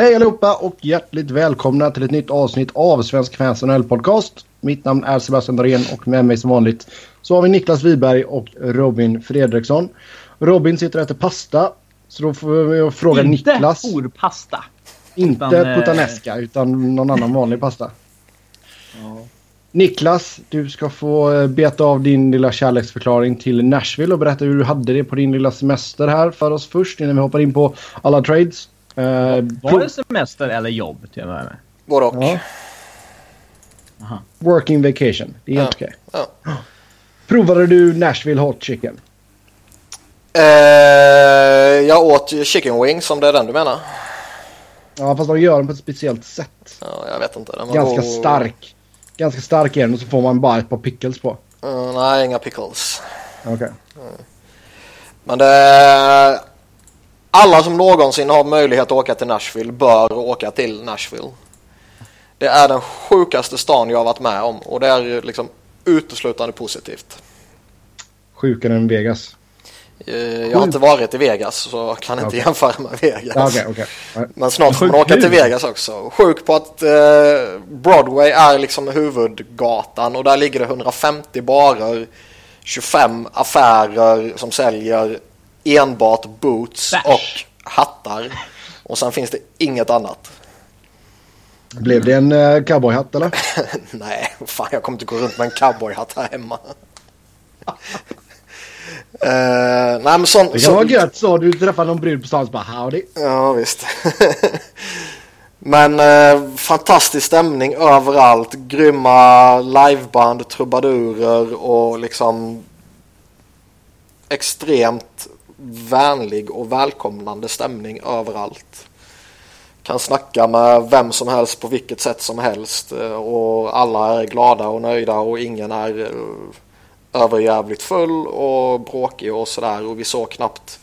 Hej allihopa och hjärtligt välkomna till ett nytt avsnitt av Svensk Fans NHL Podcast. Mitt namn är Sebastian Dahlén och med mig som vanligt så har vi Niklas Wiberg och Robin Fredriksson. Robin sitter och äter pasta. Så då får jag fråga Inte Niklas. horpasta. Inte utan, eh, puttanesca utan någon annan vanlig pasta. Niklas, du ska få eh, beta av din lilla kärleksförklaring till Nashville och berätta hur du hade det på din lilla semester här för oss först innan vi hoppar in på alla trades. Eh, Var det semester eller jobb till att börja med? Både och. Ja. Aha. Working vacation. Det är helt okej. Ja. Provade du Nashville Hot Chicken? Eh, jag åt ju chicken wings om det är den du menar. Ja, fast de gör den på ett speciellt sätt. Ja, jag vet inte. Den var Ganska god. stark. Ganska stark är den och så får man bara ett par pickles på. Mm, nej, inga pickles. Okej. Men det... Alla som någonsin har möjlighet att åka till Nashville bör åka till Nashville. Det är den sjukaste stan jag har varit med om och det är liksom uteslutande positivt. Sjukare än Vegas. Eh, Jag har inte varit i Vegas så jag kan inte Okej. jämföra med Vegas. Okej. Ja. Men snart får man åka till. Vegas också. Sjuk på att eh, Broadway är liksom huvudgatan och där ligger det 150 barer, 25 affärer som säljer enbart boots Bärs. och hattar. Och sen finns det inget annat. Blev det en uh, cowboyhatt eller? Nej, fan jag kommer inte gå runt med en cowboyhatt här hemma. Eh, nej men sån, Det kan vara gött så. Du träffar någon brud på stan och bara howdy. Ja visst. Men eh, fantastisk stämning överallt. Grymma liveband, trubadurer och liksom extremt vänlig och välkomnande stämning överallt. Kan snacka med vem som helst på vilket sätt som helst eh, och alla är glada och nöjda och ingen är eh, överjävligt full och bråkig och sådär och vi såg knappt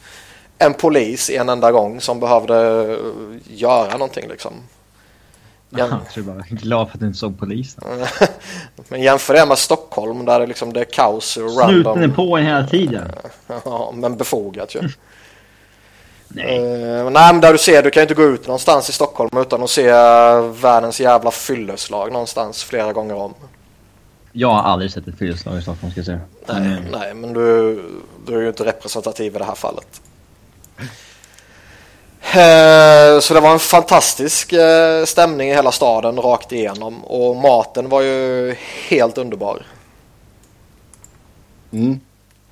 en polis en enda gång som behövde eh, göra någonting liksom. Ja. Jag tror bara glad för att du inte såg polisen. Men jämför det med Stockholm där det liksom det är kaos och Snuten är random. på en hela tiden. Ja, men befogat ju. Nej. Eh, nej men där du ser, du kan ju inte gå ut någonstans i Stockholm utan att se världens jävla fylleslag någonstans flera gånger om. Jag har aldrig sett ett fylleslag i Stockholm ska jag säga. Nej, Mm. nej men du, du är ju inte representativ i det här fallet. Eh, Så det var en fantastisk eh, stämning i hela staden rakt igenom och maten var ju helt underbar. Mm.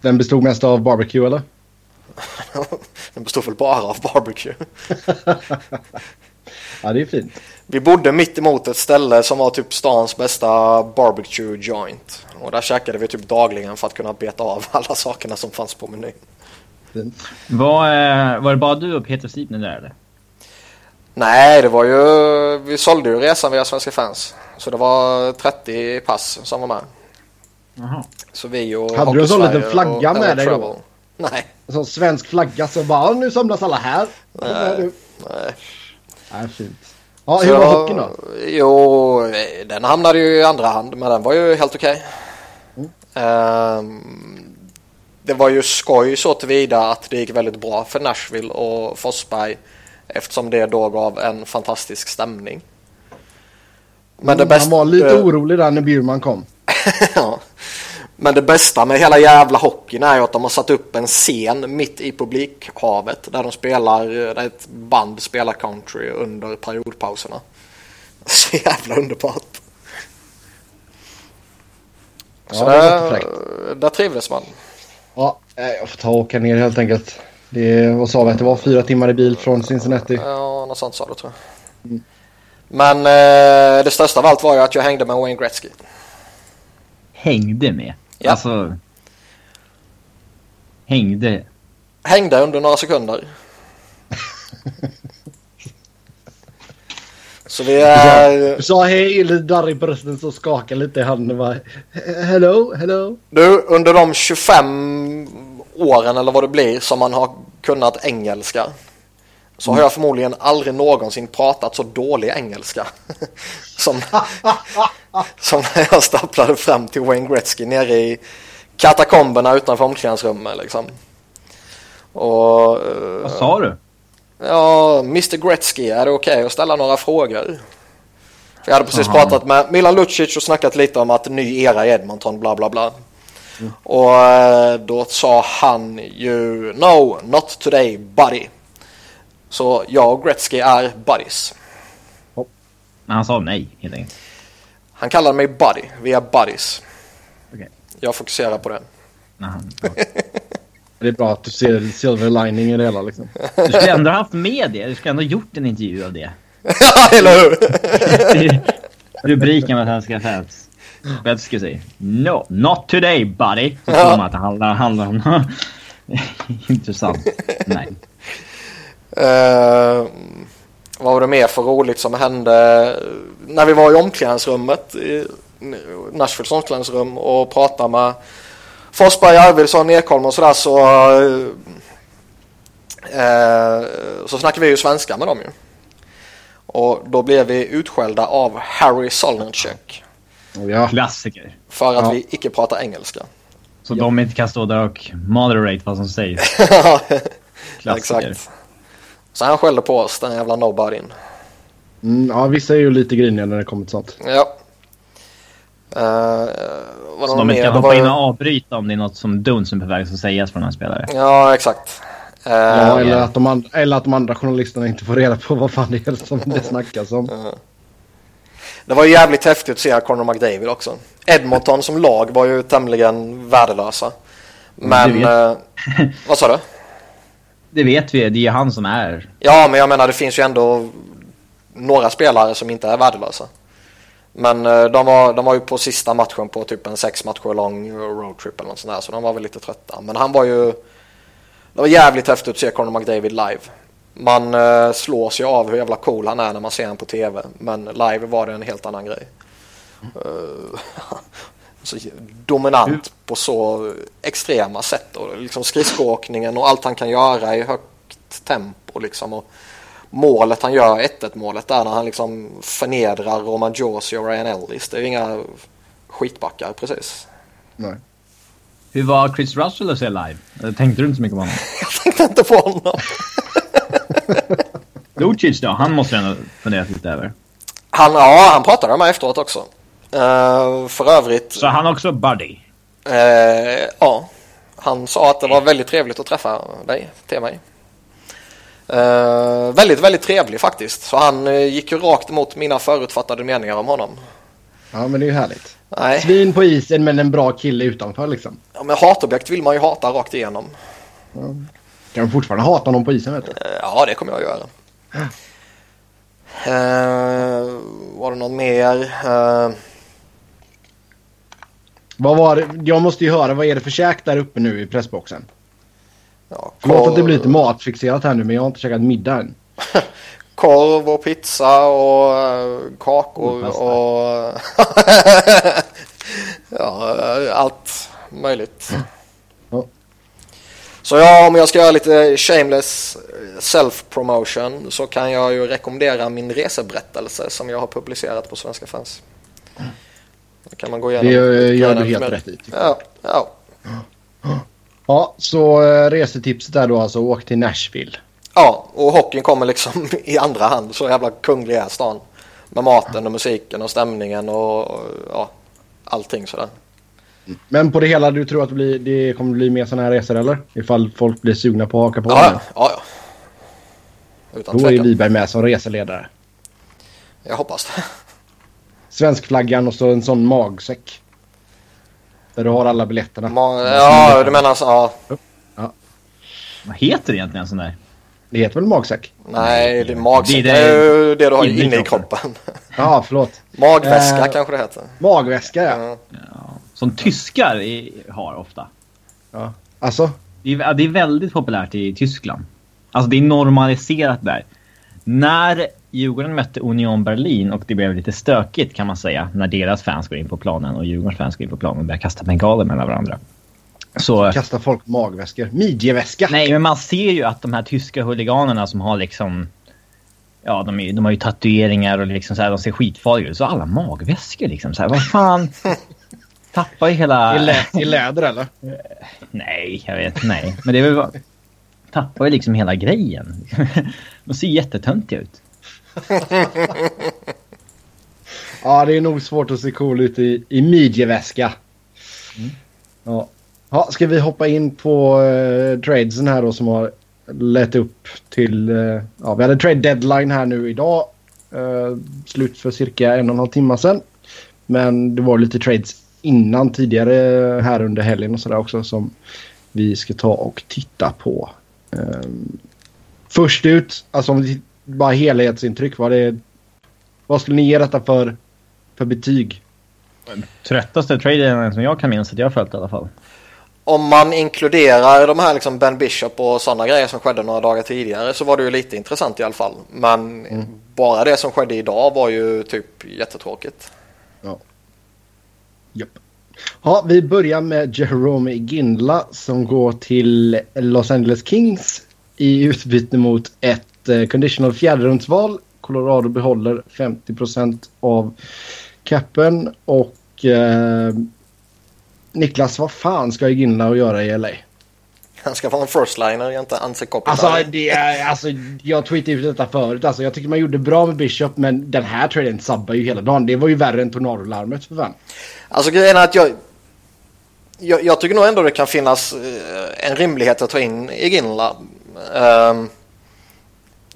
Den bestod mest av barbecue eller? Den bestod väl bara av barbecue. Ja, det är fint. Vi bodde mitt emot ett ställe som var typ stans bästa barbecue joint. Och där käkade vi typ dagligen för att kunna beta av alla sakerna som fanns på menyn. Var, eh, var det bara du och Peter Stipner där eller? Nej, det var ju... Vi sålde ju resan via Svenska fans. Så det var 30 pass som var med. Jaha. Så vi och Hade du en sån liten flagga och med dig då? Nej, En sån svensk flagga så bara nu samlas alla här. Nej. Ja, nej. fint. Ja, hur Så- var hockeyn då? Jo, den hamnade ju i andra hand, men den var ju helt okej. Mm. Ehm, det var ju skoj så tillvida att det gick väldigt bra för Nashville och Forsberg eftersom det då gav en fantastisk stämning. Men det bästa... Han var lite orolig där när Bjurman kom. ja. Men det bästa med hela jävla hockeyn är ju att de har satt upp en scen mitt i publikhavet där de spelar, där ett band spelar country under periodpauserna. Så jävla underbart. Ja, Så det var där, där trivdes man. Ja, eh, jag får ta och åka ner helt enkelt. Det, vad sa vi att det var? Fyra timmar i bil från Cincinnati. Ja, något sånt sa du tror jag. Men eh, det största av allt var ju att jag hängde med Wayne Gretzky. Hängde med? Ja. Alltså... Hängde? Hängde under några sekunder. Så vi är... Du sa hej, darrig på rösten så skakade lite i handen. Bara, hello, hello. Du, under de 25 åren eller vad det blir som man har kunnat engelska så har jag förmodligen aldrig någonsin pratat så dålig engelska som, som när jag stapplade fram till Wayne Gretzky nere i katakomberna utanför omklädningsrummet liksom. Och, eh, Vad sa du? Ja, Mr Gretzky, är det okej okay att ställa några frågor? För jag hade precis Aha. pratat med Milan Lucic och snackat lite om att ny era i Edmonton, bla bla bla. Och eh, då sa han ju No, not today, buddy. Så jag och Gretzky är buddies. Men han sa nej helt enkelt. Han kallar mig buddy, vi är buddies. Okej. Jag fokuserar på det. Nej, han- Det är bra att du ser silver lining i det hela liksom. Du skulle ändå ha haft med det. Du skulle ändå ha gjort en intervju av det. Ja, eller hur? Rubriken med svenska fans. Jag skulle säga No, not today buddy. Så tror man att det handlar, handlar om Intressant. Nej. Eh, vad var det mer för roligt som hände när vi var i omklädningsrummet i Nashvilles omklädningsrum och pratade med Forsberg, Arvidsson, Ekholm och sådär så eh, så snackade vi ju svenska med dem ju. Och då blev vi utskällda av Harry Solnicek Och ja, Klassiker. för att Ja. vi icke pratar engelska. Så de inte kan stå där och moderate vad som sägs. Klassiker. Exakt. Så han skällde på oss, den jävla nobodyn. mm, ja, vissa är ju lite griniga när det kommer till sånt. Ja. Uh, vad Så de inte kan hoppa var in och avbryta om det är något som dumt som är på väg att sägas från en spelare. Ja, exakt. Eh, Ja, eller, att de and- eller att de andra journalisterna inte får reda på vad fan det är som det snackas om. Det var ju jävligt häftigt att se Conor McDavid också. Edmonton som lag var ju tämligen värdelösa. Men... det vet- eh, vad sa du? Det vet vi, det är han som är. Ja, men jag menar det finns ju ändå några spelare som inte är värdelösa. Men eh, de var, de var ju på sista matchen på typ en sex matcher lång roadtrip eller något sånt där. Så de var väl lite trötta. Men han var ju... Det var jävligt häftigt att se Conor McDavid live. Man uh, slås ju av hur jävla cool han är när man ser honom på tv. Men live var det en helt annan grej. Eh, så dominant på så extrema sätt. Och liksom skridskoåkningen och allt han kan göra i högt tempo. Liksom. Och målet han gör, 1-1 målet där när han liksom förnedrar Roman Josi och Ryan Ellis. Det är ju inga skitbackar precis. Nej. Hur var Chris Russell att se live? Eller Tänkte du inte så mycket på honom? Jag tänkte inte på honom. Lucic då? Han måste ändå funderat lite över. Han, ja, han pratade med mig efteråt också. Eh, för övrigt, Så han också buddy? eh, ja. Han sa att det var väldigt trevligt att träffa dig, till mig. Eh, väldigt, väldigt trevlig faktiskt. Så han eh, gick ju rakt emot mina förutfattade meningar om honom. Ja, men det är ju härligt. Nej, Svin på isen men en bra kille utanför liksom. ja, men hatobjekt vill man ju hata rakt igenom. Kan du fortfarande hata någon på isen vet du? Eh, Ja, det kommer jag göra. Var det något mer? Vad var det? Jag måste ju höra, vad är det för käk där uppe nu i pressboxen? Ja, Förlåt att det blir lite matfixerat här nu men jag har inte käkat middag än. korv och pizza och eh, kakor Och pasta. och ja, eh, allt möjligt. Ja. Så ja, om jag ska göra lite shameless self-promotion så kan jag ju rekommendera min reseberättelse som jag har publicerat på Svenska fans. Då kan man gå igenom. Det eh, gör grann du helt med- rätt i. Ja, ja. Ja, så eh, resetipset är då alltså åk till Nashville. Ja, och hockeyn kommer liksom i andra hand. Så jävla kunglig är stan. Med maten och musiken och stämningen och och, ja, allting sådär. Men på det hela, du tror att det, blir, det kommer bli mer sådana här resor eller? Ifall folk blir sugna på att haka på? Ja, ja, ja. Utan Då är tvekan. Wiberg med som reseledare. Jag hoppas det. Svenskflaggan och så en sån magsäck. Där du har alla biljetterna. Ma- ja, du menar så, ja. Vad heter det egentligen en sån där? Det heter väl magsäck? Nej, det är magsäck. Det Det är är det- ju det du har inne i inne i kroppen. Ja, förlåt. Magväska Eh. kanske det heter. Magväska ja. Ja. Som tyskar i, har ofta. ja. Alltså? Det är, ja, det är väldigt populärt i Tyskland. Alltså det är normaliserat där. När Djurgården mötte Union Berlin och det blev lite stökigt kan man säga när deras fans går in på planen och Djurgårdens fans går in på planen och börjar kasta bengaler mellan varandra. Så... Kastar folk magväskor. Midjeväska. Nej, men man ser ju att de här tyska huliganerna som har liksom... Ja, de, är, de har ju tatueringar och liksom så här, de ser skitfarliga ut. Så alla magväskor liksom så här, vad fan? Tappar ju hela... I, lä I läder eller? Nej, jag vet. Nej. Men det är väl... bara- tappar ju liksom hela grejen. De ser jättetöntiga ut. Ja, det är nog svårt att se cool ut i, i midjeväska. Mm. Ja. ja. Ska vi hoppa in på uh, tradesen här då som har lett upp till... Uh, ja, vi hade trade deadline här nu idag. Uh, slut för cirka en och en halv timme sedan. Men det var lite trades innan tidigare här under helgen och sådär också som vi ska ta och titta på. Um, först ut, alltså om vi bara helhetsintryck. Vad, det, vad skulle ni ge detta för, för betyg? Tröttaste traden som jag kan minnas att jag har följt i alla fall. Om man inkluderar de här liksom Ben Bishop och sådana grejer som skedde några dagar tidigare så var det ju lite intressant i alla fall. Men mm. bara det som skedde idag var ju typ jättetråkigt. Ja. Japp. Ja, vi börjar med Jerome Ginla som går till Los Angeles Kings i utbyte mot ett eh, conditional fjärderumsval. Colorado behåller 50% av capen och eh, Niklas, vad fan ska Ginla göra i LA? Han ska vara en first-liner, inte Anse Alltså, det är, alltså, jag tweetade ut detta förut. Alltså, jag tycker man gjorde bra med Bishop, men den här traden sabbar ju hela dagen. Det var ju värre än tornadolarmet för fan. Alltså grejen är att jag, jag, jag, tycker nog ändå det kan finnas eh, en rimlighet att ta in Iginla. Um,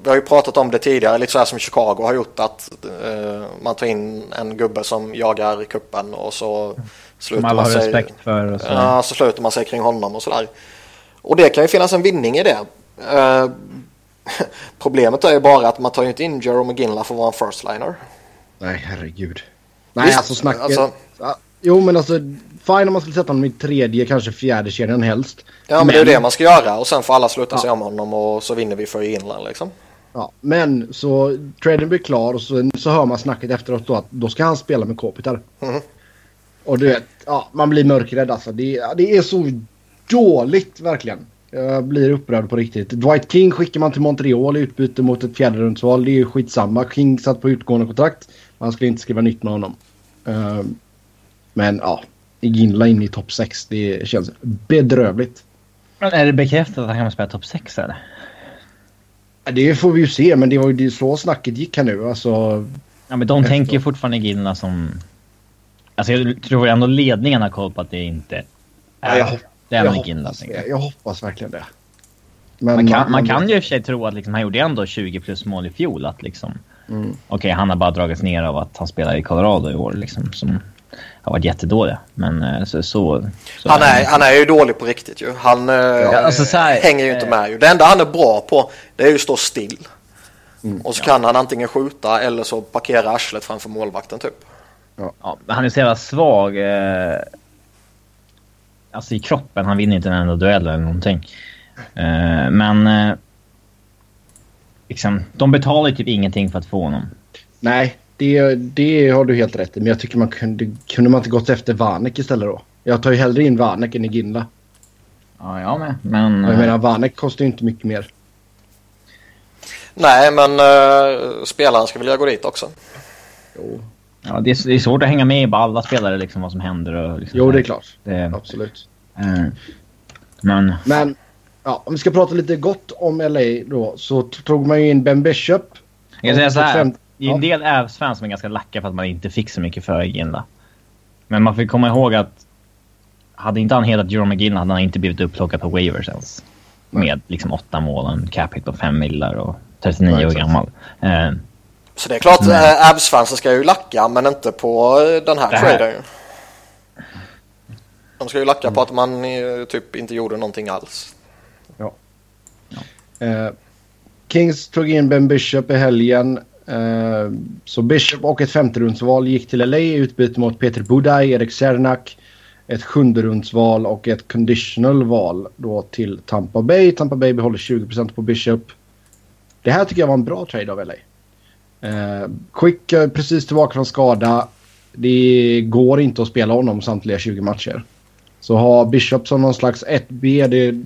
vi har ju pratat om det tidigare, lite så här som Chicago har gjort att uh, man tar in en gubbe som jagar kuppen och så sluter man sig. respekt för. Och så. Ja, så sluter man sig kring honom och sådär. Och det kan ju finnas en vinning i det. Uh, problemet är ju bara att man tar ju inte in Jerome McGinley för att vara en first-liner. Nej, herregud. Nej, Visst, alltså snacket. Alltså, jo, men alltså fine om man skulle sätta honom i tredje, kanske fjärde kedjan helst. Ja, men, men, det är det man ska göra och sen får alla sluta ja. sig om honom och så vinner vi för Inland liksom. Ja, men så traden blir klar och så, så hör man snacket efteråt då att då ska han spela med Kopitar. Mm. Och du vet, ja, man blir mörkrädd alltså. Det, det är så dåligt verkligen. Jag blir upprörd på riktigt. Dwight King skickar man till Montreal i utbyte mot ett fjärderumsval. Det är ju skitsamma. King satt på utgående kontrakt. Man skulle inte skriva nytt med honom. Uh, men ja, Ginla in i topp 6. Det känns bedrövligt. Men är det bekräftat att han kan spela topp 6 eller? Det får vi ju se, men det var ju så snacket gick här nu. Alltså, ja, men de efter. tänker ju fortfarande Ginla som... Alltså jag tror ändå ledningen har koll på att det inte är ja, jag, den jag, Ginla. Hoppas, jag, jag hoppas verkligen det. Men man, kan, man, man kan ju i och för sig tro att liksom, han gjorde ändå 20 plus mål i fjol. Att liksom, mm. Okej, okay, han har bara dragits ner av att han spelar i Colorado i år. Liksom, som, har varit jättedåliga. Men eh, så, så, så han, är, han är ju dålig på riktigt ju. Han eh, ja, alltså, här, hänger ju inte eh, med ju. Det enda han är bra på det är ju att stå still. Mm, och så ja. kan han antingen skjuta eller så parkera arslet framför målvakten typ. Ja. ja han är så jävla svag. Eh, alltså i kroppen. Han vinner inte en enda duell eller någonting. Eh, men... Eh, liksom, de betalar ju typ ingenting för att få honom. Nej, det, det har du helt rätt i. Men jag tycker man kunde, kunde man inte gått efter Vanek istället då? Jag tar ju hellre in Vanek än Ginla. Ja, jag med. Men... Jag menar, Vanek kostar ju inte mycket mer. Nej, men uh, spelaren ska vilja gå dit också. Jo. Ja, det är, det är svårt att hänga med i alla spelare, liksom, vad som händer. Och, liksom, jo, det är klart. Det, Absolut. Uh, men... Men, ja, om vi ska prata lite gott om LA då, så tog man ju in Ben Bishop. Jag säga så här. Det är en del Avs-fans som är ganska lacka för att man inte fick så mycket för Ginla. Men man får komma ihåg att hade inte han hetat Jerome McGinn hade han inte blivit upplockad på waivers ens. Med liksom åtta mål, en cap hit på fem millar och 39 år gammal. Eh, så det är klart. Eh, Avs-fansen ska ju lacka men inte på eh, den här, här... traden. De ska ju lacka mm. på att man eh, typ inte gjorde någonting alls. Ja. ja. Eh, Kings tog in Ben Bishop i helgen. Eh, så Bishop och ett femterumsval gick till LA i utbyte mot Peter Budaj, Erik Cernak, ett sjunderumsval och ett conditional val då till Tampa Bay. Tampa Bay behåller 20% på Bishop. Det här tycker jag var en bra trade av LA. Eh, Quick är precis tillbaka från skada. Det går inte att spela honom samtliga 20 matcher. Så ha Bishop som någon slags 1B, det,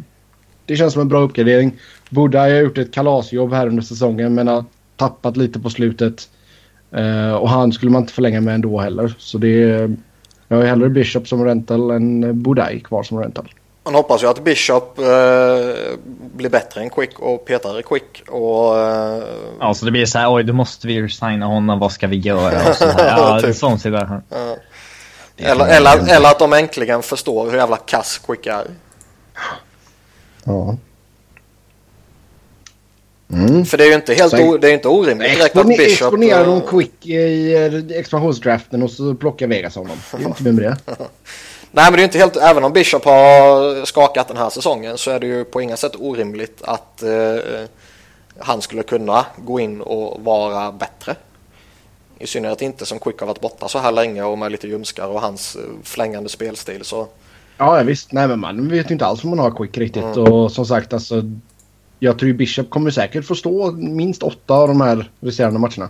det känns som en bra uppgradering. Budaj har gjort ett kalasjobb här under säsongen men att tappat lite på slutet. Uh, och han skulle man inte förlänga med ändå heller. Så det är... Jag har hellre Bishop som rental än Bodaj kvar som rental. Man hoppas ju att Bishop eh, blir bättre än Quick och petar Quick. Och, eh, Ja, så det blir så här, oj, då måste vi signa honom, vad ska vi göra? Och så här. Ja, det är Typ. sån situation. ja. Eller, eller, eller att de äntligen förstår hur jävla kass Quick är. Ja. Mm. För det är ju inte helt o, det är inte orimligt direkt att Bishop... exponerar de eh, Quick i eh, expansionsdraften och så plockar Vegas honom. Det är inte med det. Nej men det är inte helt, även om Bishop har skakat den här säsongen så är det ju på inga sätt orimligt att eh, han skulle kunna gå in och vara bättre. I synnerhet inte som Quick har varit borta så här länge och med lite ljumskar och hans eh, flängande spelstil så Ja, ja, visst. Nej, men man vet ju inte alls om man har Quick riktigt. Mm. Och som sagt, alltså. Jag tror Bishop kommer säkert få stå minst åtta av de här resterande matcherna.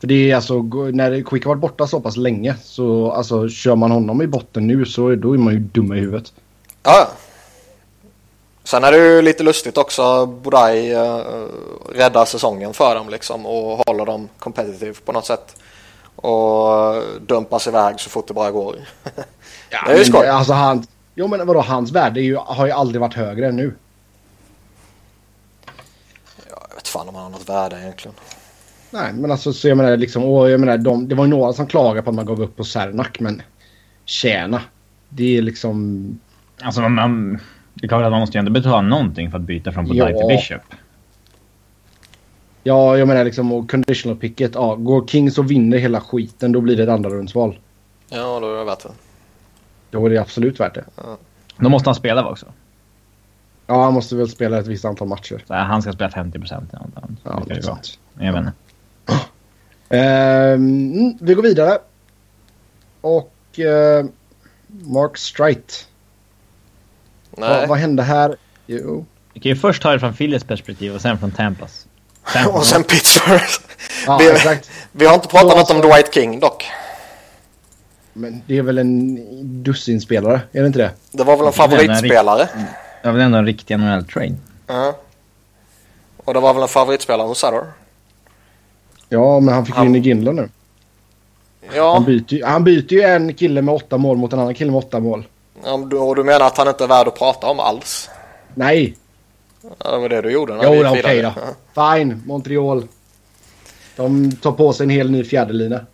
För det är alltså, när Quick har varit borta så pass länge så alltså kör man honom i botten nu så då är man ju dum i huvudet. Ja. Sen är det ju lite lustigt också. Bodaj eh, räddar säsongen för dem liksom och håller dem competitive på något sätt. Och dumpas iväg så fort det bara går. Ja, Det är ju skoj. Alltså han, jo men vadå, hans värde är ju, har ju aldrig varit högre än nu. Jag vet fan om han har något värde egentligen. Nej, men alltså så jag menar liksom, och jag menar de, det var ju några som klagade på att man gav upp på Sernak men tjäna. Det är liksom, Alltså, man, det är klart att man måste ju ändå betala någonting för att byta från Bodaj Ja. till Bishop. ja jag menar liksom och conditional picket, ja går Kings och vinner hela skiten då blir det ett andra rundsval. Ja, då är det värt det. Då är det absolut värt det. Då måste han spela va, också. Ja, han måste väl spela ett visst antal matcher. Så här, han ska spela 50 procent. Ja, det är sant. Jag vet inte. Ehm, mm, vi går vidare. Och eh, Mark Strite. Nej. Vad, vad hände här? Jo. Vi kan ju först ta det från Phillies perspektiv och sen från Tampas. Tampa. Och sen Pittsburgh. Ja, Vi- exakt. Vi har inte pratat Ja, något om Dwight King dock. Men det är väl en dussinspelare, är det inte det? Det var väl en favoritspelare. Det var väl ändå en riktig NHL-trade. Ja. Och det var väl en favoritspelare hos Sutter. Ja, men han fick ju Han- in i Ginla nu. Ja, Han byter, ju, han byter ju en kille med åtta mål mot en annan kille med åtta mål. du- och du menar att han inte är värd att prata om alls? Nej! Ja, det var det du gjorde när Jo, vi okej vidare. då. Fine, Montreal. De tar på sig en hel ny fjärdelina.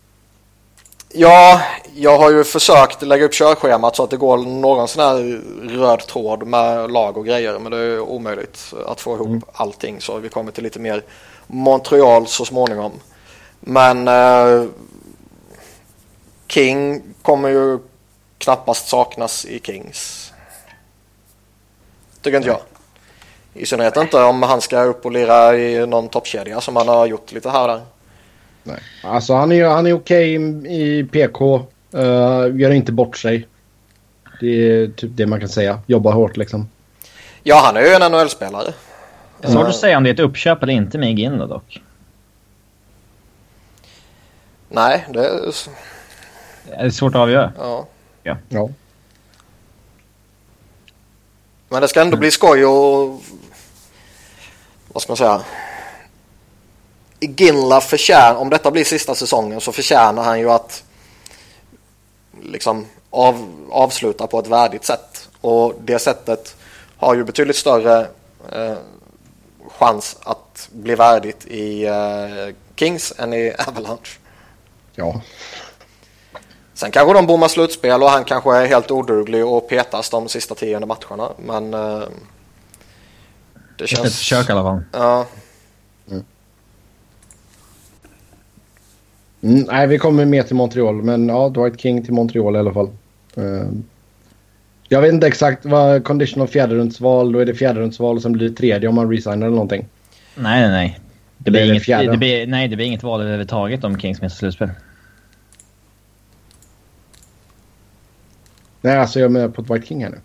Ja, jag har ju försökt lägga upp körschemat så att det går någon sån här röd tråd med lag och grejer. Men det är omöjligt att få ihop allting. Så vi kommer till lite mer Montreal så småningom. Men eh, King kommer ju knappast saknas i Kings. Tycker inte jag. I synnerhet inte om han ska upp och lira i någon toppkedja som han har gjort lite här och där. Nej. Alltså han är, han är okej i PK. Uh, gör inte bort sig. Det är typ det man kan säga. Jobbar hårt liksom. Ja, han är ju en NHL-spelare. Det är svårt att säga om det är ett uppköp eller inte med Ginla dock. Nej, det är... Det är svårt att avgöra. Ja. Ja. Men det ska ändå bli skoj och... Vad ska man säga? Ginla förtjänar... Om detta blir sista säsongen så förtjänar han ju att liksom av, avsluta på ett värdigt sätt. Och det sättet har ju betydligt större eh, chans att bli värdigt i eh, Kings än i Avalanche. Ja. Sen kanske de bommar slutspel och han kanske är helt oduglig och petas de sista tionde matcherna. Men eh, det är ett känns... försök i alla fall. Ja, Mm, nej, vi kommer med till Montreal. Men ja, Dwight King till Montreal i alla fall. Eh, jag vet inte exakt vad conditional fjärderundsval. Då är det fjärderundsval och sen blir det tredje om man resignar eller någonting. Nej, nej, nej. Det blir, det inget, fjärde? det blir, nej, det blir inget val överhuvudtaget om Kings missar slutspel. Nej, alltså jag menar på Dwight King här nu.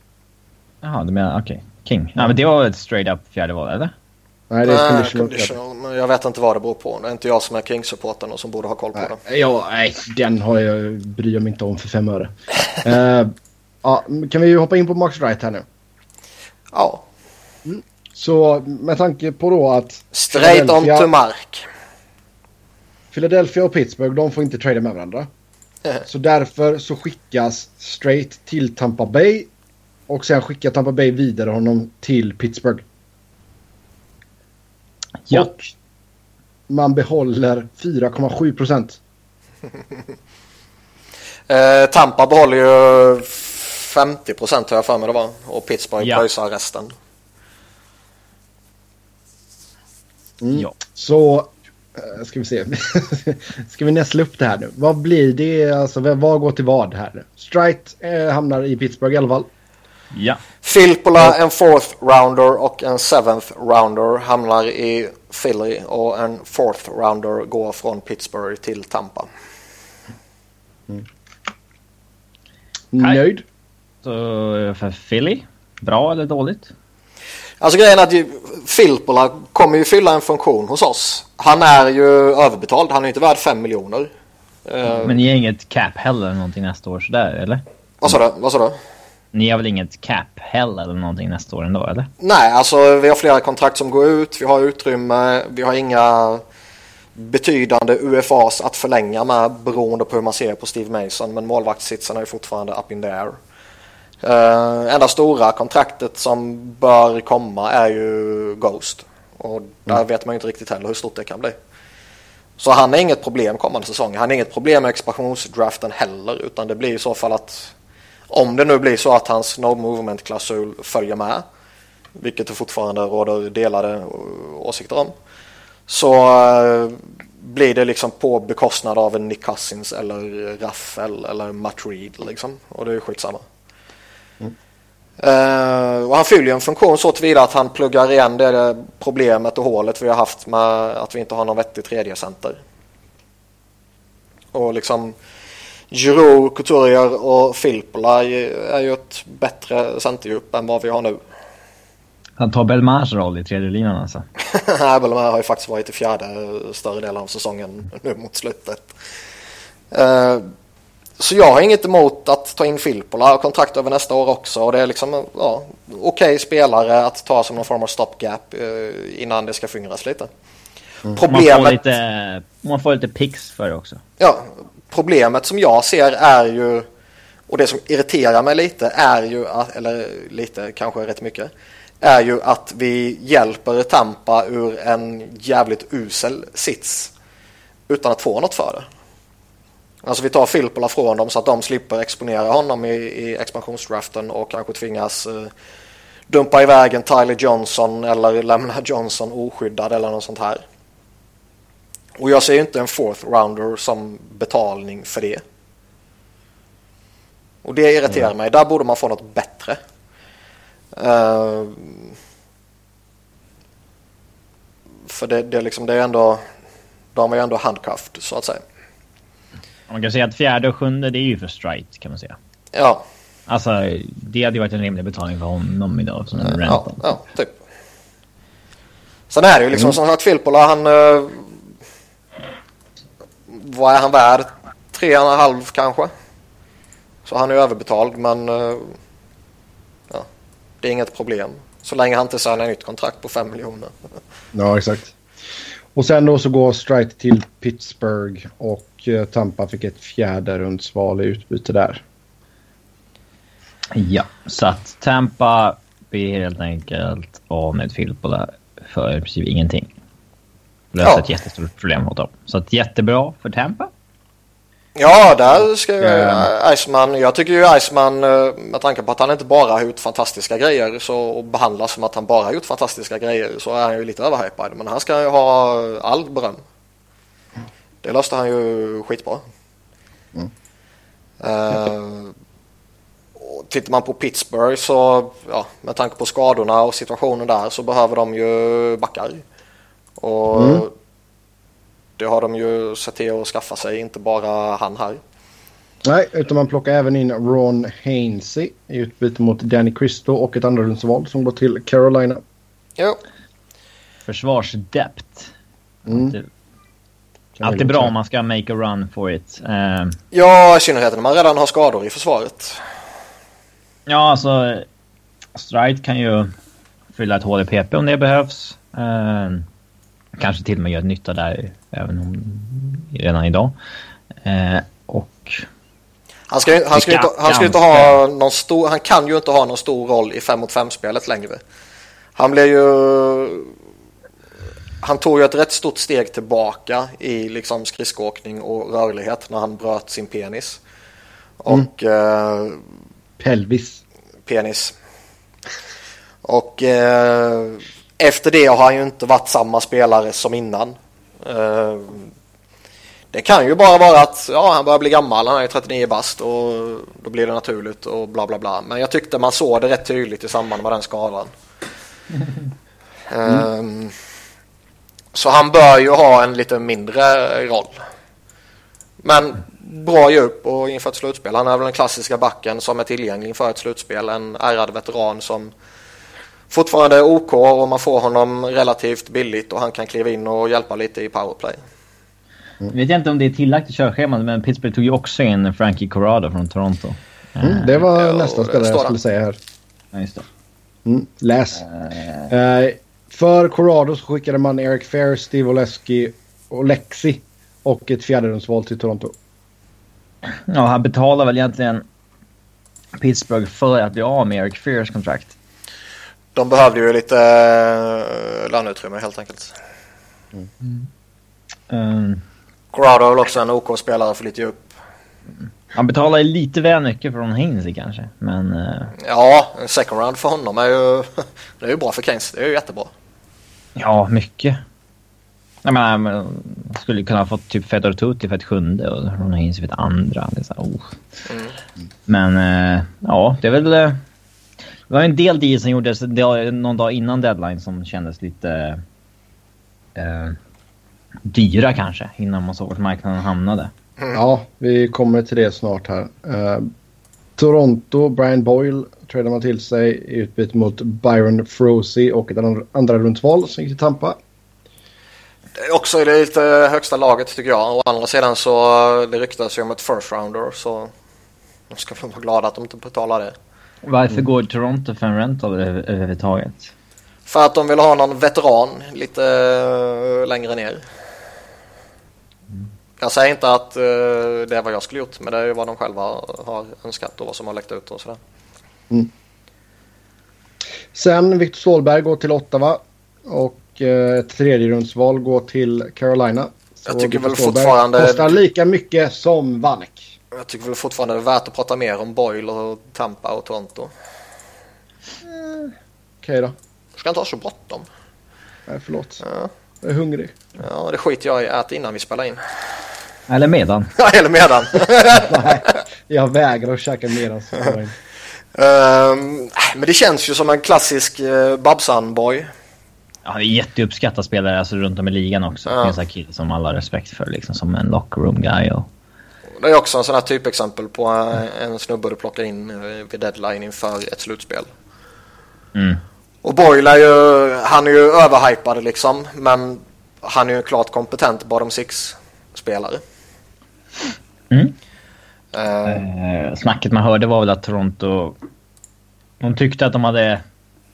Jaha, du menar okej. King. Ja, men det var ett straight up fjärde val, eller? Nej, det är Nej, conditional. jag vet inte vad det beror på. Det är inte jag som är King-supporten och som borde ha koll på. Nej, ja, nej, den har jag, bryr jag mig inte om för fem öre. Eh, ja, kan vi hoppa in på Max Wright här nu? Ja, Så med tanke på då att straight on to mark. Philadelphia och Pittsburgh, de får inte trada med varandra. Eh. Så därför så skickas straight till Tampa Bay och sen skickar Tampa Bay vidare honom till Pittsburgh. Ja. Och man behåller 4,7 procent. Eh, Tampa behåller ju 50 procent har jag för mig det var. Och Pittsburgh Ja. pröjsar resten. Mm. Ja. Så eh, ska vi se. ska vi näsla upp det här nu? Vad blir det? Alltså vad vad går till vad här? Strite eh, hamnar i Pittsburgh i alla fall. Ja. Filppula en fourth rounder och en seventh rounder hamnar i Philly och en fourth rounder går från Pittsburgh till Tampa. Nöjd? Så för Philly, bra eller dåligt? Alltså grejen är att Filppula kommer ju fylla en funktion hos oss. Han är ju överbetald, han är ju inte värd 5 miljoner. Eh, Men ni har inget cap heller eller någonting nästa år sådär eller? Vad sa du? Vad sa du? Ni har väl inget cap heller eller någonting nästa år ändå eller? Nej, alltså vi har flera kontrakt som går ut, vi har utrymme, vi har inga betydande UFAs att förlänga med beroende på hur man ser på Steve Mason. Men målvaktssitsen är ju fortfarande up in the air. Uh, enda stora kontraktet som bör komma är ju Ghost. Och där vet man ju inte riktigt heller hur stort det kan bli. Så han är inget problem kommande säsong. Han är inget problem med expansionsdraften heller. Utan det blir i så fall att om det nu blir så att hans no movement-klausul följer med. Vilket det fortfarande råder delade åsikter om. Så eh, blir det liksom på bekostnad av en Nick Cousins eller Raffel eller Matt Reed liksom. Och det är ju skitsamma. Uh, och han fyller ju en funktion så tillvida att han pluggar igen det problemet och hålet vi har haft med att vi inte har någon vettig tredje center. Och liksom Giroud, Couturier och Filppula är ju ett bättre centerdjup än vad vi har nu. Han tar Belmars roll i tredje linan alltså. Bellemare har ju faktiskt varit i fjärde större delen av säsongen nu mot slutet. Eh, Så jag har inget emot att ta in Filppula och kontrakt över nästa år också. Och det är liksom ja, okej spelare att ta som någon form av stopgap eh, innan det ska fingras lite. Man får Problemet, lite, man får lite pix för det också. ja, problemet som jag ser är ju och det som irriterar mig lite är ju att, eller lite kanske rätt mycket, är ju att vi hjälper Tampa ur en jävligt usel sits utan att få något för det. Alltså vi tar Filppula från dem så att de slipper exponera honom i, i expansionsdraften och kanske tvingas eh, dumpa iväg en Tyler Johnson eller lämna Johnson oskyddad eller något sånt här. Och jag ser inte en fourth rounder som betalning för det. Och det irriterar mig. Där borde man få något bättre. Eh, för det, det, är liksom, det är ändå... De är ju ändå handcuffed så att säga. Man kan säga att fjärde och sjunde det är ju för strike kan man säga. Ja, Alltså det hade ju varit en rimlig betalning för honom idag som en ja, rental. ja typ. Sen är det ju liksom som sagt Filppula han... eh, vad är han värd? Tre och en halv kanske. Så han är överbetald men... eh, ja, det är inget problem. Så länge han inte signar nytt kontrakt på fem miljoner. Ja, exakt. Och sen då så går Strite till Pittsburgh och eh, Tampa fick ett fjärde rundsval i utbyte där. Ja, så att Tampa blir helt enkelt av med Filippola för i princip ingenting. Löser Ja. ett jättestort problem åt dem. Så att jättebra för Tampa. Ja, där ska ju Ja. Iceman... Jag tycker ju Iceman, eh, med tanke på att han inte bara har gjort fantastiska grejer så, och behandlas som att han bara har gjort fantastiska grejer så är han ju lite överhypad. Men han ska ju ha all beröm. Det löste han ju skitbra. Eh, och tittar man på Pittsburgh så, ja, med tanke på skadorna och situationen där så behöver de ju backar. Och Mm. det har de ju sett till att skaffa sig, inte bara han här. Nej, utan man plockar även in Ron Hainsey i utbyte mot Danny Cristo och ett andra rundsval som går till Carolina. Jo, Försvarsdept. Mm. Alltid, bra om man ska make a run for it. Eh, ja i synnerhet när man redan har skador i försvaret. ja, alltså... Stride kan ju fylla ett hål i PP om det behövs. Eh, kanske till och med göra nytta där även om redan idag. Eh, och Han, ska, han, ska inte, han, ska inte ha någon stor, han kan ju inte ha någon stor roll i 5 mot 5-spelet längre. Han blev ju... Han tog ju ett rätt stort steg tillbaka i liksom skridskoåkning och rörlighet när han bröt sin penis. Och... Mm. Eh, Pelvis. Penis. Och eh, efter det har han ju inte varit samma spelare som innan. Eh, det kan ju bara vara att ja, han börjar bli gammal, han är 39 bast och då blir det naturligt och bla bla bla. Men jag tyckte man såg det rätt tydligt i samband med den skadan. Mm. Um, så han bör ju ha en lite mindre roll. Men bra djup och inför ett slutspel. Han är väl den klassiska backen som är tillgänglig inför ett slutspel. En ärrad veteran som fortfarande är OK och man får honom relativt billigt och han kan kliva in och hjälpa lite i powerplay. Mm. Vet jag inte om det är tillagt i körschemat, men Pittsburgh tog ju också in Frankie Corrado från Toronto. Mm, det var uh, nästa spelare jag skulle säga här. Ja, just det. Mm, läs. Uh. Uh, för Corrado så skickade man Eric Fair, Steve Oleski och Lexi och ett fjärderumsval till Toronto. Ja, han betalar väl egentligen Pittsburgh för att bli av med Eric Fairs kontrakt. De behövde ju lite uh, löneutrymme helt enkelt. Mm. Um. Corrado är väl också en OK-spelare för lite upp. Han betalar ju lite väl mycket från Hainsey kanske, men... Uh... Ja, en second round för honom är ju... det är ju bra för Keynes. Det är ju jättebra. Ja, mycket. Jag menar, man skulle kunna ha fått typ Fedor Tutti för ett sjunde och Ron Hainsey för ett andra. Det är så här, oh. mm. Men uh, ja, det är väl... Uh, det var en del deal som gjordes någon dag innan deadline som kändes lite... Uh, dyra kanske innan man såg vart marknaden hamnade. Mm. Ja, vi kommer till det snart här. Uh, Toronto, Brian Boyle tradade man till sig i utbyte mot Byron Frozy och ett andra rundsval som gick till Tampa. Det är också i det lite högsta laget tycker jag. Å andra sidan så det ryktas ju om ett first rounder så de ska väl vara glada att de inte betalar det. Varför mm. går Toronto för en rental överhuvudtaget? För att de vill ha någon veteran lite uh, längre ner. Jag säger inte att uh, det är vad jag skulle gjort, men det är ju vad de själva har önskat och vad som har läckt ut och sådär. Mm. Sen Victor Ståhlberg går till Ottawa och uh, ett tredjerumsval går till Carolina. Så jag tycker väl fortfarande... Kostar lika mycket som Vanek. Jag tycker väl fortfarande det är värt att prata mer om Boyle och Tampa och Toronto. Mm. Okej okay då. Ska inte ha så bråttom. Nej, förlåt. Ja. Jag är hungrig. Ja, det skiter jag i. Ät innan vi spelar in. Eller medan. Ja, eller medan. Nej, jag vägrar att käka medan. um, men det känns ju som en klassisk uh, Babsan-boy. Ja, det är jätteuppskattad spelare alltså, runt om i ligan också. Ja. Det finns en kille som alla har respekt för, liksom som en locker room guy. Och... Det är också en sån här typexempel på en, snubbe du plockar in eh, vid deadline inför ett slutspel. Mm. Och Boyle är ju, han är ju överhypad liksom, men han är ju klart kompetent bottom six-spelare. Mm. Uh, snacket man hörde var väl att Toronto... De tyckte att de hade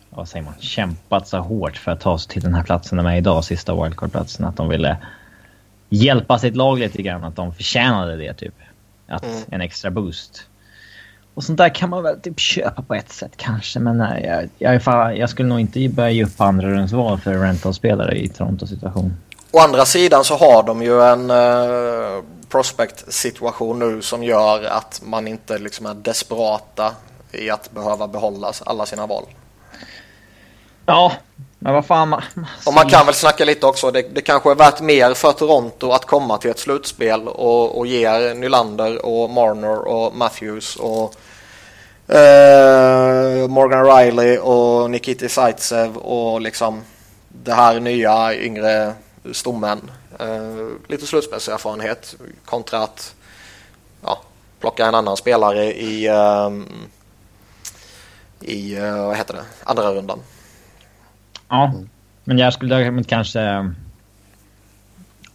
vad säger man, kämpat så hårt för att ta sig till den här platsen de är idag, sista wildcard-platsen. Att de ville hjälpa sitt lag lite grann, att de förtjänade det typ. Att, mm. En extra boost. Och sånt där kan man väl typ köpa på ett sätt kanske, men nej, jag, jag, fan, jag skulle nog inte börja ge upp andra rundsval för rental-spelare i Torontos situation. Å andra sidan så har de ju en uh, prospect-situation nu som gör att man inte liksom är desperata i att behöva behålla alla sina val. Ja, men vad fan. Man, och man kan väl snacka lite också. Det, det kanske är värt mer för Toronto att komma till ett slutspel och, och ge Nylander och Marner och Matthews och eh, Morgan Riley och Nikita Zaitsev och liksom det här nya yngre stommen. Eh, lite slutspelserfarenhet kontra att ja, plocka en annan spelare i, eh, i eh, vad heter det, andra rundan. Ja, men jag skulle däremot kanske...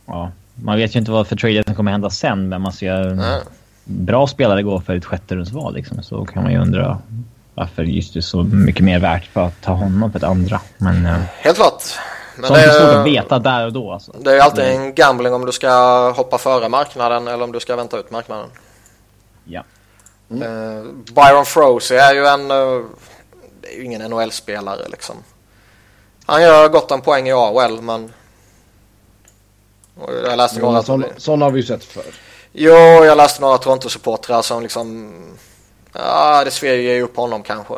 Ja, man vet ju inte vad för trader som kommer hända sen, men man ser mm. bra spelare gå för ett sjätterumsval liksom, så kan man ju undra varför just det så mycket mer värt för att ta honom för ett andra. Men, eh, Helt klart. Men Sånt det är svårt att veta där och då. Alltså. Det är alltid en gambling om du ska hoppa före marknaden eller om du ska vänta ut marknaden. Ja. Mm. Uh, Byron Froese är ju en... Uh, det är ju ingen NHL-spelare liksom. Han gör gott en poäng i AHL men... Jag läste jo, några... Sådana sån har vi ju sett förr. Jo, jag läste några Toronto-supportrar som liksom... Ja, det sveger ju upp honom kanske.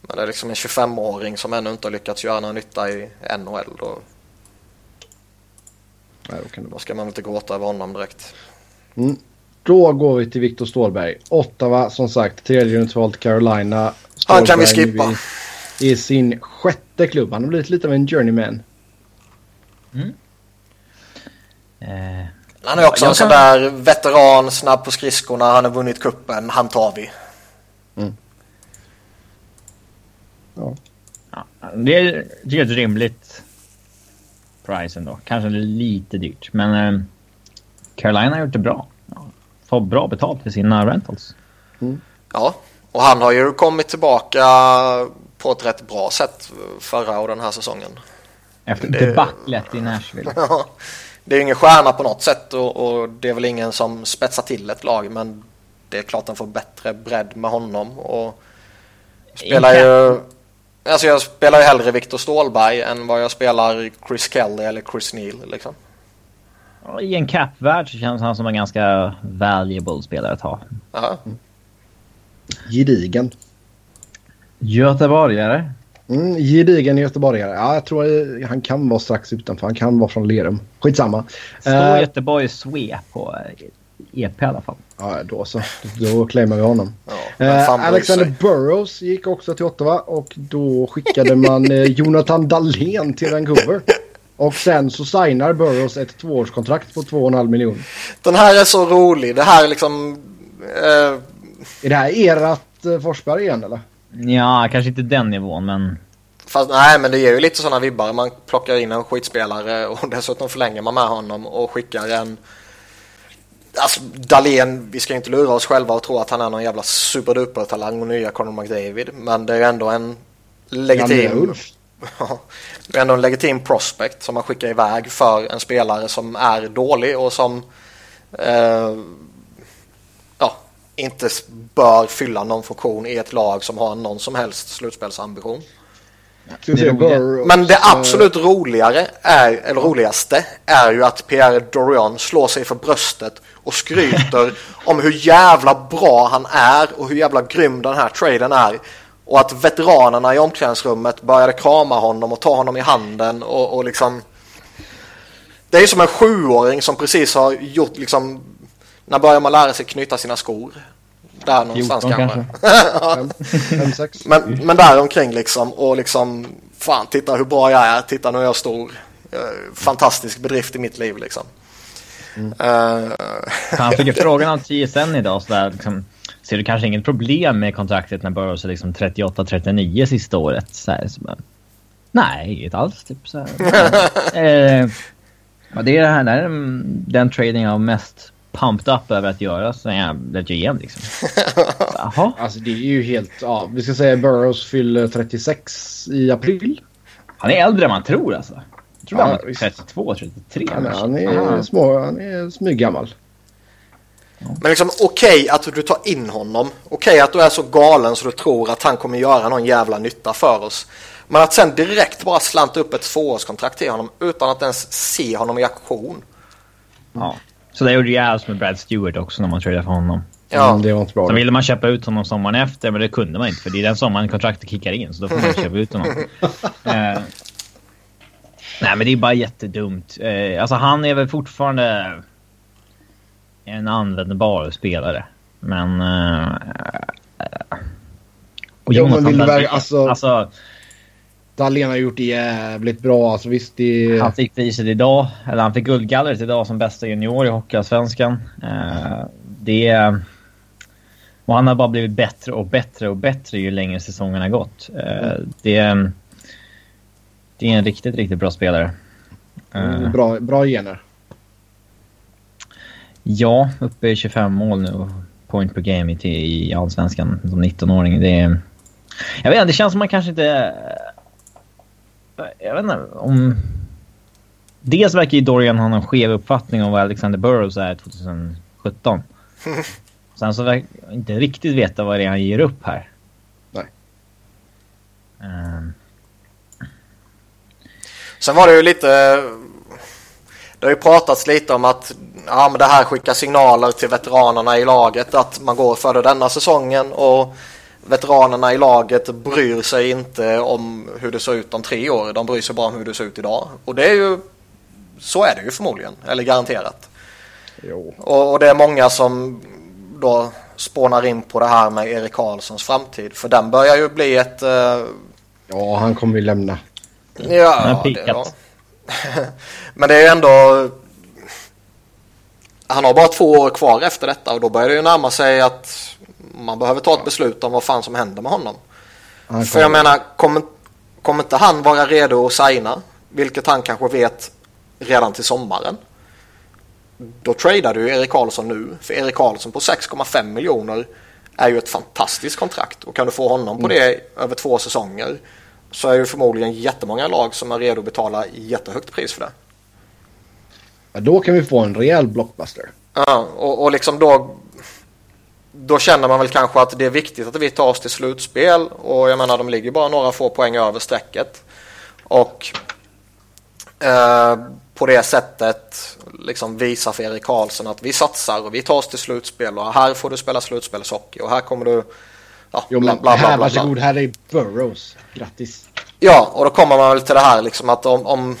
Men det är liksom en 25-åring som ännu inte har lyckats göra någon nytta i NHL. Då, Nej, då, kan det... då ska man väl inte gråta över honom direkt. Mm. Då går vi till Viktor Stålberg. Ottawa som sagt, tredje rundsval Carolina. Stålberg Han kan vi skippa. I sin sjätte klubb. Han har blivit lite av en journeyman. Mm. Eh, han är också en sån där veteran, snabb på skridskorna, han har vunnit kuppen, han tar vi. Mm. Ja. ja. Det är ett rimligt price ändå. Kanske lite dyrt, men eh, Carolina har gjort det bra. Ja. Får bra betalt för sina rentals. Mm. Ja, och han har ju kommit tillbaka på ett rätt bra sätt förra och den här säsongen. Efter det... debaclet i Nashville. ja, det är ingen stjärna på något sätt och, och, det är väl ingen som spetsar till ett lag men det är klart den får bättre bredd med honom och spelar ju Alltså jag spelar ju hellre Viktor Stålberg än vad jag spelar Chris Kelly eller Chris Neal liksom. I en cap-värld så känns han som en ganska valuable spelare att ha. Ja. Gedigen. Göteborgare. Mm, gedigen göteborgare. Ja, jag tror han kan vara strax utanför. Han kan vara från Lerum. Skitsamma. Står uh, Göteborg Swe på EP i alla fall. Ja, då så. Då claimar vi honom. Ja, uh, Alexander Burrows gick också till Ottawa och då skickade man uh, Jonathan Dahlén till Vancouver. Och sen så signar Burrows ett tvåårskontrakt på 2,5 miljoner. Den här är så rolig. Det här är liksom... Uh... Är det här erat Forsberg igen eller? Ja, kanske inte den nivån men... Fast nej, men det ger ju lite sådana vibbar. Man plockar in en skitspelare och dessutom förlänger man med honom och skickar en... Alltså Dahlén, vi ska inte lura oss själva och tro att han är någon jävla superduper talang och nya Conor McDavid. Men det är ändå en legitim... det är ändå en legitim prospect som man skickar iväg för en spelare som är dålig och som eh, inte bör fylla någon funktion i ett lag som har någon som helst slutspelsambition. Det Men det absolut roligare är, eller roligaste är ju att Pierre Dorian slår sig för bröstet och skryter om hur jävla bra han är och hur jävla grym den här traden är. Och att veteranerna i omklädningsrummet började krama honom och ta honom i handen och, och liksom... Det är som en sjuåring som precis har gjort liksom när börjar man lära sig knyta sina skor? Där någonstans 14, kanske. kanske. men, men där omkring liksom och liksom fan titta hur bra jag är, titta nu är jag stor. Eh, fantastisk bedrift i mitt liv liksom. Mm. Uh, Han fick ju frågan av TSN idag sådär liksom, Ser du kanske inget problem med kontraktet när Burrows är liksom 38-39 sista året? Så här, så, nej, inget alls. Typ, så eh, det är det här, den, den trading jag har mest pumped up över att göra sån jävla GM liksom. Jaha. Alltså det är ju helt, ja, vi ska säga Burrows fyller 36 i april. Han är äldre än man tror alltså. Jag tror ja, han är 32, 33 han, han är små, han är smyggammal. Men liksom okej okay att du tar in honom. Okej okay att du är så galen så du tror att han kommer göra någon jävla nytta för oss. Men att sen direkt bara slanta upp ett tvåårskontrakt till honom utan att ens se honom i aktion. Ja. Så det gjorde Jazz med Brad Stewart också när man tradade för honom. Ja, mm, det var inte bra. Sen ville man köpa ut honom sommaren efter, men det kunde man inte för det är den sommaren kontraktet kickar in, så då får man köpa ut honom. eh, nej, men det är bara jättedumt. Eh, alltså han är väl fortfarande en användbar spelare, men... Eh, och jo, men vill du väl, alltså... alltså Dahlén har gjort det jävligt bra. Alltså, visst, det... Han fick priset idag, eller han fick guldgallret idag som bästa junior i Hockeyallsvenskan. Uh, det... Och han har bara blivit bättre och bättre och bättre ju längre säsongen har gått. Uh, det, det är en riktigt, riktigt bra spelare. Uh, bra, bra gener. Ja, uppe i 25 mål nu. Point per game i, i allsvenskan som 19-åring. Det. Jag vet inte, det känns som man kanske inte jag vet inte om... Dels verkar ju Dorian ha någon skev uppfattning om vad Alexander Burrows är 2017. Sen så verkar jag inte riktigt veta vad det är han ger upp här. Nej. Um, Sen var det ju lite... Det har ju pratats lite om att ja, men det här skickar signaler till veteranerna i laget att man går för det denna säsongen och veteranerna i laget bryr sig inte om hur det ser ut om tre år. De bryr sig bara om hur det ser ut idag. Och det är ju... Så är det ju förmodligen, eller garanterat. Jo. Och, och det är många som då spånar in på det här med Erik Karlssons framtid. För den börjar ju bli ett... eh, Ja, han kommer ju lämna. Ja, har det, ja. Men det är ju ändå... Han har bara två år kvar efter detta och då börjar det ju närma sig att man behöver ta ett beslut om vad fan som händer med honom. Han För jag kommer- menar, kommer, kommer inte han vara redo att signa, vilket han kanske vet redan till sommaren, då tradar du Erik Karlsson nu. För Erik Karlsson på 6,5 miljoner är ju ett fantastiskt kontrakt. Och kan du få honom på det över två säsonger så är det förmodligen jättemånga lag som är redo att betala jättehögt pris för det. Ja, då kan vi få en rejäl blockbuster. Ja, och, och liksom då, då känner man väl kanske att det är viktigt att vi tar oss till slutspel. Och jag menar, de ligger bara några få poäng över strecket. Och eh, på det sättet liksom visa för Erik Karlsson att vi satsar och vi tar oss till slutspel. Och här får du spela slutspelshockey och här kommer du... Ja, Jo, bla, bla, bla, här, varsågod, här är Burrows. Grattis. Ja, och då kommer man väl till det här liksom att om, om,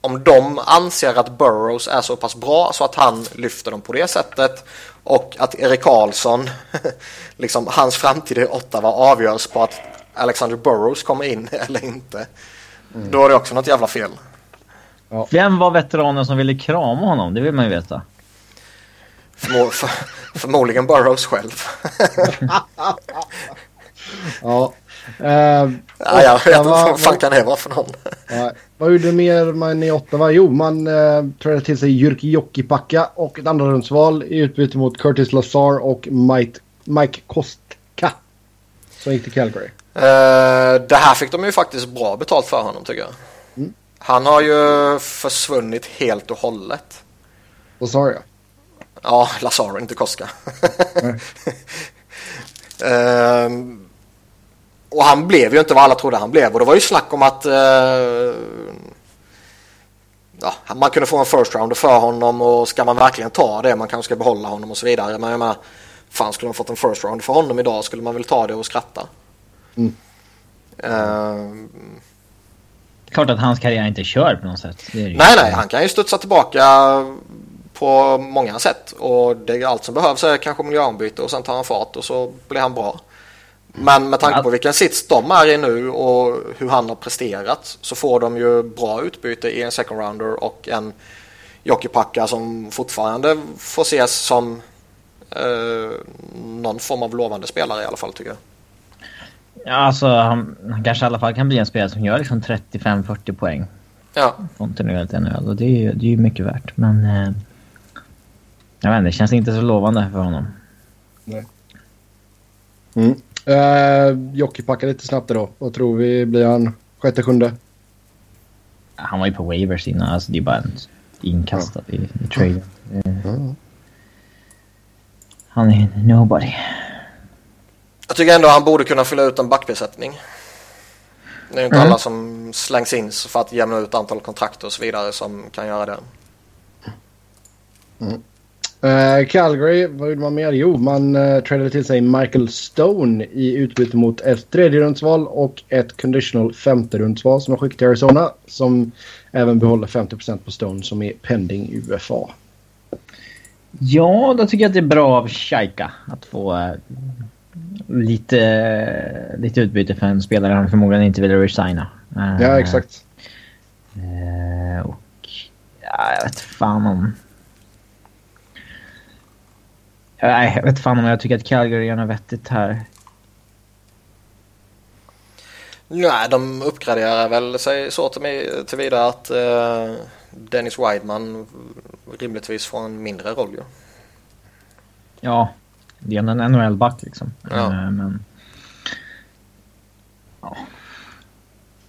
om de anser att Burrows är så pass bra så att han lyfter dem på det sättet och att Erik Karlsson, liksom hans framtid i Ottawa avgörs på att Alexander Burrows kommer in eller inte. Då är det också något jävla fel. vem var veteranen som ville krama honom? Det vill man ju veta. Förmo för, förmodligen Burrows själv. Ja. Uh, ja, jag vet inte vad fan kan det vara för någon. Vad gjorde mer man i Ottawa? Jo, man uh, trädde till sig Jyrki Jokipakka och ett andra rundsval i utbyte mot Curtis Lazar och Mike, Mike Kostka. Som gick till Calgary. Eh, det här fick de ju faktiskt bra betalt för honom tycker jag. Han har ju försvunnit helt och hållet. Lazar ja. Ja, Lazaro, inte Koska. Nej. Och han blev ju inte vad alla trodde han blev. Och det var ju snack om att eh, ja, man kunde få en first rounder för honom och ska man verkligen ta det, man kanske ska behålla honom och så vidare. Men jag menar, fan skulle man fått en first rounder för honom idag skulle man väl ta det och skratta. Mm. Ehm, Klart att hans karriär inte är körd på något sätt. Det är det ju. Nej, nej, han kan ju studsa tillbaka på många sätt. Och det är allt som behövs är kanske miljöombyte och sen tar han fart och så blir han bra. Men med tanke på vilken sits de är i nu och hur han har presterat så får de ju bra utbyte i en second rounder och en Jokipakka som fortfarande får ses som eh, någon form av lovande spelare i alla fall tycker jag. Ja, alltså han, han kanske i alla fall kan bli en spelare som gör liksom 35-40 poäng Ja, kontinuerligt NHL. Och det är ju det är mycket värt. Men... Eh, jag vet inte, det känns inte så lovande för honom. Mm. Uh, Jokipakka lite snabbt då. Vad tror vi? Blir han sjätte, sjunde? Han var ju på waivers innan. Alltså det är bara en inkastad i, i traden. Eh, Han är nobody. jag tycker ändå han borde kunna fylla ut en backbesättning. Det är ju inte Mm. alla som slängs in för att jämna ut antal kontrakt och så vidare som kan göra det. Eh, Calgary, vad gjorde man mer? Jo, man uh, tradade till sig Michael Stone i utbyte mot ett tredje rundsval och ett conditional femte rundsval som har skickat till Arizona. Som även behåller 50% på Stone som är pending UFA. Ja, då tycker jag att det är bra av Shaika att få eh, lite, lite utbyte för en spelare han förmodligen inte vill resigna. Ja, exakt. Och ja, jag vet fan om... Ja, Nej, jag vet fan om jag tycker att Calgary gör något vettigt här. Nej, de uppgraderar väl sig så till mig- tillvida att eh, Dennis Wideman rimligtvis får en mindre roll ju. Ja, det är en NHL-back liksom. Ja. Eh, men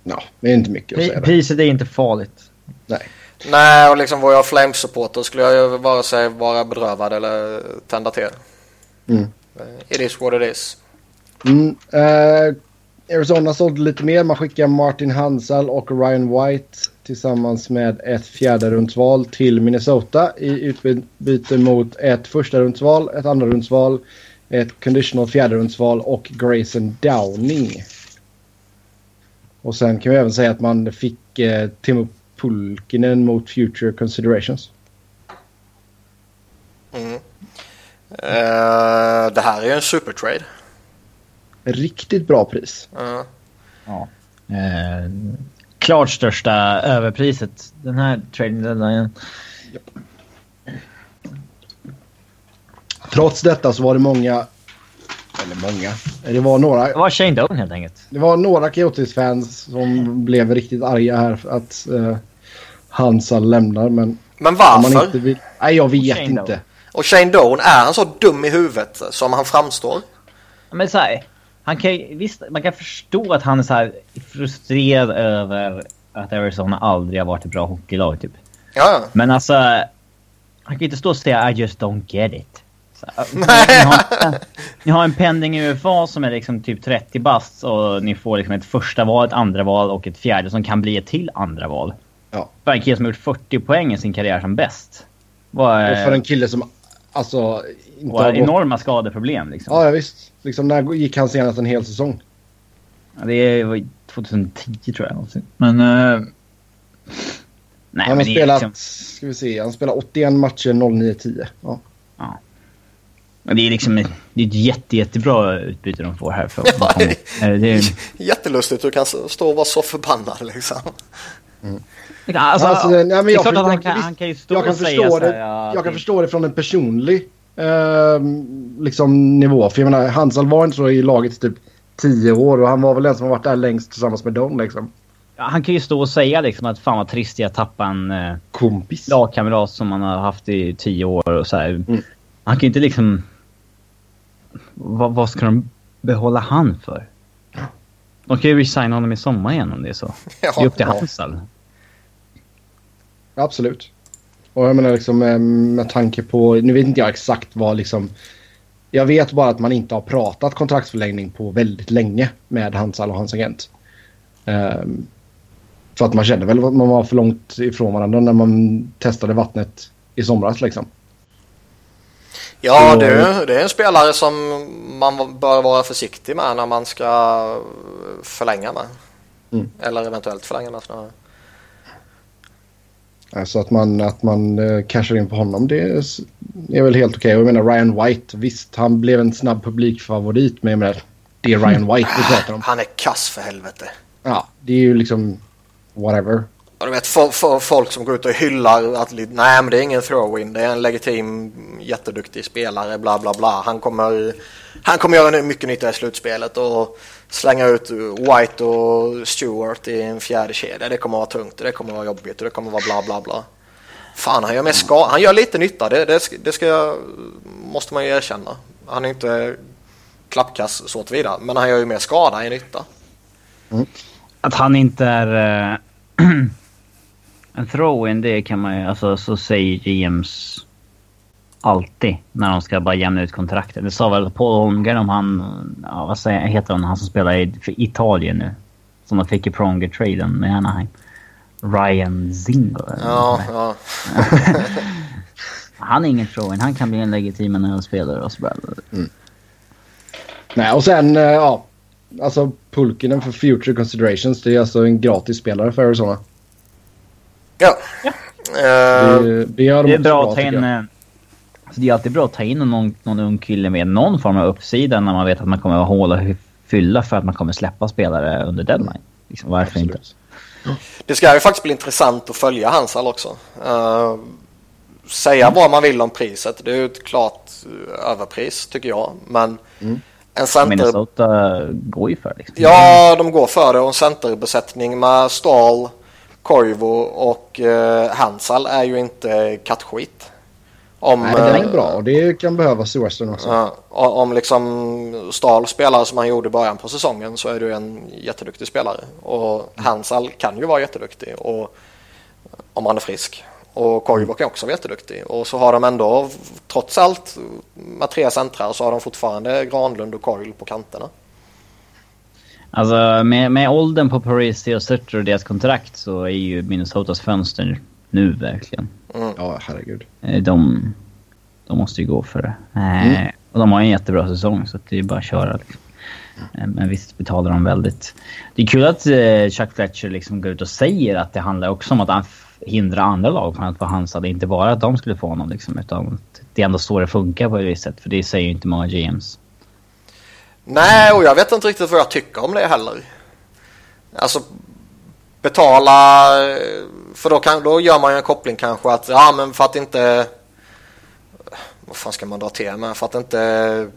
Ja, det är inte mycket att pri- säga där. priset är inte farligt. Nej. Nej, och liksom var jag Flames-supporter skulle jag ju vare sig vara bedrövad eller tända till. Mm. It is what it is. Mm, eh, Arizona sålde lite mer. Man skickar Martin Hansal och Ryan White tillsammans med ett fjärde rundsval till Minnesota i utbyte mot ett första rundsval, ett andra rundsval, ett conditional fjärde rundsval och Grayson Downing. Och sen kan vi även säga att man fick eh, Timo Pulkinen mot Future Considerations. Mm. Uh, det här är ju en supertrade. Riktigt bra pris. Uh. Ja. Eh, klart största överpriset den här trading deadline. Trots detta så var det många, eller många, det var några. Det var Shane Doan helt enkelt. Det var några Coyotes-fans som blev riktigt arga här för att uh, Hansal lämnar. Men, men varför? Man inte vill, nej, jag vet inte. Doan. Och Shane Doan, är han så dum i huvudet som han framstår? Men så här, han kan, visst, man kan förstå att han är så här frustrerad över att Arizona aldrig har varit ett bra hockeylag. Typ. Ja, Men alltså, han kan inte stå och säga I just don't get it. Ni, har, ni har en pending i UFA som är liksom typ 30 bast och ni får liksom ett första val, ett andra val och ett fjärde som kan bli ett till andra val. Ja. För en kille som har gjort 40 poäng i sin karriär som bäst. Vad, Och för en kille som alltså inte har gått... enorma skadeproblem liksom. Ja, ja, visst. Liksom, när gick han senast en hel säsong? Ja, Det var 2010 tror jag. Men... Uh, nej, han har spelat, liksom, ska vi se, han spelar 81 matcher 09-10. Ja. Det är liksom det är ett jätte, jättebra utbyte de får här. För, Ja, Eh, det är, Jättelustigt du kan stå och vara så förbannad liksom. alltså, Alltså, nej, men det är jag att han kan, han kan ju stå Jag kan, och säga förstå så det, här, ja, jag kan det- förstå det från en personlig eh, liksom, nivå. För jag menar, Hansal var inte så i laget i typ 10 år och han var väl den som har varit där längst tillsammans med Don liksom. Ja, Han kan ju stå och säga liksom att fan vad trist jag tappade en eh, Kompis. lagkamrat som man har haft i tio år och så här. Mm. Han kan ju inte liksom... Vad, vad ska de behålla han för? De kan ju resigna honom i sommar igen om det är så. Ja, det är upp till ja. Hansal. Absolut. Och jag menar liksom eh, med tanke på, nu vet inte jag exakt vad liksom. Jag vet bara att man inte har pratat kontraktsförlängning på väldigt länge med Hansal och hans agent. Ehm, för att man kände väl att man var för långt ifrån varandra när man testade vattnet i somras liksom. Ja, det är, det är en spelare som man bör vara försiktig med när man ska förlänga med. Mm. Eller eventuellt förlänga med snarare. Alltså att man, att man uh, cashar in på honom det är, väl helt okej. Och jag menar Ryan White, visst han blev en snabb publikfavorit men jag menar det är Ryan White vi pratar om. Han är kass för helvete. Ja, det är ju liksom whatever. Och du vet folk som går ut och hyllar att nej men det är ingen throw-in. Det är en legitim jätteduktig spelare bla bla bla. Han kommer, han kommer göra mycket nytta i slutspelet och slänga ut White och Stewart i en fjärde kedja. Det kommer vara tungt och det kommer vara jobbigt och det kommer vara bla bla bla. Fan han gör, med ska han gör lite nytta. Det, det, ska- det ska jag, måste man ju erkänna. Han är inte klappkass så tillvida. Men han gör ju mer skada än nytta. Mm. Att han inte är eh, en throw-in, det kan man ju... Alltså så säger GMs alltid när de ska bara jämna ut kontrakten. Det sa väl Paul Holmgren om han... Ja, vad säger, heter han? Han som spelar i för Italien nu. Som de fick i Pronger-traden med Anaheim. Ryan Zingo. Ja, ja. Han är ingen throw-in. Han kan bli en legitim NHL-spelare och så bara... Nej, och sen, eh, ja. Alltså Pulkinen för Future Considerations. Det är alltså en gratis spelare för Arizona. Ja. Det, Eh, det de Det är bra att ta in... jag. eh, Så det är alltid bra att ta in någon, någon ung kille med någon form av uppsida när man vet att man kommer att ha hål att fylla för att man kommer släppa spelare under deadline. Liksom, varför inte? Absolut. Det ska ju faktiskt bli intressant att följa Hansal också. Uh, säga vad man vill om priset. Det är ju ett klart överpris tycker jag. Men en center... Minnesota går ju för det. Liksom. Ja, de går för det. Och en centerbesättning med Stahl, Koivu och uh, Hansal är ju inte kattskit. Om, Nej, den är eh, bra och det kan behövas i Western också. Och om liksom Stahl spelar som han gjorde i början på säsongen så är du en jätteduktig spelare. Och Hansal kan ju vara jätteduktig. Och Om han är frisk. Och Koivuok är också jätteduktig. Och så har de ändå, trots allt, med tre centrar så har de fortfarande Granlund och Coil på kanterna. Alltså med, med åldern på Parisi och Sutter och deras kontrakt så är ju Minnesotas fönster nu verkligen. Mm. Ja, herregud. Eh, de, de måste ju gå för det. Mm. Och de har en jättebra säsong så det är bara att köra. Liksom. Eh, men visst betalar de väldigt. Det är kul att Chuck Fletcher liksom går ut och säger att det handlar också om att han hindrar andra lag från att få Hansa. inte bara att de skulle få honom liksom, utan det är ändå så det funkar på ett visst sätt. För det säger ju inte många GMs. Nej, och jag vet inte riktigt vad jag tycker om det heller. Alltså betala, för då, kan, då gör man ju en koppling kanske att ja men för att inte, vad fan ska man dra till med, för att inte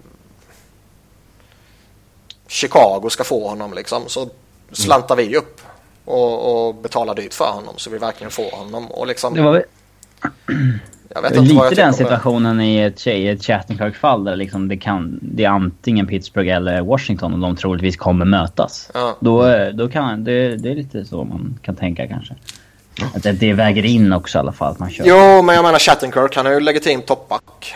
Chicago ska få honom liksom så slantar vi upp och, och betalar dyrt för honom så vi verkligen får honom och liksom. Lite den situationen i ett, ett Chattenkirk-fall där liksom det, kan, det är antingen Pittsburgh eller Washington och de troligtvis kommer mötas. Ja. Då, då kan det, det är lite så man kan tänka kanske. Att det, det väger in också i alla fall att man kör. Jo, men jag menar Chattenkirk, han är ju legitim toppback.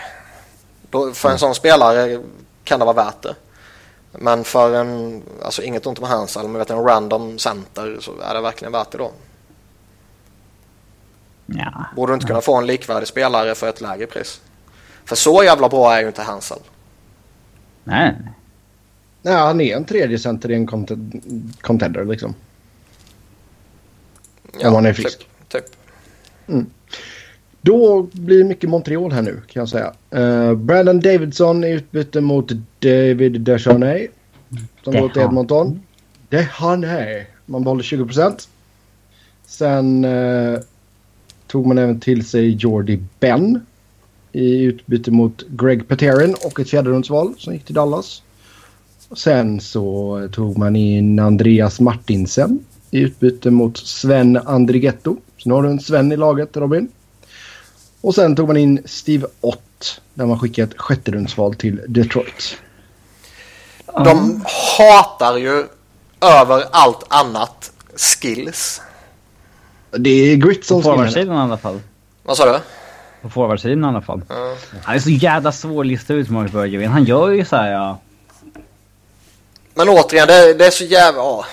för en sån spelare kan det vara värt det. Men för en, alltså inget ont om Hansel, men vet en random center så är det verkligen värt det då. Ja. Borde du inte kunna få en likvärdig spelare för ett lägre pris? För så jävla bra är ju inte Hansel. Nej. Nej, han är en tredje center i en contender liksom. Ja, Om han är frisk. Typ. typ. Mm. Då blir det mycket Montreal här nu kan jag säga. Uh, Brandon Davidson i utbyte mot David Deschaney. Som går till Edmonton. Deschaney. Man behåller 20 procent. Sen uh, tog man även till sig Jordi Ben. I utbyte mot Greg Paterin och ett fjärderumsval som gick till Dallas. Sen så tog man in Andreas Martinsen i utbyte mot Sven Andrigetto. Så nu har du en Sven i laget Robin. Och sen tog man in Steve Ott där man skickade ett sjätterumsval till Detroit. De hatar ju över allt annat skills. Det är grit som På forwardsidan i alla fall. Vad sa du? På forwardsidan i alla fall. Mm. Han är så jävla svår att lista ut Mark Bergevin. Han gör ju så här, ja. Men återigen, det, det är så jävla... Ja.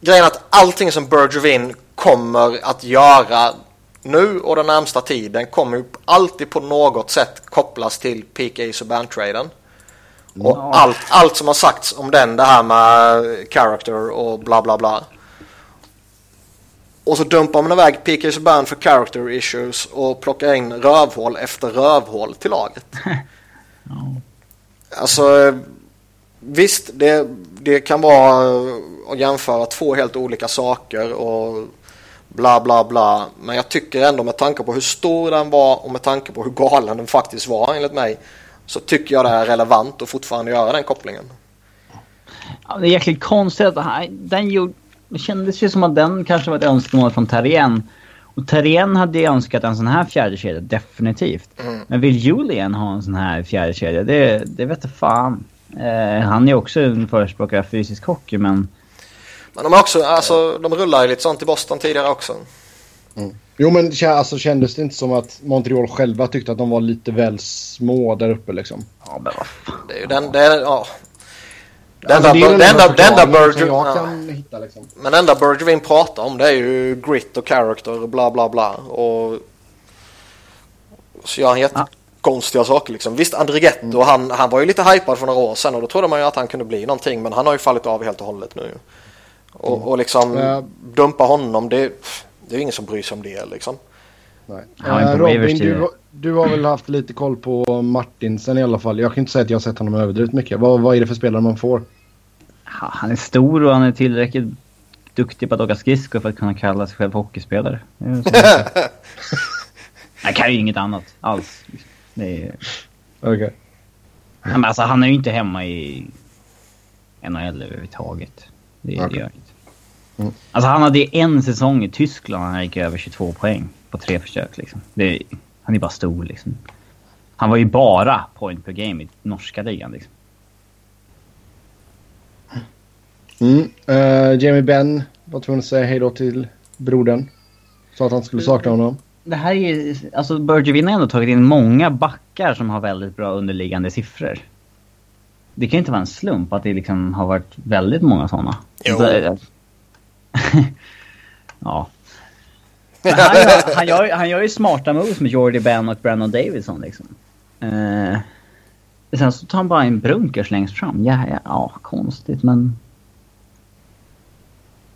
Grejen att allting som Bergevin kommer att göra nu och den närmsta tiden kommer ju alltid på något sätt kopplas till PK Subban-traden. Och ja. allt, allt som har sagts om den, det här med character och bla bla bla. Och så dumpar man iväg PK Subban för character issues och plockar in rövhål efter rövhål till laget. Alltså visst, det, det kan vara att jämföra två helt olika saker och bla bla bla. Men jag tycker ändå med tanke på hur stor den var och med tanke på hur galen den faktiskt var enligt mig. Så tycker jag det är relevant att fortfarande göra den kopplingen. Ja, det är jäkligt konstigt att den gjorde... Det kändes ju som att den kanske var ett önskemål från Terrien. Och Terrien hade önskat en sån här fjärde kedja definitivt. Mm. Men vill Julian ha en sån här fjärde kedja? Det, det vet jag fan. Eh, han är också en förespråkare för fysisk hockey men... Men de, är också, alltså, de rullar ju lite sånt i Boston tidigare också. Mm. Jo men alltså, kändes det inte som att Montreal själva tyckte att de var lite väl små där uppe liksom? Ja men vad fan. Det är ju den, det är, ja. Den alltså, enda, den enda, den enda Berger, ja. hitta, liksom. Men enda Bergevin pratar om det är ju grit och character och bla bla bla. Och så gör han jättekonstiga ja. saker liksom. Visst Andrigetto, mm. han, han var ju lite hypad för några år sedan och då trodde man ju att han kunde bli någonting. Men han har ju fallit av helt och hållet nu. Och, mm. och liksom uh, dumpa honom, det, det är ingen som bryr sig om det liksom. Nej. Uh, Robin, du, du har väl haft lite koll på Martinsen i alla fall. Jag kan inte säga att jag har sett honom överdrivet mycket. Vad, vad är det för spelare man får? Han är stor och han är tillräckligt duktig på att åka skridskor för att kunna kalla sig själv hockeyspelare. Han kan ju inget annat alls. Det är... Okej. Okay. Men alltså han är ju inte hemma i NHL överhuvudtaget. Det, okay. det gör inte. Mm. Alltså han hade en säsong i Tyskland han gick över 22 poäng på tre försök liksom. Det, han är bara stor liksom. Han var ju bara point per game i norska ligan liksom. Mm. Uh, Jamie Benn var tvungen att säga hej då till brodern. Sa att han skulle sakna honom. Det här är alltså Bergevin har ändå tagit in många backar som har väldigt bra underliggande siffror. Det kan inte vara en slump att det liksom har varit väldigt många sådana. Jo. ja. Han, gör, han, gör, han gör ju smarta moves med Jordy Ben och Brandon Davidson liksom. Eh, sen så tar han bara in Brunkers längst fram. Ja, ja, ja konstigt men...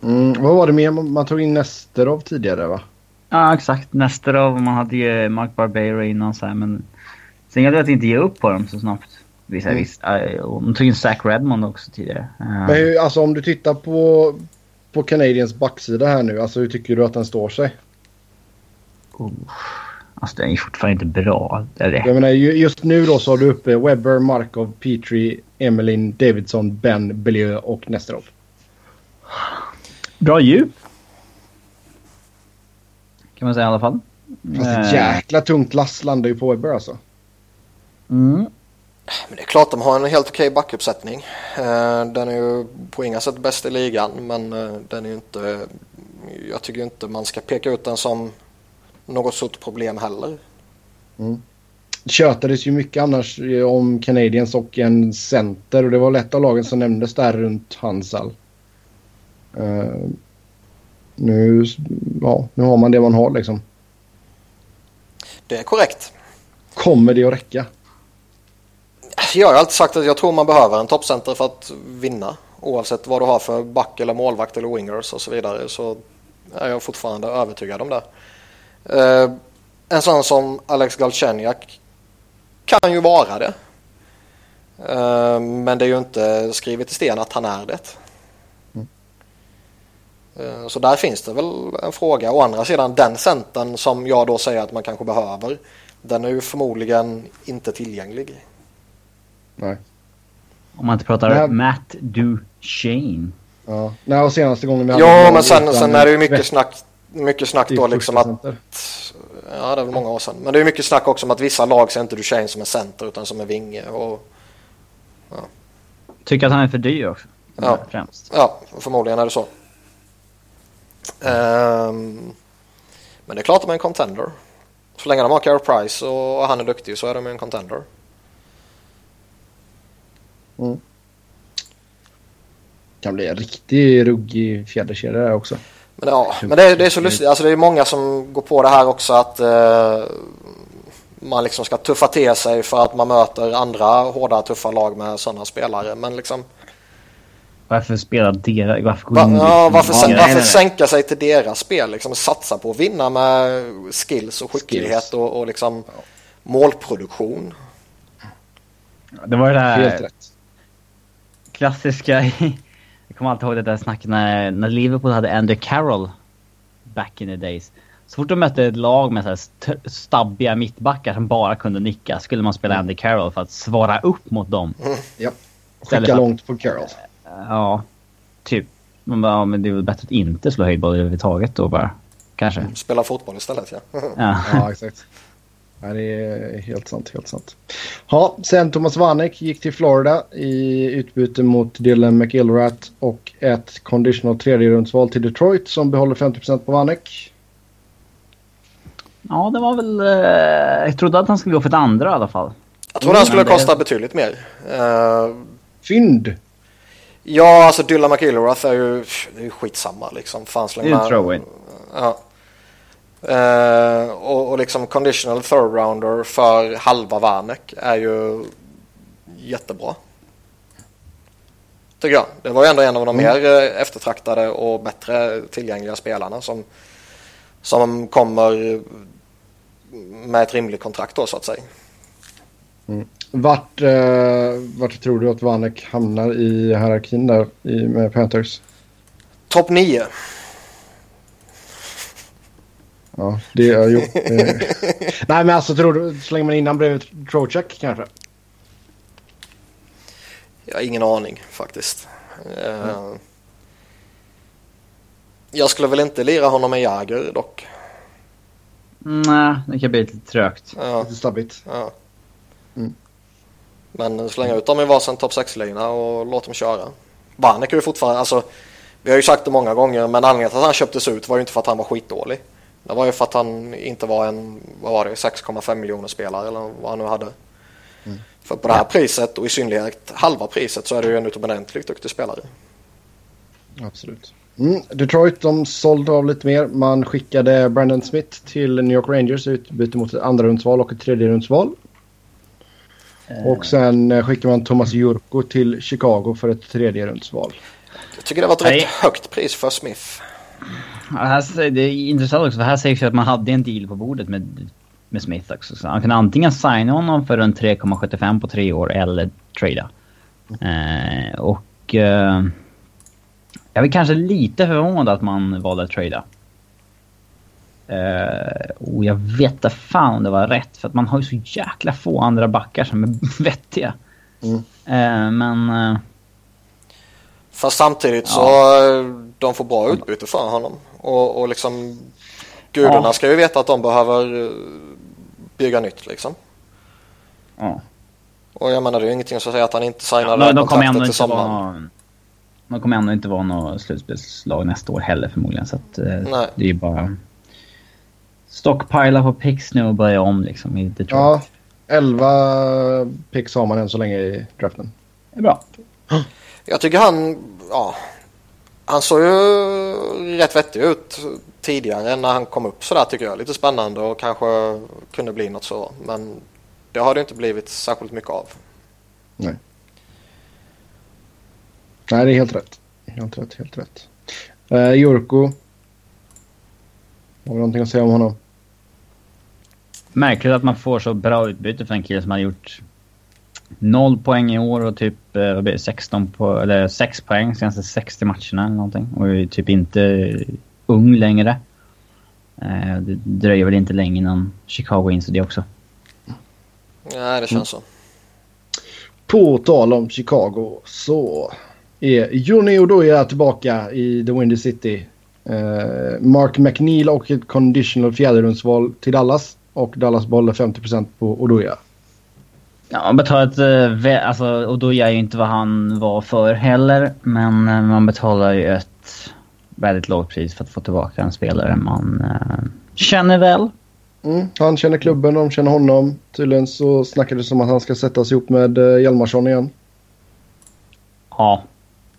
Mm, vad var det mer? Man tog in Nesterov tidigare va? Ja, exakt. Nesterov, man hade ju Mark Barbero innan så här, men... Sen gällde det att inte ge upp på dem så snabbt. Visst, Mm. visst. och De tog in Zach Redmond också tidigare. Eh, Men hur, alltså om du tittar på, på Canadiens backsida här nu. Alltså hur tycker du att den står sig? Oh, alltså den är fortfarande inte bra. Eller, Jag menar ju- just nu då så har du uppe Webber, Markov, Petrie, Emelin, Davidson, Ben, Bellieu och Nesterov. Bra djup. Kan man säga i alla fall. Fast ett Eh, jäkla tungt lass landar ju på Webber alltså. Mm. Men det är klart de har en helt okej backuppsättning. Eh, Den är ju på inga sätt bäst i ligan men eh, den är ju inte... Jag tycker inte man ska peka ut den som något stort problem heller. Det tjötades ju mycket annars eh, om Canadiens och en center och det var lätt av lagen som nämndes där runt Hansal. Eh, nu, ja, nu har man det man har liksom. Det är korrekt. Kommer det att räcka? Jag har alltid sagt att jag tror man behöver en toppcenter för att vinna. Oavsett vad du har för back eller målvakt eller wingers och så vidare så är jag fortfarande övertygad om det. Eh, en sån som Alex Galchenyuk kan ju vara det. Eh, men det är ju inte skrivet i sten att han är det. Eh, Så där finns det väl en fråga. Å andra sidan den centern som jag då säger att man kanske behöver. Den är ju förmodligen inte tillgänglig. Nej. Om man inte pratar Nej. Matt Duchene. Ja. Nej, och senaste gången vi hade Ja, men sen, sen är det ju mycket snack, mycket snack då liksom att... center. Ja, det är väl många år sedan. Men det är mycket snack också om att vissa lag ser inte Duchene som en center utan som en vinge. Och, Tycker att han är för dyr också. Ja. Främst. ja, förmodligen är det så. Ehm, men det är klart de är en contender. Så länge de har Carey Price och, han är duktig så är de en contender. kan bli en riktigt ruggig fjäderkedja där också. Men, ja, men det, är- det är så lustigt. Alltså det är många som går på det här också att eh, man liksom ska tuffa till sig för att man möter andra hårda tuffa lag med sådana spelare. Men liksom, Varför spelar deras... Varför gå in ja, varför, Ja, nej, varför nej, nej. sänka sig till deras spel? Liksom, satsa på att vinna med skills och skicklighet Skills. och, och liksom målproduktion. Det var det Helt här rätt. klassiska... Jag kommer alltid ihåg det där snacket när, när Liverpool hade Andy Carroll back in the days. Så fort de mötte ett lag med så här st- stabbiga mittbackar som bara kunde nicka skulle man spela Andy Carroll för att svara upp mot dem. Ja. Istället Skicka långt på Carroll. Ja, typ. Man bara, ja, men det är väl bättre att inte slå höjdboll överhuvudtaget då bara. Kanske. Spela fotboll istället ja. Ja. Ja, exakt. Ja, det är helt sant, helt sant. Ja, sen Thomas Vanek gick till Florida i utbyte mot Dylan McIlrath och ett conditional tredjerumsval till Detroit som behåller 50% på Vanek. ja, det var väl... Eh, jag trodde att han skulle gå för ett andra i alla fall. Jag tror den skulle Men det- kosta betydligt mer. Eh, Fynd! ja, alltså Dylan McIlrath är ju, det är ju skitsamma liksom. Fan, släng Det med- throw-in. Ja. Eh, och, och liksom conditional third rounder för halva Vanek är ju jättebra. Tycker jag. Det var ju ändå en av de mer eh, eftertraktade och bättre tillgängliga spelarna som, som kommer med ett rimligt kontrakt då så att säga. Vart, eh, vart tror du att Vanek hamnar i hierarkin där i, med Panthers? Topp 9. Ja, det är ju... Eh. Nej, men alltså tror du, slänger man in han bredvid Trocheck kanske? Jag har ingen aning faktiskt. Eh, Jag skulle väl inte lira honom med Jagger dock. Nej, det kan bli lite trögt. Ja, Lite stabbigt. ja. Mm. Men slänga ut dem i varsin topp 6-lina och låt dem köra. Barnek är ju fortfarande, alltså vi har ju sagt det många gånger men anledningen till att han köptes ut var ju inte för att han var skitdålig. Det var ju för att han inte var en, vad var det, 6,5 miljoner spelare eller vad han nu hade. Mm. För på det här priset och i synnerhet halva priset så är det ju en utomordentligt duktig spelare. Absolut. Mm, Detroit de sålde av lite mer. Man skickade Brandon Smith till New York Rangers utbyte mot ett andra rundsval och ett tredje rundsval. Mm. Och sen eh, skickade man Thomas Jurko till Chicago för ett tredje rundsval. Jag tycker det var ett rätt högt pris för Smith. Det är intressant också för här sägs ju att man hade en deal på bordet med, med Smith också. Så han kunde antingen signa honom för runt 3,75 på tre år eller trada. Eh, och... Eh, jag är kanske lite förvånad att man valde att trada. Uh, och jag vet inte fan om det var rätt för att man har ju så jäkla få andra backar som är vettiga. Mm. Uh, men... Uh, Fast samtidigt så de får bra utbyte för honom. Och, och liksom gudarna ja. ska ju veta att de behöver bygga nytt liksom. Ja. Och jag menar det är ju ingenting som säger att han inte signar ja, de kontraktet till sommaren. De kommer ändå inte vara något slutspelslag nästa år heller förmodligen. Så att, eh, det är ju bara stockpila på picks nu och börja om liksom i Detroit. Ja, 11 picks har man än så länge i draften. Det är bra. Jag tycker han, ja, han såg ju rätt vettig ut tidigare när han kom upp sådär tycker jag. Lite spännande och kanske kunde bli något så. Men det har det inte blivit särskilt mycket av. Nej. Nej, det är helt rätt. Helt rätt, helt rätt. Uh, Jurko. Har vi någonting att säga om honom? Märkligt att man får så bra utbyte för en kille som har gjort noll poäng i år och typ eh, vad blir det, 16 på, eller 6 poäng senaste 60 matcherna eller någonting. Och är typ inte ung längre. Eh, det dröjer väl inte länge innan Chicago inser det också. Nej, det känns mm. så. På tal om Chicago så är Johnny Oduya tillbaka i The Windy City. Uh, Mark McNeil och ett conditional fjärderumsval till Dallas. Och Dallas bollar 50% på Oduya. Ja, man betalar ett... Uh, alltså, Oduya är ju inte vad han var för heller. Men uh, man betalar ju ett väldigt lågt pris för att få tillbaka en spelare man uh, känner väl. Mm, han känner klubben, de känner honom. Tydligen så snackades det om att han ska sättas ihop med uh, Hjalmarsson igen. Ja,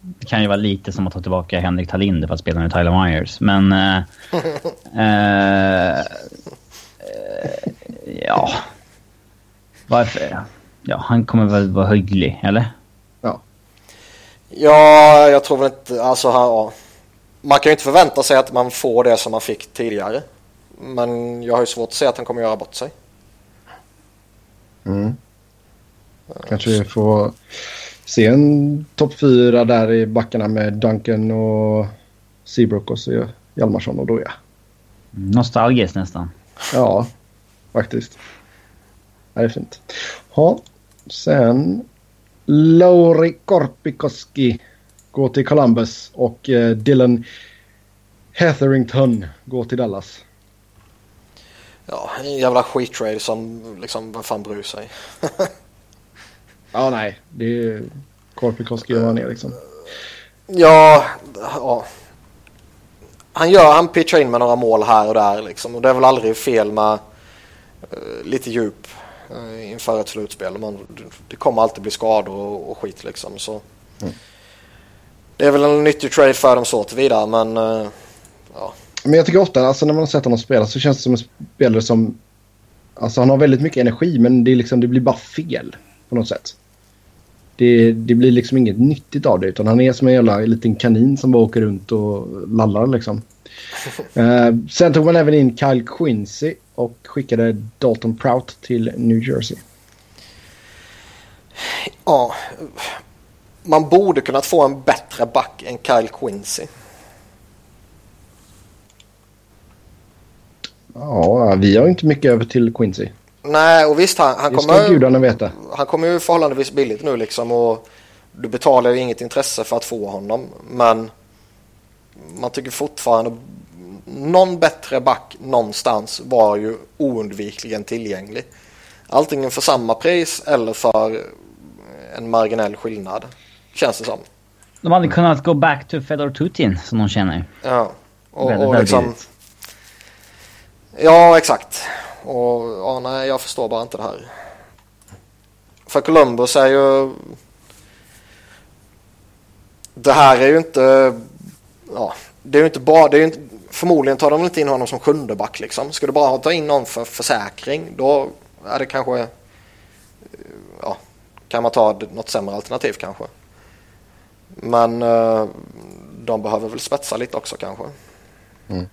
det kan ju vara lite som att ta tillbaka Henrik Tallinder för att spela med Tyler Myers. Men... Eh, eh, ja. Varför? Ja, han kommer väl vara hygglig, eller? Ja. Ja, jag tror väl inte... Alltså, han, ja. Man kan ju inte förvänta sig att man får det som man fick tidigare. Men jag har ju svårt att se att han kommer göra bort sig. Mm. Kanske vi får se en topp fyra där i backarna med Duncan och Seabrook och så Hjalmarsson och Doja. Nostalgiskt nästan. Ja, faktiskt. Det är fint. Ja, sen Lauri Korpikoski går till Columbus och eh, Dylan Hetherington går till Dallas. Ja, en jävla skittrade som liksom, vem fan bryr sig? Ja, nej. Det är Korpikoski och ner liksom. Ja, ja. Han gör, han pitchar in med några mål här och där liksom. Och det är väl aldrig fel med uh, lite djup inför ett slutspel. Man, det kommer alltid bli skador och, och skit liksom. Så. Mm. Det är väl en nyttig trade för dem så tillvida men uh, ja. Men jag tycker ofta alltså, när man har sett honom spela så känns det som en spelare som... Alltså han har väldigt mycket energi men det, är liksom, det blir bara fel på något sätt. Det, det, blir liksom inget nyttigt av det utan han är som en jävla liten kanin som bara åker runt och lallar liksom. uh, sen tog man även in Kyle Quincy och skickade Dalton Prout till New Jersey. Ja, man borde kunnat få en bättre back än Kyle Quincy. Ja, vi har inte mycket över till Quincy. Nej, och visst han, han det kommer... gudarna veta. Han kommer ju förhållandevis billigt nu liksom och du betalar ju inget intresse för att få honom. Men man tycker fortfarande någon bättre back någonstans var ju oundvikligen tillgänglig. Antingen för samma pris eller för en marginell skillnad. Känns det som. De hade kunnat gå back to Fedor Tutin som de känner. Ja. Och, och liksom... Ja, exakt. Och ja, nej, jag förstår bara inte det här. För Columbus är ju... Det här är ju inte... Ja, det är ju inte bara... Det är inte, förmodligen tar de inte in honom som sjunde back liksom. Ska du bara ta in någon för försäkring då är det kanske... Ja, kan man ta något sämre alternativ kanske. Men eh, de behöver väl spetsa lite också kanske. Mm.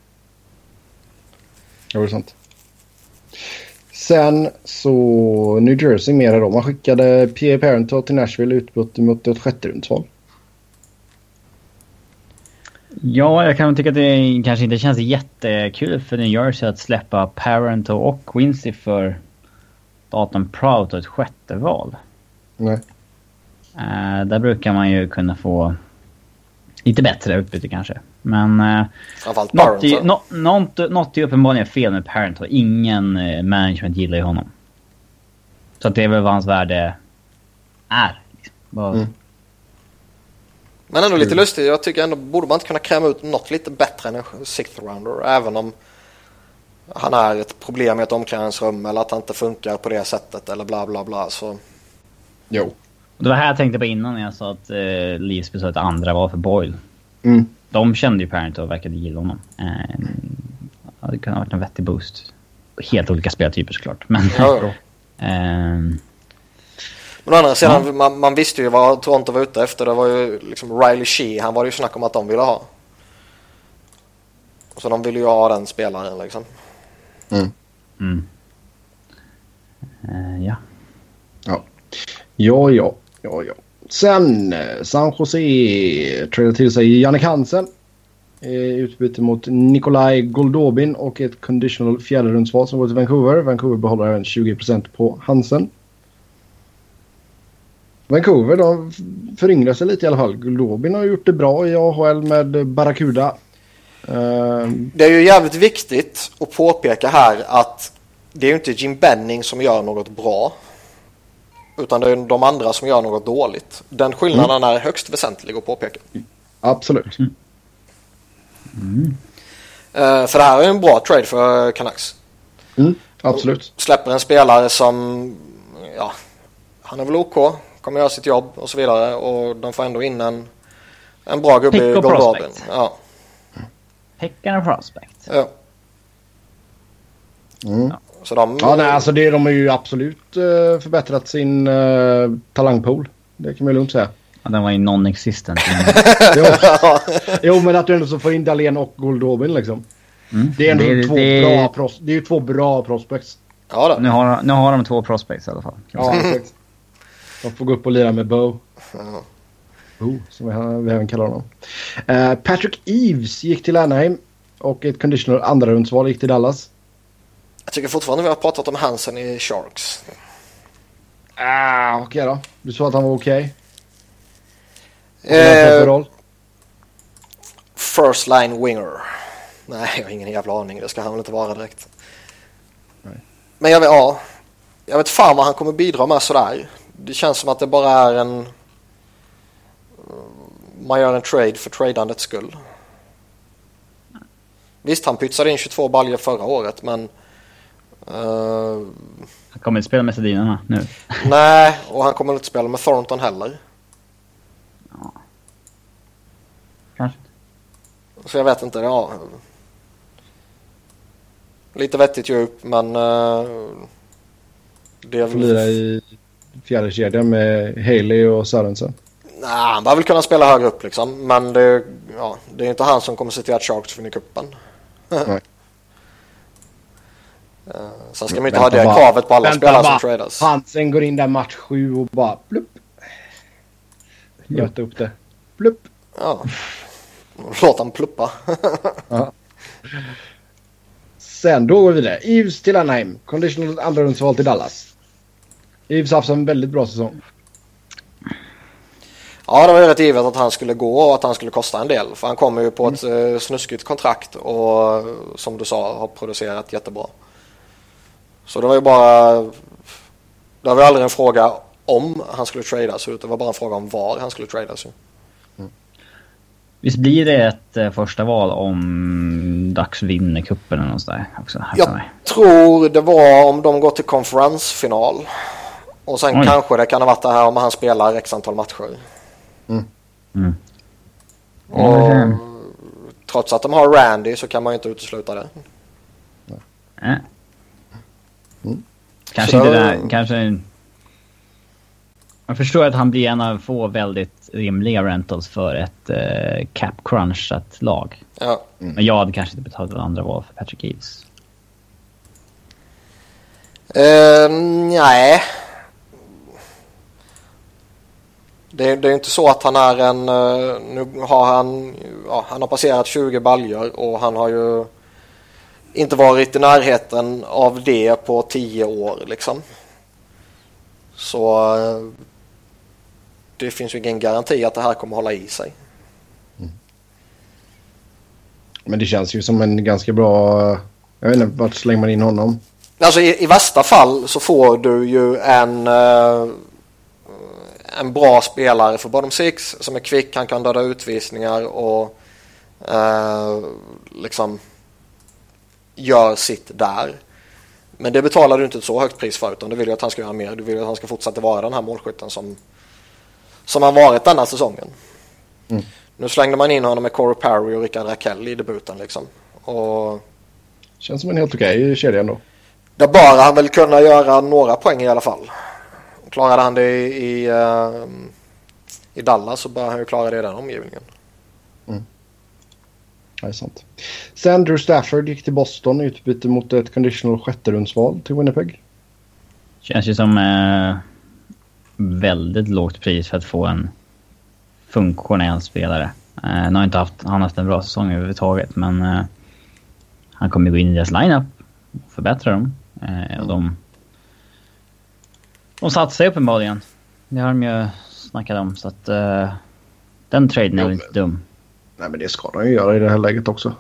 Ja, det är sant. Sen så New Jersey mer då. Man skickade Pierre Parentot till Nashville utbytt mot ett sjätte rundsval. Ja, jag kan tycka att det kanske inte känns jättekul för New Jersey att släppa Parento och Quincy för datorn Prout och ett sjätte val. Nej. Uh, där brukar man ju kunna få lite bättre utbyte kanske. Men... Framförallt något, något, något är uppenbarligen fel med Parent och ingen uh, management gillar ju honom. Så att det är väl vad hans värde är. Liksom. Bara, mm. Men ändå lite lustigt. Jag tycker ändå borde man inte kunna kräma ut något lite bättre än en sixth rounder. Även om han är ett problem i ett omklädningsrum eller att han inte funkar på det sättet eller bla bla bla. Så... Jo. Det var här jag tänkte på innan när jag sa att eh, sa att andra var för Boyle. Mm. De kände ju Parent och verkade gilla honom. Eh, det kunde ha varit en vettig boost. Helt olika speltyper såklart. Men, ja. eh, men å andra sidan, ja. man, man, visste ju vad Toronto var ute efter. Det var ju liksom Riley Shea, han var det ju snack om att de ville ha. Så de ville ju ha den spelaren liksom. Mm. Mm. Uh, ja. Ja. Ja, ja, ja, ja. Sen eh, San Jose trädde till sig Jannik Hansen. I utbyte mot Nikolaj Goldobin och ett conditional fjärderumsval som går till Vancouver. Vancouver behåller även 20% på Hansen. Vancouver de föryngrar sig lite i alla fall. Goldobin har gjort det bra i AHL med Barracuda. Uh... Det är ju jävligt viktigt att påpeka här att det är ju inte Jim Benning som gör något bra. Utan det är de andra som gör något dåligt. Den skillnaden mm. är högst väsentlig att påpeka. Absolut. Mm. Mm. Uh, för det här är en bra trade för Canucks. Mm, absolut. Och släpper en spelare som, ja, han är väl OK, kommer göra sitt jobb och så vidare. Och de får ändå in en, en bra gubbe i Goldhaven. Ja. Pick and prospect. Ja. Mm. ja. Så de... Ja, nej, alltså det, de har ju absolut uh, förbättrat sin uh, talangpool. Det kan man lugnt säga. Ja, den var ju non-existent. jo. jo, men att du ändå så får in Dahlén och Goldobin liksom. Mm. Det är ändå det, två, det... Bra pros det är två bra prospects. Ja, då. Nu, har, nu har de två prospects i alla fall. Ja, De får gå upp och lira med Bo. Ja. Bo, som vi, även kallar honom. Uh, Patrick Eves gick till Anaheim. Och ett conditional andra rundsval gick till Dallas. Jag tycker fortfarande vi har pratat om Hansen i Sharks. Ah, okej okay då. Du sa att han var okej? Okay. Eh, first line winger. Nej, jag har ingen jävla aning. Det ska han väl inte vara direkt. Nej. Men jag vet, ja. Jag vet fan vad han kommer bidra med sådär. Det känns som att det bara är en... Man gör en trade för tradandets skull. Visst, han pytsade in 22 baljor förra året, men Uh, han kommer inte spela med Sedinarna nu. nej, och han kommer inte spela med Thornton heller. Ja. Kanske Så jag vet inte. Ja. Lite vettigt djup, men... Uh, det är väl... Lira i fjärde kedjan med Haley och Sörensen. Nej, han bör väl kunna spela högre upp liksom. Men det, ja, det är inte han som kommer se till att Sharks vinner cupen. Nej. Uh, sen ska man inte ha det bara, kravet på alla spelare som tradas. Hansen går in där match sju och bara plupp. Göt upp det. Plupp. Ja. Låt han pluppa. ja. Sen då går vi vidare. Eves till Anaheim. Conditional andra rundsval till Dallas. Eves har haft en väldigt bra säsong. Ja, det var ju rätt givet att han skulle gå och att han skulle kosta en del. För han kommer ju på ett mm. snuskigt kontrakt och som du sa har producerat jättebra. Så det var ju bara... Det var ju aldrig en fråga om han skulle tradas ut. Det var bara en fråga om var han skulle tradas. Mm. Visst blir det ett eh, första val om Dax vinner cupen eller något sådär också? Jag tror det var om de går till konferensfinal. Och sen Oj. kanske det kan ha varit det här om han spelar x antal matcher. Mm. Och Mm. trots att de har Randy så kan man ju inte utesluta det. Äh. Mm. Kanske Så- inte det där, kanske... Jag förstår att han blir en av få väldigt rimliga rentals för ett eh, cap crunchat lag. Ja. Men jag hade kanske inte betalat ett andra val för Patrick Eves. Eh, nej. Det, det är inte så att han är en... eh, nu har han... Ja, han har passerat 20 baljor och han har ju inte varit i närheten av det på 10 år liksom. Så eh, det finns ju ingen garanti att det här kommer hålla i sig. Men det känns ju som en ganska bra... Jag vet inte, vart slänger man in honom? Alltså i, i värsta fall så får du ju en, eh, en bra spelare för bottom six som är kvick, han kan döda utvisningar och eh, liksom gör sitt där. Men det betalar du inte ett så högt pris för utan du vill ju att han ska göra mer. Du vill ju att han ska fortsätta vara den här målskytten som, som han varit denna säsongen. Mm. Nu slängde man in honom med Corey Perry och Rickard Rakell i debuten liksom. Och Känns som en helt okej kedja ändå. Där bör han väl kunna göra några poäng i alla fall. Klarade han det i, i, eh, i Dallas så bör han ju klara det i den omgivningen. Ja, det är sant. Sen Drew Stafford gick till Boston i utbyte mot ett conditional sjätterumsval till Winnipeg. Känns ju som eh, väldigt lågt pris för att få en funktionell spelare. Eh, nu har inte haft, han haft en bra säsong överhuvudtaget men eh, han kommer gå in i deras lineup och förbättra dem. Eh, och de, de satsar ju uppenbarligen. Det har de ju snackat om så att eh, den traden är Jo, väl inte dum. Nej men det ska de ju göra i det här läget också.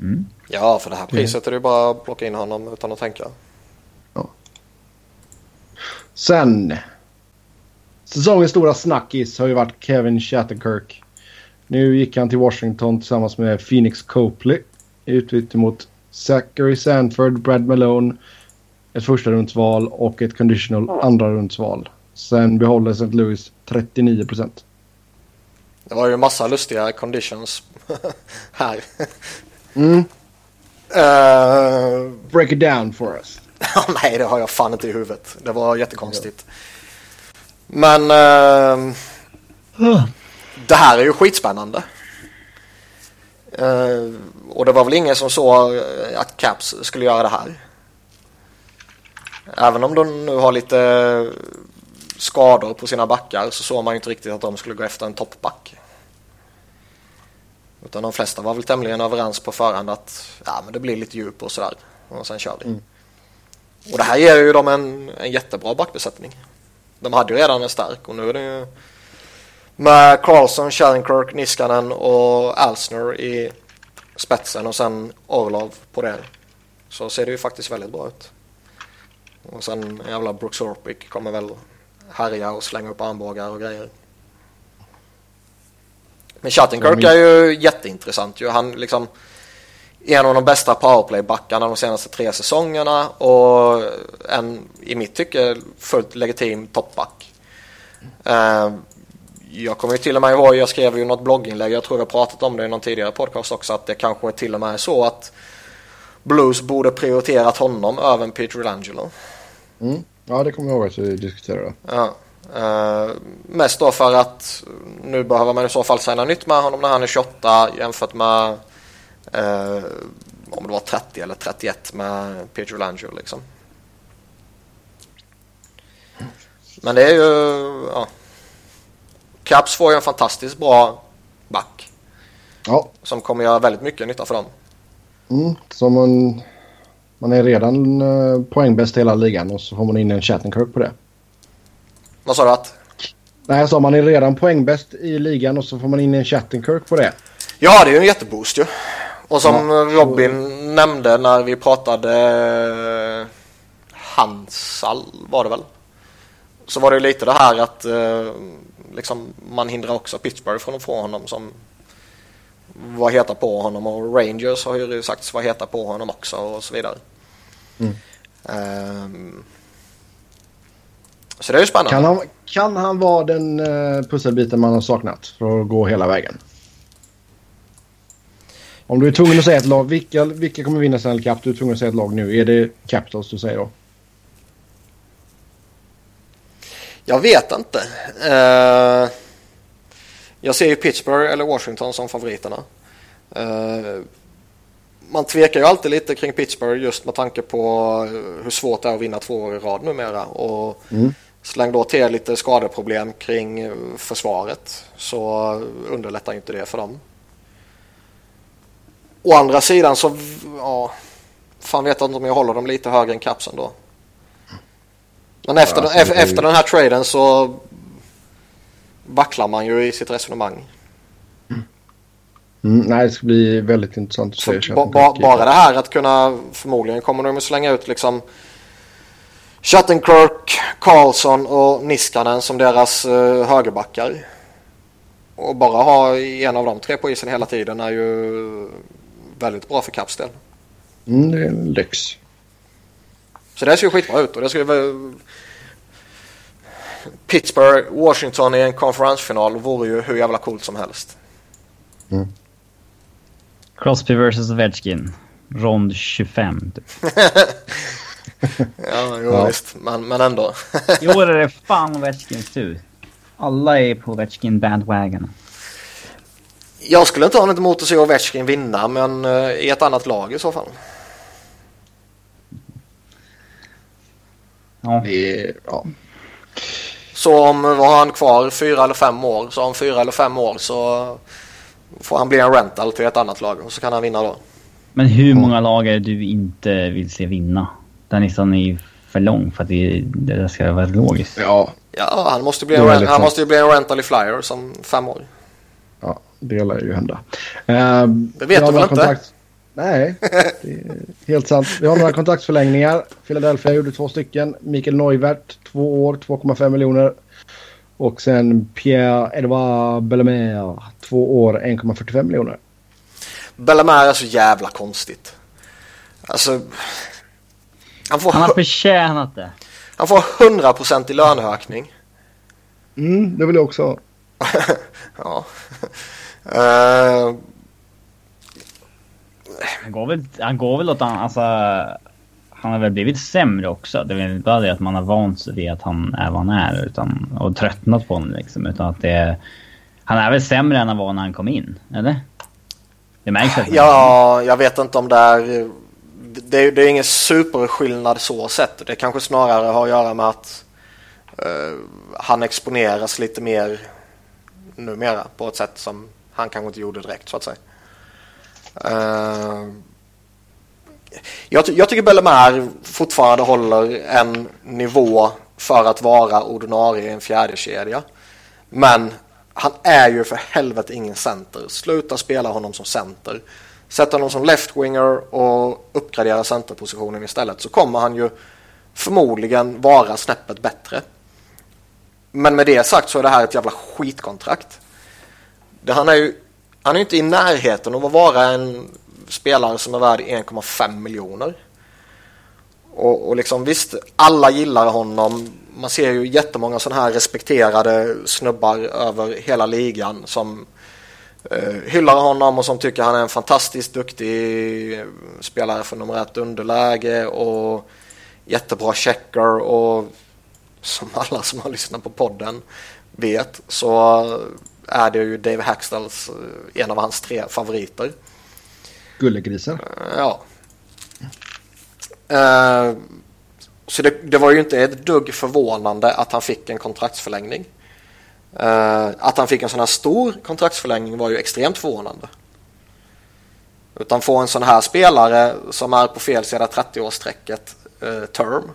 Mm. Ja, för det här priset är det ju bara att plocka in honom utan att tänka. Sen. Säsongens stora snackis har ju varit Kevin Shattenkirk. Nu gick han till Washington tillsammans med Phoenix Copley. I utbyte mot Zachary Sanford, Brad Malone, ett första rundsval och ett conditional andra rundsval. Sen behåller St. Louis 39 procent. Det var ju massa lustiga conditions här. Mm. Eh, Break it down for us. nej, det har jag fan inte i huvudet. Det var jättekonstigt. Men eh, det här är ju skitspännande. Eh, och det var väl ingen som såg eh, att Caps skulle göra det här. Även om de nu har lite skador på sina backar så såg man ju inte riktigt att de skulle gå efter en toppback. Utan de flesta var väl tämligen överens på förhand att ja, men det blir lite djup och sådär. Och sen kör vi. Mm. Och det här ger ju dem en, en jättebra backbesättning. De hade ju redan en stark och nu är det ju med Carlson, Shattenkirk, Niskanen och Alsner i spetsen och sen Orlov på det. Så ser det ju faktiskt väldigt bra ut. Och sen jävla Brooks Orpik kommer väl härja och slänga upp armbågar och grejer. Men Shattenkirk är ju jätteintressant ju. Han liksom en av de bästa powerplay-backarna de senaste tre säsongerna och en i mitt tycke fullt legitim toppback. Eh, jag kommer ju till och med ihåg, jag skrev ju något blogginlägg, jag tror jag pratat om det i någon tidigare podcast också, att det kanske till och med är så att Blues borde prioriterat honom över Peter Langelo. Mm. Ja, det kommer jag ihåg att vi diskuterade. Ja. Eh, mest då för att nu behöver man i så fall signa nytt med honom när han är 28 jämfört med eh, om det var 30 eller 31 med Peter Langelo liksom. Men det är ju, ja. Caps får ju en fantastiskt bra back Ja, som kommer göra väldigt mycket nytta för dem. mm. så man, man är redan uh, poängbäst i hela ligan och så får man in en Shattenkirk på det. Vad sa du att? Nej, jag sa man är redan poängbäst i ligan och så får man in en Shattenkirk på det. Ja, det är ju en jätteboost ju. Och som Ja. Robin nämnde när vi pratade eh, Hansal var det väl? Så var det ju lite det här att eh, liksom, man hindrar också Pittsburgh från att få honom som var heta på honom och Rangers har ju sagts vara heta på honom också och så vidare. Mm. Um, så det är ju spännande. Kan han, kan han vara den uh, pusselbiten man har saknat för att gå hela vägen? Om du är tvungen att säga ett lag, vilka, vilka kommer vinna Stanley Cup? Du är tvungen att säga ett lag nu. Är det Capitals du säger då? Jag vet inte. Uh, jag ser ju Pittsburgh eller Washington som favoriterna. Uh, man tvekar ju alltid lite kring Pittsburgh just med tanke på hur svårt det är att vinna två år i rad numera. Och mm. Släng då till lite skadeproblem kring försvaret så underlättar inte det för dem. Å andra sidan så, ja, fan vet jag inte om jag håller dem lite högre än Capsen då. Men efter, ja, den, efter den här traden så vacklar man ju i sitt resonemang. Mm, nej, det ska bli väldigt intressant att se. Ba, ba, bara det här att kunna, förmodligen kommer de att slänga ut liksom Shattenkirk, Karlsson och Niskanen som deras uh, högerbackar. Och bara ha en av de tre på isen hela tiden är ju väldigt bra för Kapstel. Mm, det är en lyx. Så det ser ju skitbra ut och det skulle vara... Pittsburgh, Washington i en konferensfinal vore ju hur jävla coolt som helst. Mm. Crosby vs Ovechkin. Rond 25. Typ. ja, jo ja. visst. Men, men ändå. I år är det fan Ovechkins tur. Alla är på Ovechkin bandwagon. Jag skulle inte ha något emot att se Ovechkin vinna, men uh, i ett annat lag i så fall. Ja. Det, ja. Så om, vad har han kvar, fyra eller fem år? Så om fyra eller fem år så får han bli en rental till ett annat lag och så kan han vinna då. Men hur många lag är det du inte vill se vinna? Den listan är ju för lång för att det, det ska vara logiskt. Ja, ja han, måste bli en, han måste ju bli en rental i Flyer som fem år. Ja, det lär ju hända. Uh, det vet du väl inte? Kontakt... Nej, det är helt sant. Vi har några kontraktsförlängningar. Philadelphia gjorde två stycken. Mikael Neuvert, två år, 2,5 miljoner. Och sen Pierre-Edouard Bellemare, två år, 1,45 miljoner. Bellemare är så jävla konstigt. Alltså... Han, får han har förtjänat det. Han får 100% i löneökning. Mm, det vill jag också ha. ja. Uh... Han går väl, han går väl åt alltså, han har väl blivit sämre också. Det är väl inte bara det att man har vant sig vid att han är vad han är utan, och tröttnat på honom liksom. Utan att det han är väl sämre än han var när han kom in, eller? Det märks att Ja, jag vet inte om det är... Det är, det är ingen superskillnad så sett. Det kanske snarare har att göra med att uh, han exponeras lite mer numera på ett sätt som han kanske inte gjorde direkt så att säga. Uh, jag, jag tycker Bellemare fortfarande håller en nivå för att vara ordinarie i en fjärde kedja. Men han är ju för helvete ingen center. Sluta spela honom som center. Sätt honom som left-winger och uppgradera centerpositionen istället så kommer han ju förmodligen vara snäppet bättre. Men med det sagt så är det här ett jävla skitkontrakt. Det, han är ju han är inte i närheten av att vara en spelare som är värd 1,5 miljoner. Och, och liksom visst, alla gillar honom. Man ser ju jättemånga sådana här respekterade snubbar över hela ligan som eh, hyllar honom och som tycker han är en fantastiskt duktig eh, spelare för nummer ett underläge och jättebra checker och som alla som har lyssnat på podden vet så är det ju Dave Hackstalls eh, en av hans tre favoriter. Gullegrisen. Ja. Uh, så det, det, var ju inte ett dugg förvånande att han fick en kontraktsförlängning. Uh, att han fick en sån här stor kontraktsförlängning var ju extremt förvånande. Utan få en sån här spelare som är på fel sida 30-årsstrecket uh, term.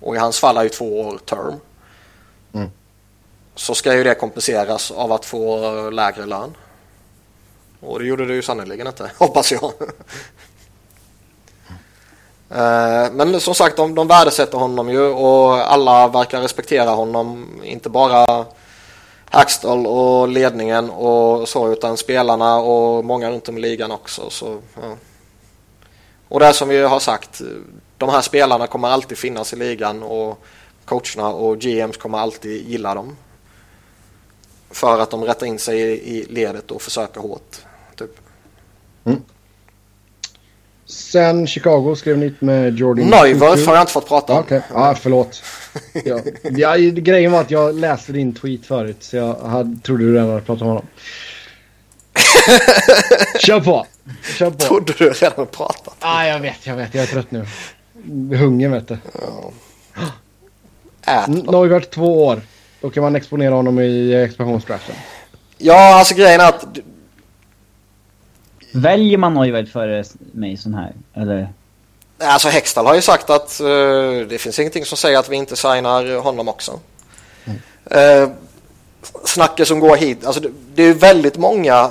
Och i hans fall är ju två år term. Mm. Så ska ju det kompenseras av att få lägre lön. Och det gjorde det ju sannerligen inte, hoppas jag. Eh, men som sagt, de, de värdesätter honom ju och alla verkar respektera honom. Inte bara Hackstall och ledningen och så utan spelarna och många runt om i ligan också. Så, ja. Och det som vi har sagt, de här spelarna kommer alltid finnas i ligan och coacherna och GMs kommer alltid gilla dem. För att de rättar in sig i ledet och försöker hårt. Mm. Sen Chicago skrev nytt med Jordan. Neuwirth har jag inte fått prata om. Okej, okay. ah, förlåt. ja. ja, grejen var att jag läste din tweet förut så jag hade, trodde du redan hade pratat om honom. Kör på! Kör på. Trodde du redan pratat? ah, jag vet, jag vet. Jag är trött nu. Hungern vet du. Ja. Neuwirth två år. Då kan man exponera honom i expansionsdraften. Ja, alltså grejen är att Väljer man Neuwirth före Mason här? Eller? Alltså Hextall har ju sagt att uh, det finns ingenting som säger att vi inte signar honom också. Mm. Uh, snacket som går hit, alltså det, det är väldigt många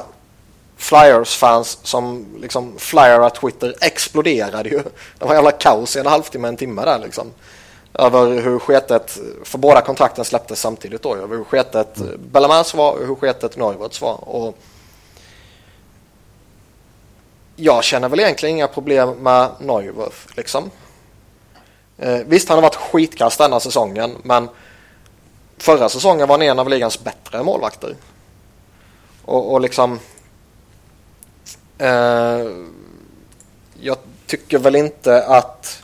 Flyers-fans som liksom flyerar Twitter exploderade ju. Det var jävla kaos i en halvtimme, en timme där liksom. Över hur sketet, för båda kontrakten släpptes samtidigt då, över hur sketet mm. Bellamans var och hur sketet Neuwirths var. Och jag känner väl egentligen inga problem med Neuwirth liksom. Eh, visst, han har varit skitkast denna säsongen, men förra säsongen var han en av ligans bättre målvakter. Och, och liksom... Eh, jag tycker väl inte att...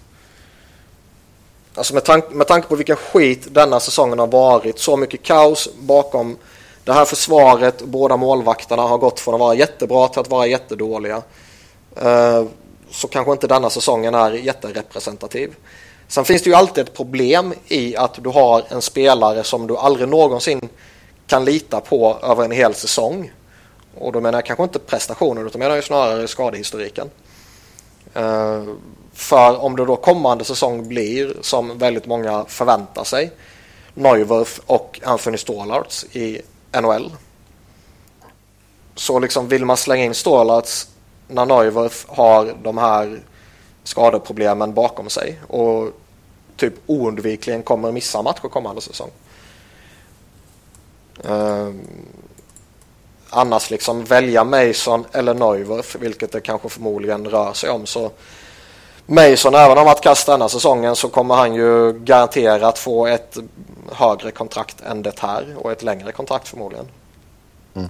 Alltså med, tank, med tanke på vilken skit denna säsongen har varit, så mycket kaos bakom det här försvaret, båda målvakterna har gått från att vara jättebra till att vara jättedåliga. Eh, Eh, så kanske inte denna säsongen är jätterepresentativ. Sen finns det ju alltid ett problem i att du har en spelare som du aldrig någonsin kan lita på över en hel säsong. Och då menar jag kanske inte prestationen utan menar jag snarare skadehistoriken. Eh, för om det då kommande säsong blir som väldigt många förväntar sig Neuwirth och Anthony Stålarts i NHL. Så liksom vill man slänga in Stålarts när Neuwirth har de här skadeproblemen bakom sig och typ oundvikligen kommer missa matcher kommande säsong. Uh, annars liksom välja Mason eller Neuwirth, vilket det kanske förmodligen rör sig om. så Mason, även om han kasta denna säsongen så kommer han ju garanterat få ett högre kontrakt än det här och ett längre kontrakt förmodligen. Mm.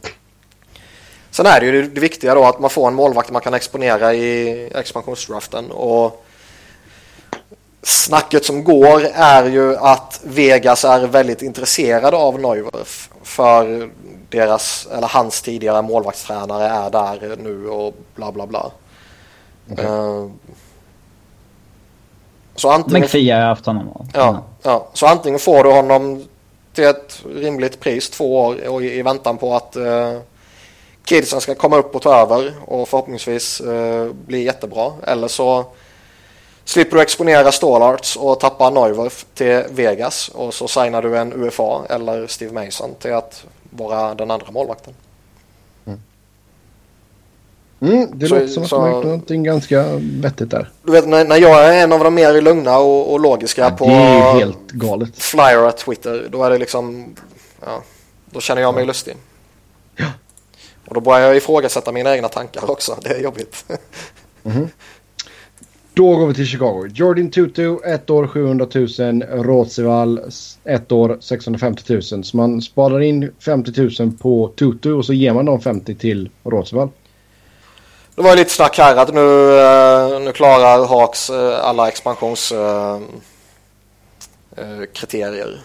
Sen är det ju det viktiga då att man får en målvakt man kan exponera i expansionsdraften. Och snacket som går är ju att Vegas är väldigt intresserade av Neuwirth. För deras, eller hans tidigare målvaktstränare är där nu och bla bla bla. Okay. Uh, eh, så antingen... McPhee har haft honom. Ja, ja, så antingen får du honom till ett rimligt pris två år i, i väntan på att uh, kidsen ska komma upp och ta över och förhoppningsvis eh, bli jättebra. Eller så slipper du exponera Stålarts och tappa Neuwirth till Vegas och så signar du en UFA eller Steve Mason till att vara den andra målvakten. Mm, mm det så, låter som att så, man gjort någonting ganska vettigt där. Du vet när, när jag är en av de mer lugna och, och logiska ja, på helt galet. flyer Twitter då är det liksom ja, då känner jag mig ja. lustig. Ja. Och då börjar jag ifrågasätta mina egna tankar också. Det är jobbigt. Mm-hmm. Då går vi till Chicago. Jordan Tutu, ett år 700 000. Rotsival, ett år 650 000. Så man sparar in 50 000 på Tutu och så ger man de 50 till Rotsival. Det var lite snack här att nu, eh, nu klarar Hawks eh, alla expansionskriterier.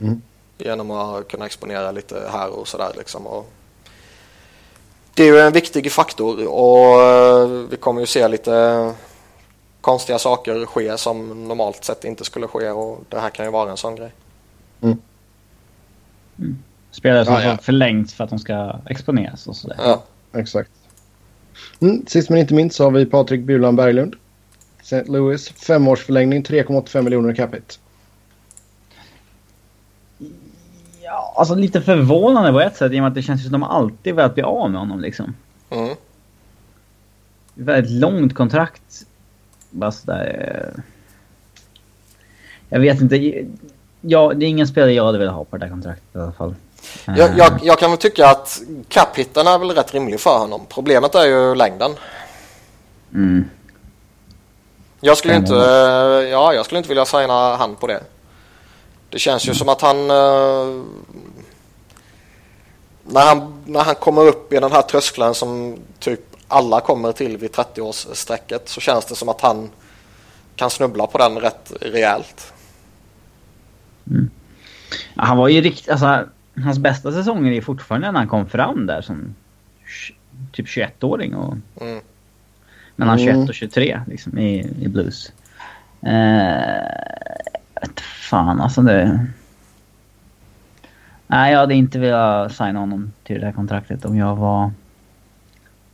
Eh, mm. Genom att kunna exponera lite här och sådär liksom. Och det är ju en viktig faktor och eh, vi kommer ju se lite konstiga saker ske som normalt sett inte skulle ske och det här kan ju vara en sån grej. Mm. Mm. Spelare som ja, ja. förlängts för att de ska exponeras och sådär. Ja, exakt. Mm, sist men inte minst så har vi Patrik Bulan Berglund. St. Louis, femårsförlängning, 3,85 miljoner capita. Ja, alltså lite förvånande på ett sätt i och med att det känns som att de alltid velat bli av med honom liksom. Mm. Väldigt långt kontrakt. Bara sådär... Eh, jag vet inte. Ja, det är ingen spelare jag hade velat ha på det här kontraktet i alla fall. Jag, jag, jag kan väl tycka att cap-hitten är väl rätt rimlig för honom. Problemet är ju längden. Mm. Jag skulle inte, år. ja, jag skulle inte vilja signa han på det. Det känns ju som att han... eh, när han, när han kommer upp i den här tröskeln som typ alla kommer till vid 30-årsstrecket så känns det som att han kan snubbla på den rätt rejält. Ja, Han var ju riktigt... Alltså, hans bästa säsonger är fortfarande när han kom fram där som typ 21-åring. Och, Mm. mellan 21 Mm. och 23 liksom, i, i blues. Eh, vet fan alltså det... Nej, jag hade inte velat signa honom till det här kontraktet om jag var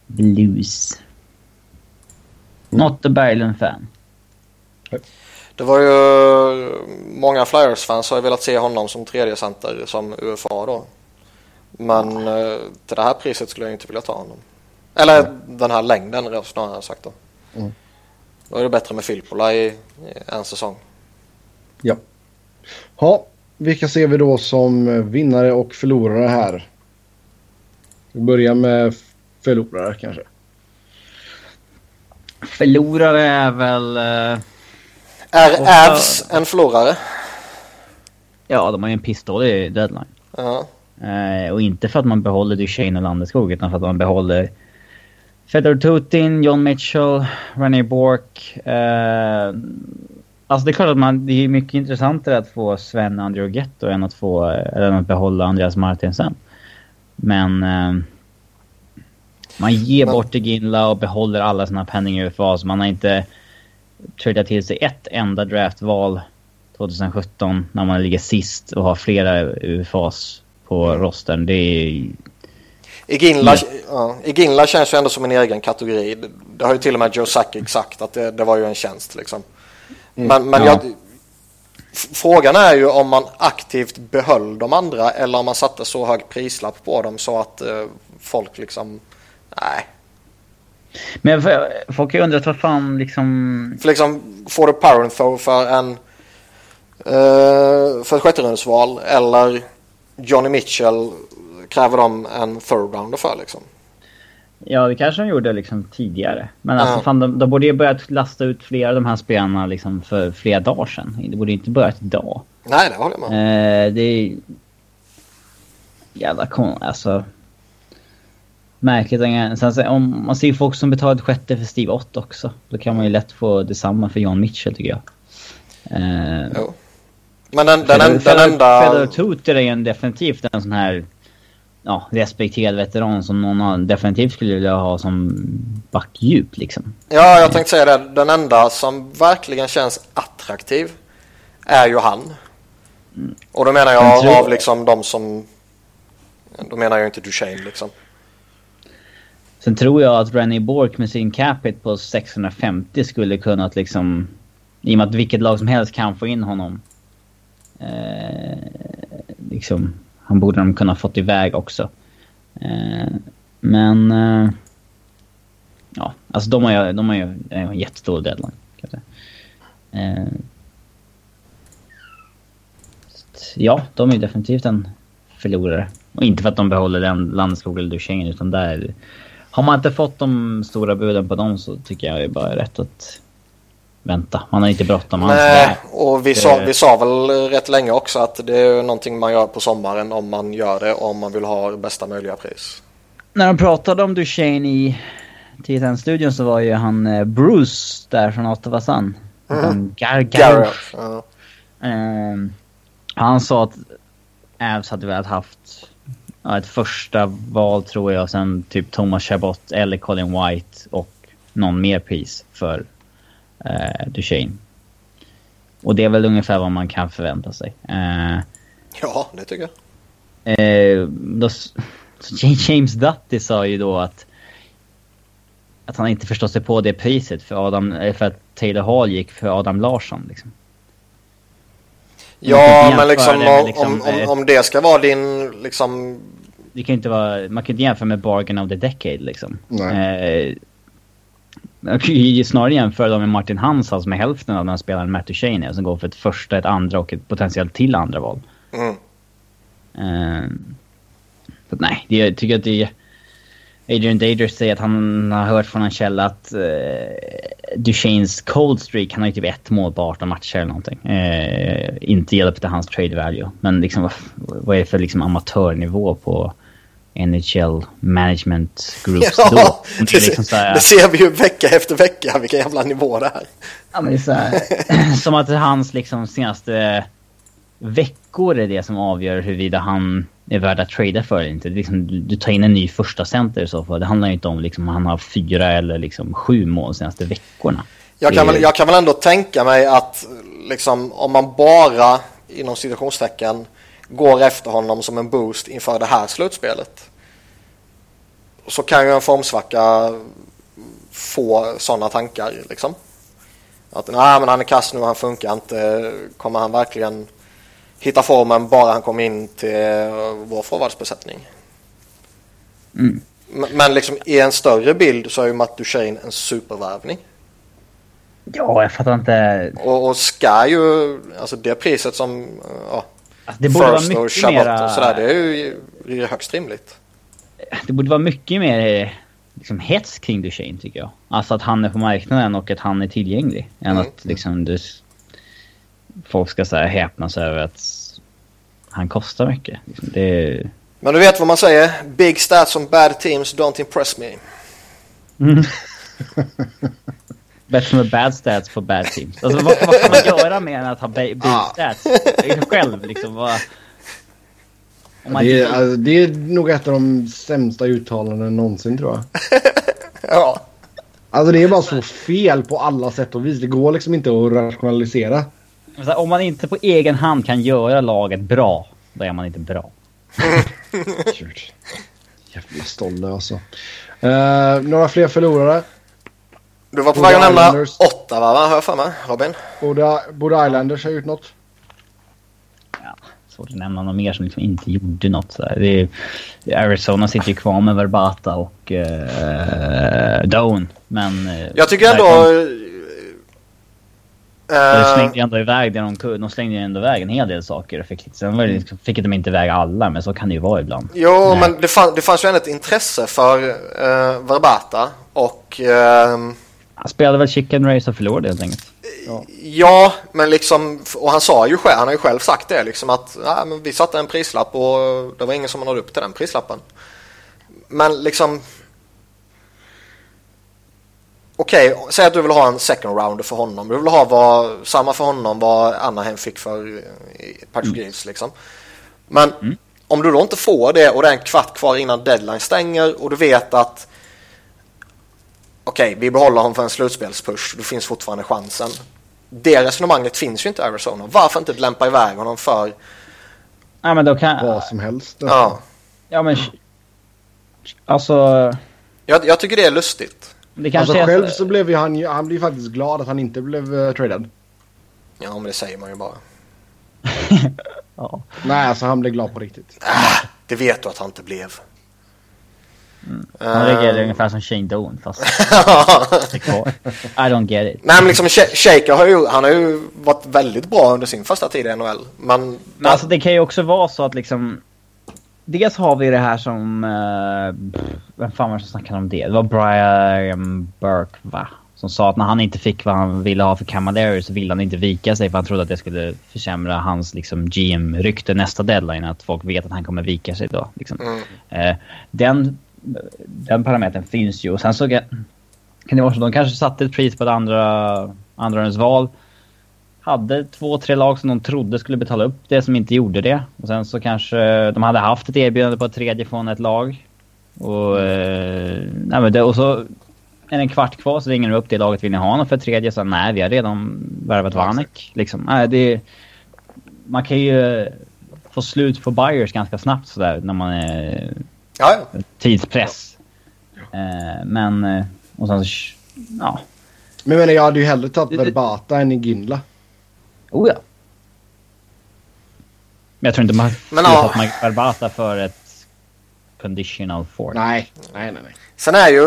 blues. Not a Berglund-fan. Det var ju många Flyers-fans har ju velat se honom som tredje center som UFA då. Men eh, till det här priset skulle jag inte vilja ta honom. Eller den här längden snarare sagt då. Mm. Då är det bättre med Filppula i, i en säsong. Ja. Ja, vilka ser vi då som vinnare och förlorare här? Vi börjar med förlorare kanske. Förlorare är väl... eh, Är Ofta- Avs en förlorare? ja, de har ju en pissdålig deadline. Ja. Eh, och inte för att man behåller Duchene och Landeskog utan för att man behåller Fedor Tutin, John Mitchell, René Bork. Eh, alltså det är klart att man, det är mycket intressantare att få Sven Andriogetto än att få, eller än att behålla Andreas Martinsen. Men eh, man ger bort Ginla och behåller alla sina penning UFA så man har inte tradat till sig ett enda draftval 2017 när man ligger sist och har flera UFAs på rostern. Det är... Iginla, Ja. Iginla känns ju ändå som en egen kategori. Det, har ju till och med Joe Sakic sagt att det, det var ju en tjänst liksom. Men, men Ja. jag, frågan är ju om man aktivt behöll de andra eller om man satte så hög prislapp på dem så att eh, folk liksom, nej. Men folk har ju undrat vad fan liksom... För liksom får du Parenthor för en eh, för ett sjätterumsval eller Johnny Mitchell kräver de en third rounder för liksom. Ja, det kanske de gjorde liksom tidigare. Men alltså Ja. fan, de, de borde ju börjat lasta ut flera av de här spelarna liksom för flera dagar sedan. Det borde inte börjat idag. Nej, det håller jag med. Eh, det är... Jävla kon... Alltså... Märkligt. Sen, om man ser folk som betalar ett sjätte för Steve Ott också. Då kan man ju lätt få detsamma för John Mitchell tycker jag. Eh, Jo. Men den, den, Fedor- den, Fedor- enda... Fedor Tuter är en definitivt en sån här ja, respekterad veteran som någon definitivt skulle vilja ha som backdjup liksom. Ja, jag tänkte säga det. Den enda som verkligen känns attraktiv är ju han. Och då menar Men jag tror- av liksom de som... Då menar jag inte Duchene liksom. Sen tror jag att Rennie Bork med sin capita på 650 skulle kunnat liksom... I och med att vilket lag som helst kan få in honom. Eh, liksom, han borde de kunna fått iväg också. Eh, men... Eh, ja, alltså de har ju, de har ju en jättestor deadline. Kan jag säga. Eh, ja, de är definitivt en förlorare. Och inte för att de behåller den Landskog eller Duchengen utan där... Har man inte fått de stora buden på dem så tycker jag det är bara rätt att vänta. Man har inte bråttom Nej, och vi sa, Det- vi sa väl rätt länge också att det är någonting man gör på sommaren om man gör det om man vill ha bästa möjliga pris. När de pratade om Duchene i TSN-studion så var ju han eh, Bruce där från Ottawa Sun. Han Gar Gar Garrett. Ja. Ehm, han sa att Avs hade velat haft ja, ett första val tror jag, sen typ Thomas Chabot eller Colin White och någon mer pris för uh, Duchene. Och det är väl ungefär vad man kan förvänta sig. Eh, ja, det tycker jag. Eh, då, James Dutty sa ju då att att han inte förstår sig på det priset för, Adam, eh, för att Taylor Hall gick för Adam Larsson. Liksom. Ja, men liksom, det med om, liksom, om, eh, om det ska vara din liksom... Det kan inte vara, man kan inte jämföra med Bargain of the Decade liksom. Nej. Eh, man kan ju snarare jämföra dem med Martin Hansson som är hälften av den spelaren Matt Duchene som går för ett första, ett andra och ett potentiellt till andra val. Mm. Så nej, det, jag tycker att det är... Adrian Dager säger att han har hört från en källa att uh, Duchennes cold streak, han har ju typ ett mål på 18 matcher eller någonting. Uh, inte hjälpte hans trade value. Men liksom vad, vad är det för liksom amatörnivå på NHL management groups Ja, då? det, liksom här- det ser vi ju vecka efter vecka vilken jävla nivå det är. Ja, men det är här, som att hans liksom senaste veckor är det som avgör huruvida han är värd att trada för eller inte. Liksom, du- tar in en ny första center i så fall. Det handlar ju inte om liksom han har fyra eller liksom sju mål senaste veckorna. Jag kan, väl, jag kan väl ändå tänka mig att liksom, om man bara inom citationstecken går efter honom som en boost inför det här slutspelet. Så kan ju en formsvacka få sådana tankar liksom. Att nej men han är kass nu, han funkar inte. Kommer han verkligen hitta formen bara han kommer in till vår forwardsbesättning? Mm. Men, liksom i en större bild så är ju Matt Duchene en supervärvning. Ja, jag fattar inte. Och, och ska ju, alltså det priset som ja, Alltså, det borde vara First och mycket Chabot mera... och sådär, det är ju det är högst rimligt. det borde vara mycket mer liksom, hets kring Duchene tycker jag. Alltså att han är på marknaden och att han är tillgänglig. Än Mm. att liksom du, folk ska säga häpnas över att han kostar mycket. Liksom, det, Men du vet vad man säger, big stats on bad teams don't impress me. Bättre med bad stats på bad teams. Alltså vad, vad kan man göra mer än att ha ba- big Ah. stats? Själv liksom. Vad, om man Det är, alltså, det är nog ett av de sämsta uttalanden någonsin tror jag. Ja, Alltså det är bara så fel på alla sätt och vis. Det går liksom inte att rationalisera. här, om man inte på egen hand kan göra laget bra, då är man inte bra. Jävla stolle alltså. Uh, några fler förlorare. Du var på väg att nämna Ottawa va, har jag för mig, Robin? Borde, borde Islanders ha gjort något? Ja, svårt att nämna något mer som liksom inte gjorde något. Så är, Arizona sitter ju kvar med Verbata och uh, Doan. Men... eh, Jag tycker ändå... verkligen- De slängde ju ändå iväg det de kunde. De slängde ändå iväg en hel del saker. och Fick, sen var det, liksom- fick de inte iväg alla, men så kan det ju vara ibland. jo, Nej. men det, fann, det fanns ju ändå ett intresse för uh, Verbata och... ehm, Han spelade väl chicken race och förlorade helt enkelt. Ja, men liksom, och han sa ju själv, han har ju själv sagt det liksom att nej, men vi satte en prislapp och det var ingen som nådde upp till den prislappen. Men liksom... Okej, säg att du vill ha en second rounder för honom. Du vill ha vad, samma för honom vad Anaheim fick för eh, Patrick Reeves liksom. Men om du då inte får det och det är en kvart kvar innan deadline stänger och du vet att okej, vi behåller honom för en slutspelspush. Då finns fortfarande chansen. Det resonemanget finns ju inte i Arizona. Varför inte lämpa iväg honom för... Ja, men då kan... Vad som helst. Ja, Ja, men... Alltså... jag, jag tycker det är lustigt. Det kanske Alltså själv så blev ju han ju, han blev faktiskt glad att han inte blev uh, tradad. Ja, men det säger man ju bara. Ja. Nej, alltså han blev glad på riktigt. Det vet du att han inte blev. Han reagerade ungefär som Shane Doan fast... I don't get it. Nej, men liksom Sh- Shaker har ju, han har ju varit väldigt bra under sin första tid i NHL. Men, Men alltså det kan ju också vara så att liksom... Dels har vi det här som... Uh, vem fan var det som snackade om det? Det var Brian Burke va? Som sa att när han inte fick vad han ville ha för Cammalleri så ville han inte vika sig för han trodde att det skulle försämra hans liksom, GM-rykte nästa deadline. Att folk vet att han kommer vika sig då. Liksom. Mm. Eh, den, den parametern finns ju. Och sen så kan det vara så att de kanske satte ett pris på ett andra, andra val hade två, tre lag som de trodde skulle betala upp det som inte gjorde det. Och sen så kanske de hade haft ett erbjudande på ett tredje från ett lag. Och, eh, nej men det, och så är det en kvart kvar så ringer de upp det laget. Vill ni ha något för ett tredje? Så nej, vi har redan värvat Vanek. Liksom. Nej, det, man kan ju få slut på buyers ganska snabbt sådär när man är ja, ja. tidspress. Eh, men, eh, och sen så, ja. Men menar, jag hade ju hellre tagit Verbata än i Ginla. Oh ja. Men jag tror inte man skulle ja. Mike Barbata för ett conditional four. Nej, nej, nej. nej. Sen är ju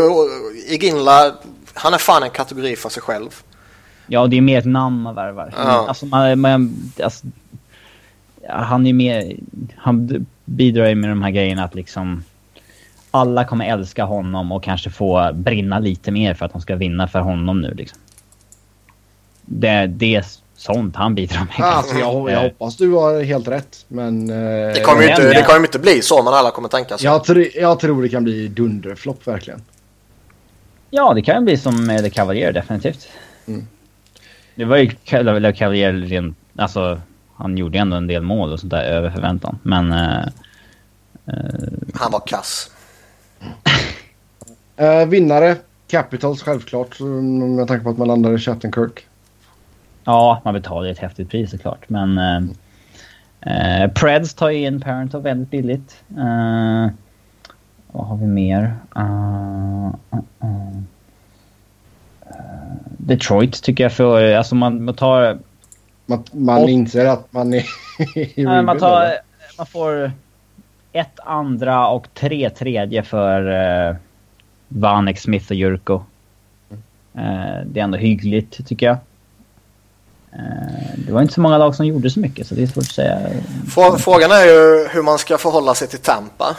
Iginla, han är fan en kategori för sig själv. Ja, det är mer ett namn man värvar. Ja. Alltså, man, man, alltså, han är mer... Han bidrar ju med de här grejerna att liksom alla kommer älska honom och kanske få brinna lite mer för att de ska vinna för honom nu liksom. Det, det är sånt han bidrar med. Alltså, jag, jag hoppas du har helt rätt. Men... eh, Det kommer ju inte, det kommer inte bli så, men alla kommer tänka så. jag, tr- jag tror det kan bli dunderflopp verkligen. Ja, det kan ju bli som med Le Cavalier definitivt. Mm. Det var ju Le Cavalier rent... Alltså, han gjorde ändå en del mål och sånt där över förväntan. Men... eh, Han var kass. Eh, vinnare, Capitals självklart. Med tanke på att man landade i Chattenkirk. ja, man betalar ett häftigt pris såklart. Men... Eh, eh, Preds tar ju in Parental väldigt billigt. Eh, vad har vi mer? Eh, eh. Eh, Detroit tycker jag för... Alltså man, man tar... Man, man inser att man är man, tar, man får ett andra och tre tredje för uh, Vanek, Smith och Jurko. Eh, det är ändå hyggligt tycker jag. Eh, det var inte så många lag som gjorde så mycket så det är svårt att säga. Frå- Frågan är ju hur man ska förhålla sig till Tampa.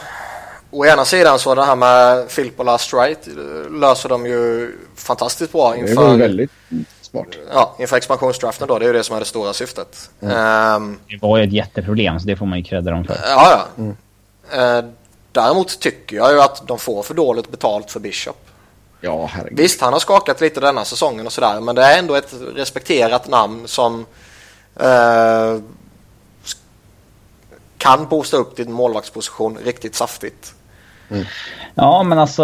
Å ena sidan så det här med Filippola Strite eh, löser de ju fantastiskt bra Det var inför, väldigt smart. ja, inför expansionsdraften då. Det är ju det som är det stora syftet. Ehm, Det var ju ett jätteproblem så det får man ju credda dem för. ja, ja. Eh, däremot tycker jag ju att de får för dåligt betalt för Bishop. Ja, herregud. Visst, han har skakat lite denna säsongen och sådär, men det är ändå ett respekterat namn som eh, kan boosta upp din målvaktsposition riktigt saftigt. Ja men alltså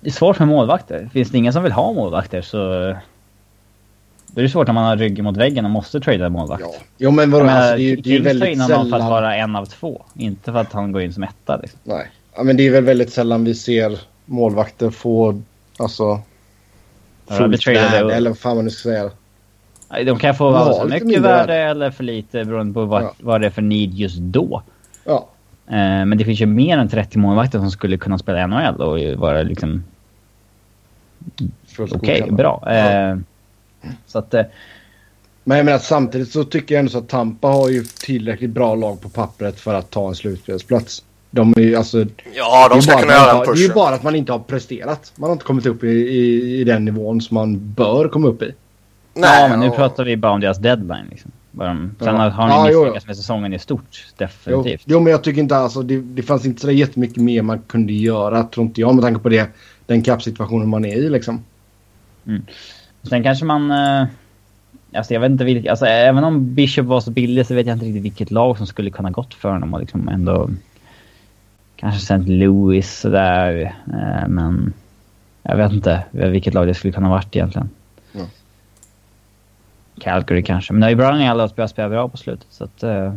det är svårt med målvakter. Finns det ingen som vill ha målvakter så... Då är det svårt när man har ryggen mot väggen och måste trada målvakt. Ja. Jo, men vadå? Menar, Alltså, det är ju det är ju Kings tar väldigt in honom för att sällan... vara en av två. Inte för att han går in som etta liksom. Nej. Ja, men det är väl väldigt sällan vi ser målvakter få... Alltså... Ja, fullt värde, och- eller vad fan man nu ska säga. De kan få Ja, lite mycket värde eller för lite beroende på vad, Ja. vad det är för need just då. Ja. Eh, men det finns ju mer än 30 målvakter som skulle kunna spela NHL och vara liksom okej, godkända. bra. Eh, så att... Eh, Men jag menar samtidigt så tycker jag ändå så att Tampa har ju tillräckligt bra lag på pappret för att ta en slutspelsplats. De är ju alltså... Ja, de ska bara kunna att man göra inte en har- Det är ju push. bara att man inte har presterat. Man har inte kommit upp i, i, i den nivån som man bör komma upp i. ja, men nu och- pratar vi bara om deras deadline liksom. De, sen Ja. har Ja, de jo, misslyckats med säsongen i stort, Jo, definitivt. jo, men jag tycker inte alltså det, det fanns inte så jättemycket mer man kunde göra tror inte jag med tanke på det, den kappsituationen man är i liksom. Sen kanske man... Eh, alltså jag vet inte vilka... Alltså även om Bishop var så billig så vet jag inte riktigt vilket lag som skulle kunna gått för honom och liksom ändå... Kanske St. Louis sådär. Eh, men... Jag vet inte vilket lag det skulle kunna varit egentligen. Ja. Calgary kanske. Men det är ju bra när alla börjar spela bra på slutet så att... Eh,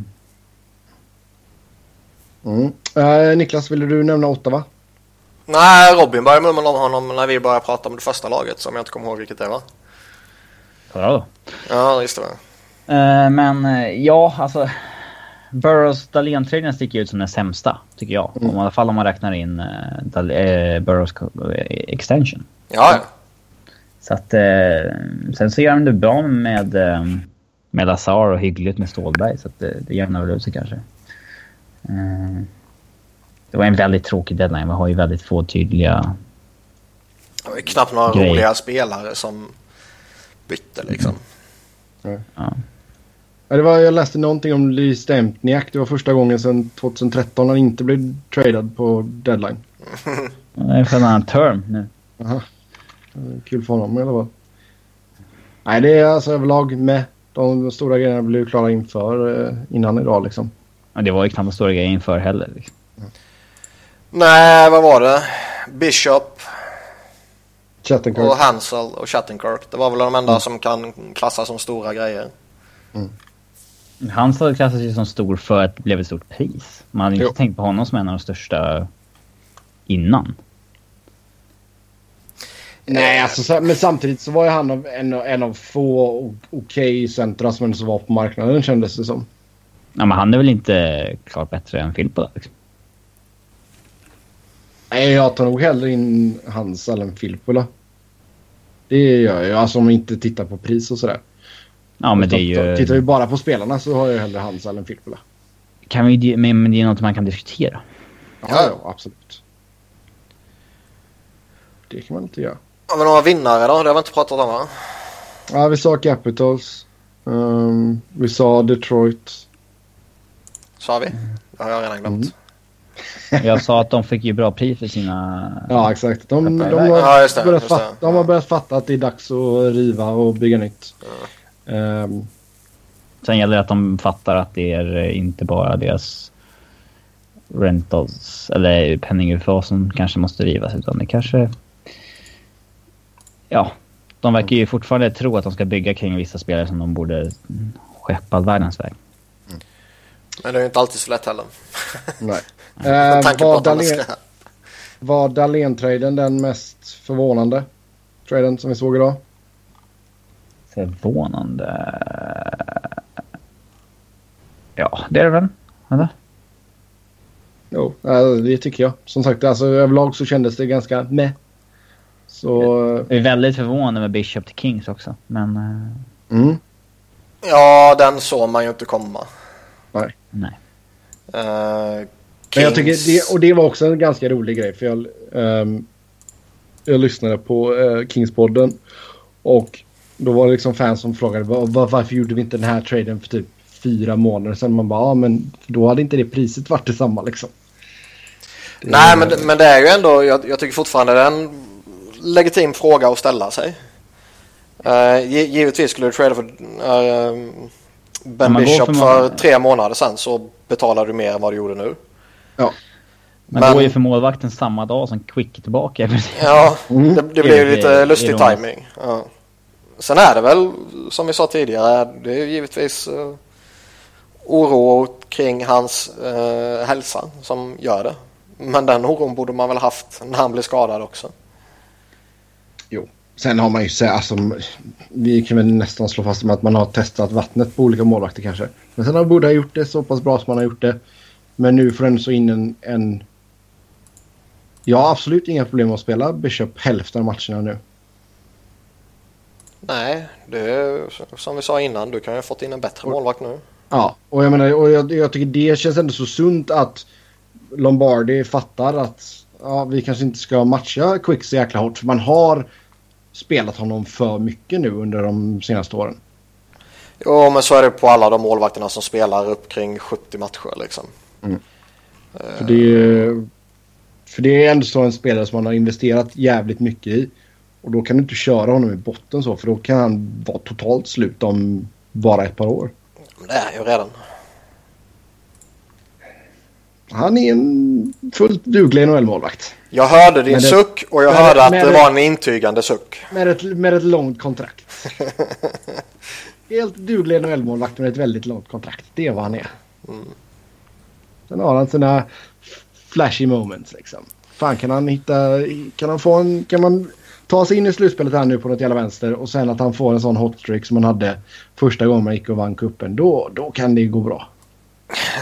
Mm. Eh, Niklas, ville du nämna Ottawa? Nej, Robin började mumla om honom när vi började prata om det första laget som jag inte kommer ihåg vilket det var. kolla då. Ja, just det. Eh, men eh, ja, alltså... Burrows Dahlén-traden sticker ut som den sämsta, tycker jag. Om, I alla fall om man räknar in uh, Dal- eh, Burrows co- eh, extension. Ja, ja. Så att... Sen så gör de det bra med, med Lazar och hyggligt med Stålberg. Så att det, det jämnar väl ut sig kanske. Det var en väldigt tråkig deadline. Vi har ju väldigt få tydliga... Det var knappt några Grej. roliga spelare som bytte liksom. Ja. Ja, det var, jag läste någonting om Lee Stempniak. Det var första gången sedan 2013 han inte blev tradad på deadline. Det är för en annan term nu. Aha. Kul för honom i alla fall. Nej, det är alltså överlag med. De stora grejerna blev ju klara inför eh, innan idag liksom. Ja, det var ju knappt stora grejer inför heller. Liksom. Nej, vad var det? Bishop Chattenkirk. och Hansel och Shattenkirk. Det var väl de enda som kan klassas som stora grejer. Han så klassas ju som stor för att det blev ett stort pris. Man hade inte Jo. tänkt på honom som en av de största innan. Nej, alltså, så- men samtidigt så var ju han av, en, en av få okej centra som var på marknaden kändes det som. Ja, men han är väl inte klart bättre än Filippo liksom. Nej, jag tar nog hellre in hans än Filppula. Det gör jag, alltså om man inte tittar på pris och sådär. Ja, men det är Tittar- ju... Tittar vi bara på spelarna så har jag hellre hans än Filppula. kan vi, men det är något man kan diskutera. Ja, Ja. ja, absolut. Det kan man inte göra. Har vi några vinnare då? Det har vi inte pratat om va? Ja, vi sa Capitals. Ehm, vi sa Detroit. Sa vi? Det har jag redan glömt. Jag sa att de fick ju bra pris för sina... Ja, exakt. De, de, har. Ja, just det, börjat fatta, de har börjat fatta att det är dags att riva och bygga nytt. Ehm, Sen gäller det att de fattar att det är eh, inte bara deras rentals eller penning-UFA som kanske måste rivas utan det kanske... Ja, de verkar ju fortfarande tro att de ska bygga kring vissa spelare som de borde skeppa världens väg. Men det är ju inte alltid så lätt heller. nej. Med tanke på var Dahlén- ska... var Dahlén-traden den mest förvånande traden som vi såg idag? Förvånande... Ja, det är det väl? Eller? Jo, eh, det tycker jag. Som sagt, alltså, överlag så kändes det ganska meh. Så... Jag är väldigt förvånad med Bishop till Kings också, men... eh, Mm, Ja, den såg man ju inte komma. nej. nej. Uh, Men jag tycker det, och det var också en ganska rolig grej för jag, ehm, jag lyssnade på uh, Kingspodden och då var det liksom fans som frågade "Va- va- varför gjorde vi inte den här traden för typ fyra månader sedan. Man bara ja men då hade inte det priset varit detsamma liksom. Det- Nej, men, det- men det är ju ändå, jag, jag tycker fortfarande det är en legitim fråga att ställa sig. Uh, givetvis skulle du trada för uh, Ben man går Bishop för tre månader sedan så betalar du mer än vad du gjorde nu. Ja. Men, Men- då är ju för målvakten samma dag som Quick tillbaka. Ja, det, det Det blir ju lite det lustig timing. Ja. Sen är det väl, som vi sa tidigare, det är ju givetvis uh, oro kring hans uh, hälsa som gör det. Men den oron borde man väl haft när han blev skadad också. Jo. Sen har man ju sett, alltså, vi kan väl nästan slå fast med att man har testat vattnet på olika målvakter kanske. Men sen har Buddha gjort det så pass bra som man har gjort det. Men nu får den så in en, en... Jag har absolut inga problem att spela Bishop hälften av matcherna nu. Nej, det är som vi sa innan, du kan ju ha fått in en bättre målvakt nu. Ja, och jag menar, och jag, jag tycker det känns ändå så sunt att Lombardi fattar att ja, vi kanske inte ska matcha Quick så jäkla hårt. För man har spelat honom för mycket nu under de senaste åren. Jo, men så är det på alla de målvakterna som spelar upp kring 70 matcher liksom. För det, är- för det är ändå så en spelare som man har investerat jävligt mycket i. Och då kan du inte köra honom i botten så för då kan han vara totalt slut om bara ett par år. Det är ju redan. Han är en fullt duglig NHL-målvakt. Jag hörde din Men det- suck och jag hörde att men det var en intygande suck. Med ett, med ett långt kontrakt. Helt duglig NHL-målvakt med ett väldigt långt kontrakt. Det är vad han är. Sen har han sina flashy moments liksom. Fan kan han hitta... Kan han få en... Kan man ta sig in i slutspelet här nu på något jävla vänster och sen att han får en sån hot som han hade första gången man gick och vann kuppen. Då, då kan det gå bra.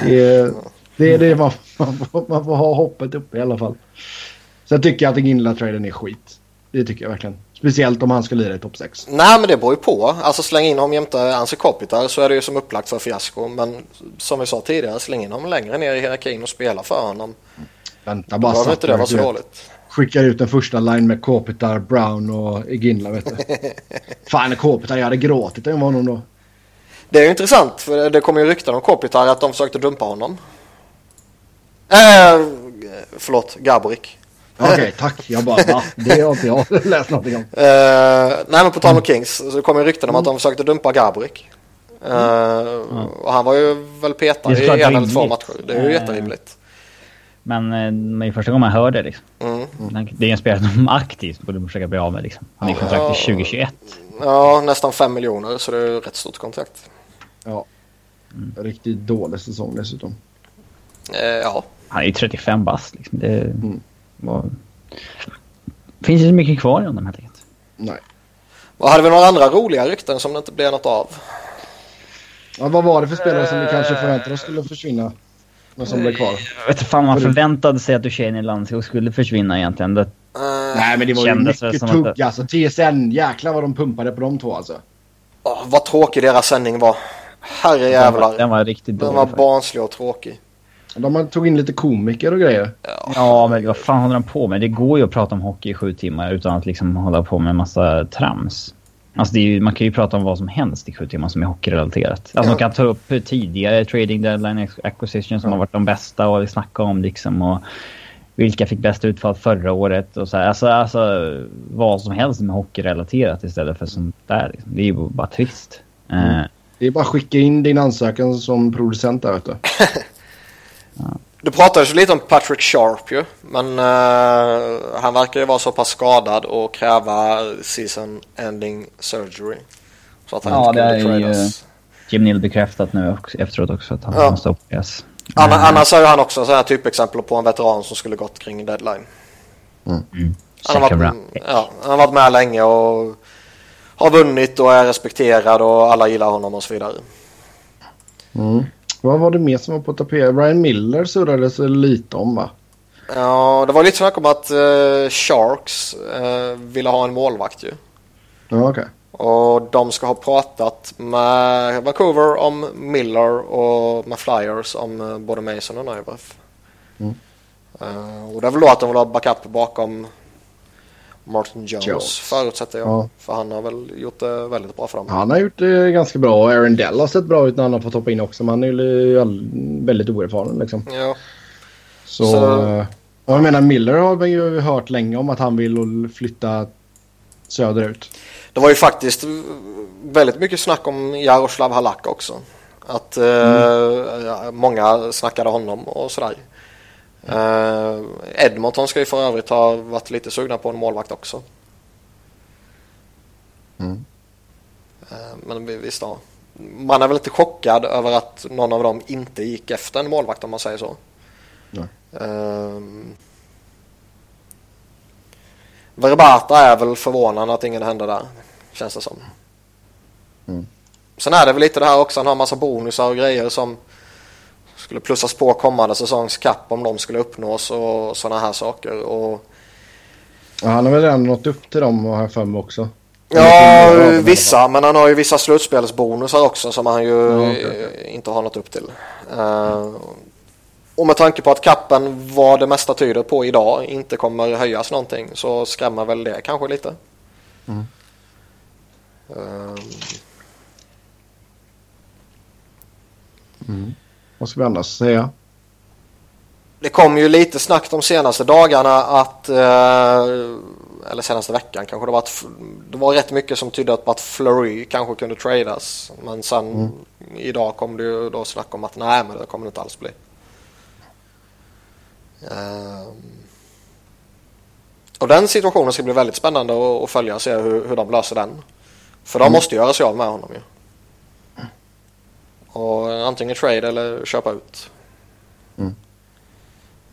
Det är det, är det man, man, får, man får ha hoppet uppe i alla fall. Sen tycker jag att Ginla-traden är skit. Det tycker jag verkligen. Speciellt om han ska lira i topp 6. Nej, men det beror ju på. Alltså släng in honom jämte Anse Kopitar så är det ju som upplagt för fiasko. Men som vi sa tidigare, släng in honom längre ner i hierarkin och spela för honom. Vänta Då bara. behöver inte det vara så dåligt. Skickar ut en första line med Kopitar, Brown och Ginla vet du. Fan Kopitar, jag hade gråtit över honom då. Det är ju intressant för det kommer ju rykten om Kopitar att de försökte dumpa honom. Eh, förlåt, Gaborik. Okej, tack. Jag bara, va? Det har inte jag läst någonting om. Eh, nej men på tal om Kings så kom ju rykten om att de försökte dumpa Gaborik. Eh, Och han var ju väl petad Det är i en eller två matcher. Det är ju Eh. jätterimligt. Men eh, det är första gången man hör det liksom. Mm. Det är en spelare som aktivt borde försöka bli av med liksom. Han är i kontrakt till 2021. Ja, nästan fem miljoner så det är ju ett rätt stort kontrakt. Ja. Riktigt dålig säsong dessutom. Eh, ja, Han är ju 35 bast liksom. Det var... finns ju så mycket kvar i honom helt enkelt. Nej. och hade vi några andra roliga rykten som det inte blev något av? Ja, vad var det för spelare som vi kanske förväntade oss skulle försvinna? Men som blev kvar? Jag vet inte fan man förväntade sig att Duchene Landskog skulle försvinna egentligen. Det, Eh, Nej men det var ju mycket som att tugg alltså. TSN, jäklar vad de pumpade på de två alltså. åh, vad tråkig deras sändning var. Herrejävlar. Den var riktigt Den dålig. var faktiskt. barnslig och tråkig. De tog in lite komiker och grejer. Ja, men vad fan håller de på med? Det går ju att prata om hockey i sju timmar utan att liksom hålla på med en massa trams. Alltså det är ju, man kan ju prata om vad som helst i sju timmar som är hockeyrelaterat. Alltså Ja. de kan ta upp tidigare trading deadline acquisition som har varit de bästa och snacka om liksom och vilka fick bäst utfall förra året och så här. Alltså, alltså vad som helst med hockeyrelaterat istället för sånt där. Liksom. Det är ju bara trist. Eh, Det är bara att skicka in din ansökan som producent där vet du. Du pratade ju lite om Patrick Sharp ju. Men eh, han verkar ju vara så pass skadad och kräva season ending surgery. Så att han Ja, inte det kunde är ju- tradas. Jim Neal bekräftat nu också, efteråt också att han Ja. måste opereras. Anna, annars är ju han också så här typexempel på en veteran som skulle gått kring deadline. Han har, varit, ja, han har varit med länge och har vunnit och är respekterad och alla gillar honom och så vidare. Mm. Vad var det mer som var på tapeten? Ryan Miller surrades lite om va? Ja, det var lite snack om att eh, Sharks eh, ville ha en målvakt ju. Ja okej. Och de ska ha pratat med Vancouver om Miller och med Flyers om eh, både Mason och Neuwerf. Mm. Och det är väl då att de vill ha backup bakom Martin Jones, Jones. förutsätter jag. Ja. För han har väl gjort det väldigt bra dem. Han har gjort det ganska bra och Aaron Dell har sett bra ut när han har fått hoppa in också. Men han är ju väldigt oerfaren liksom. Ja. Så, Så- eh, och jag menar Miller har vi ju hört länge om att han vill flytta söderut. Det var ju faktiskt väldigt mycket snack om Jaroslav Halak också. Att eh, ja, många snackade honom och sådär. Eh, Edmonton ska ju för övrigt ha varit lite sugna på en målvakt också. Mm. Eh, men vi- visst ja. Man är väl inte chockad över att någon av dem inte gick efter en målvakt om man säger så. Nej. Ehm. Verbata är väl förvånande att ingen hände där. Känns det som. Mm. Sen är det väl lite det här också. Han har massa bonusar och grejer som skulle plussas på kommande säsongs kapp om de skulle uppnås och sådana här saker. Och Ja, han har väl redan nått upp till dem har jag för mig också. Ja, vissa. Men han har ju vissa slutspelsbonusar också som han ju Ja, eh, inte har nått upp till. Eh, och med tanke på att kappen, vad det mesta tyder på idag, inte kommer höjas någonting så skrämmer väl det kanske lite. Mm. Eh, Vad ska vi annars säga? Det kom ju lite snack de senaste dagarna att, eh, eller senaste veckan kanske det var att det var rätt mycket som tydde på att Fleury kanske kunde tradas. Men sen idag kom det ju då snack om att nej men det kommer det inte alls bli. Ehm. och den situationen ska bli väldigt spännande att, följa och se hur, hur de löser den. För de måste göra sig av med honom ju. Och antingen trade eller köpa ut. Mm.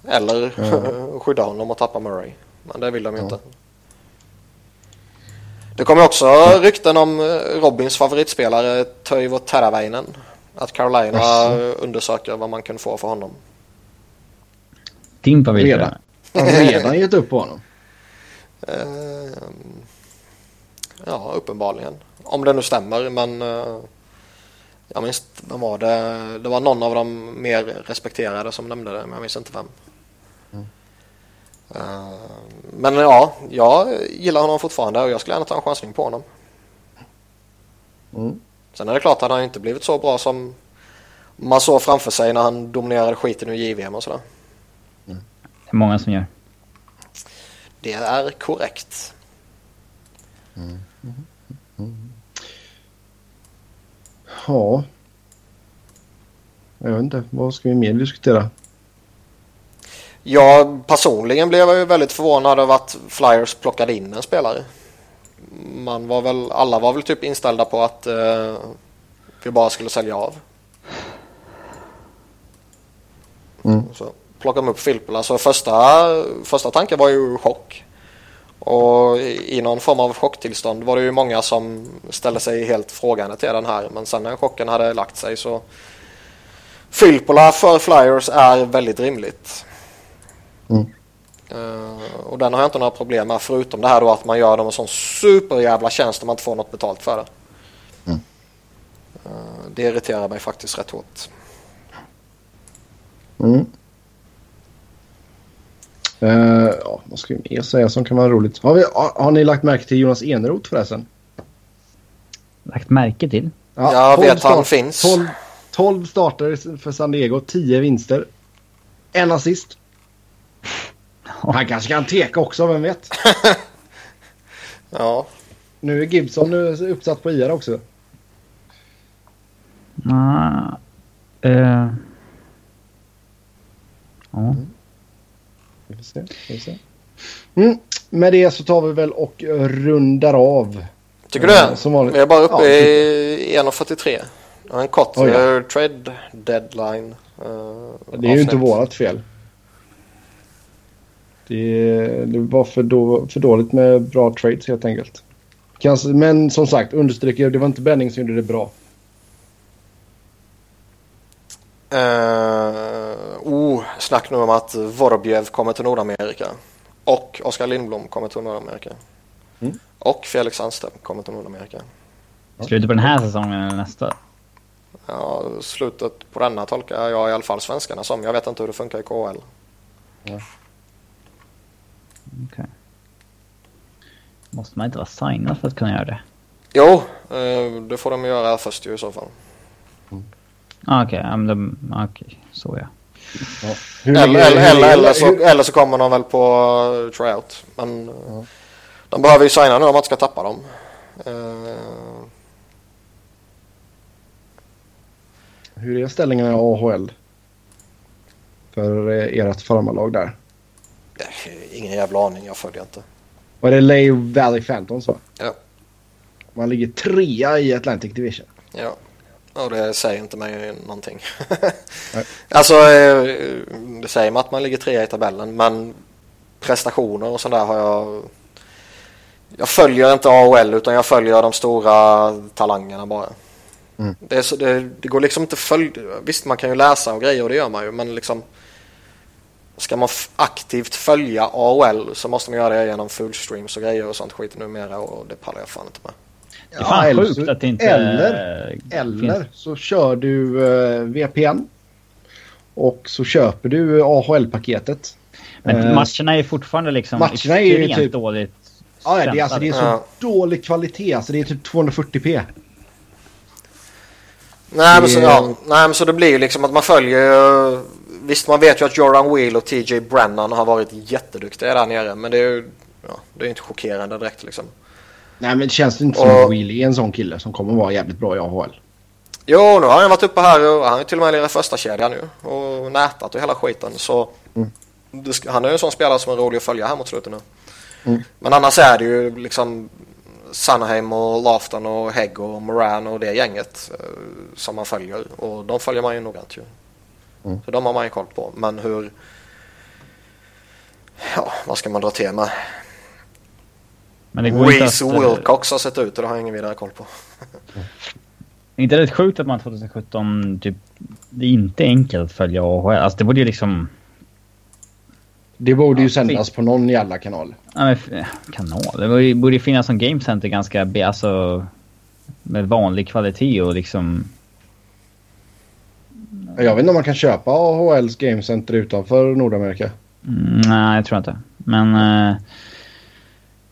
Eller Ja. skydda honom och tappa Murray. Men det vill de ju Ja. inte. Det kommer också rykten om eh, Robins favoritspelare Toivo Teravainen. Att Carolina Jaså. undersöker vad man kan få för honom. Din favorit? Redan. Har redan gett upp på honom. Ehm, ja, uppenbarligen. Om det nu stämmer, men uh, jag minns vem var det? Det var någon av de mer respekterade som nämnde det, men jag minns inte vem. Ehm, men ja, jag gillar honom fortfarande och jag skulle gärna ta en chansning på honom. Mm. Sen är det klart att han inte blivit så bra som man såg framför sig när han dominerade skiten ur JVM och sådär. Det är många som gör. Det är korrekt. Ja. Jag vet inte. Vad ska vi mer diskutera? Jag personligen blev jag ju väldigt förvånad över att Flyers plockade in en spelare. Man var väl, alla var väl typ inställda på att eh, vi bara skulle sälja av. Mm. Så plockade de upp Filppula. Så första, första tanken var ju chock. Och i någon form av chocktillstånd var det ju många som ställde sig helt frågande till den här. Men sen när chocken hade lagt sig så Filppula för Flyers är väldigt rimligt. Mm. Eh, och den har jag inte några problem med förutom det här då att man gör dem en sån superjävla tjänst om man inte får något betalt för det. Mm. Eh, det irriterar mig faktiskt rätt hårt. Mm. Uh, ja, vad ska vi mer säga som kan vara roligt? Har, vi, har, har ni lagt märke till Jonas Eneroth förresten? Lagt märke till? Ja, jag vet han finns. 12, 12 starter för San Diego, 10 vinster. En assist. Han kanske kan teka också, vem vet? ja. Nu är Gibson nu uppsatt på IR också. Nej. Uh. Ja. Vi får se. Vi får se. Mm. Med det så tar vi väl och rundar av. Tycker du det? Som vanligt. Vi är bara uppe ja, i 1.43. En kort oh, ja. trade deadline. Uh, det är ju inte vårat fel. Det, det var för, då, för dåligt med bra trades helt enkelt. Kanske, men som sagt, understryker det var inte Benning som gjorde det bra. Uh, oh, snack nu om att Vorobjev kommer till Nordamerika. Och Oskar Lindblom kommer till Nordamerika. Mm. Och Felix Sandström kommer till Nordamerika. Slutet på den här säsongen eller nästa? Ja, slutet på denna tolkar jag i alla fall svenskarna som. Jag vet inte hur det funkar i KHL. Ja. Okay. Måste man inte vara signad för att kunna göra det? Jo, eh, det får de göra först i så fall. Mm. Okej, okay, okay, så ja. ja. Eller, eller, eller, eller, så, eller så kommer de väl på uh, tryout. Men ja. de behöver ju signa nu om man inte ska tappa dem. Uh, Hur är ställningen i AHL? För ert farmarlag där? Ingen jävla aning, jag följer inte. Var det Lay Valley Phantoms va? Ja. Man ligger trea i Atlantic Division. Ja. Och det säger inte mig någonting. alltså, eh, det säger mig att man ligger trea i tabellen, men prestationer och sådär har jag... Jag följer inte AHL utan jag följer de stora talangerna bara. Mm. Det, så, det, det, går liksom inte följ... Visst, man kan ju läsa och grejer och det gör man ju, men liksom... Ska man aktivt följa AOL så måste man göra det genom fullstreams och grejer och sånt skit numera och det pallar jag fan inte med. Det är fan ja, sjukt att det inte Eller, eller så kör du uh, VPN och så köper du AHL-paketet. Men uh, matcherna är fortfarande liksom matcherna är ju typ, dåligt. Ja, det, alltså, det är så ja. dålig kvalitet. Alltså, det är typ 240p. Nej, men så, ja, nej men så det blir ju liksom att man följer Visst man vet ju att Joran Wheel och TJ Brennan har varit jätteduktiga där nere men det är ju ja, det är inte chockerande direkt liksom. Nej men det känns inte som att Wheel är en sån kille som kommer vara jävligt bra i AHL. Jo, nu har han varit uppe här och han har till och med lirat första kedjan nu och nätat och hela skiten så mm. han är ju en sån spelare som är rolig att följa här mot slutet nu. Mm. Men annars är det ju liksom Sanaheim och Lafton och Hegg och Moran och det gänget eh, som man följer och de följer man ju noggrant ju. Mm. Så de har man ju koll på. Men hur... Ja, vad ska man dra till med? Men det går Reese inte att, eh, Wilcox har sett ut och det har jag ingen vidare koll på. Är inte rätt sjukt att man 2017 typ... Det är inte enkelt att följa AHL. Alltså det borde ju liksom... Det borde ju sändas på någon jävla kanal. Ja, men, kanal? Det borde ju finnas som Game Center ganska... Alltså... Med vanlig kvalitet och liksom... Jag vet inte om man kan köpa AHLs Game Center utanför Nordamerika. Mm, nej, jag tror inte. Men... Eh,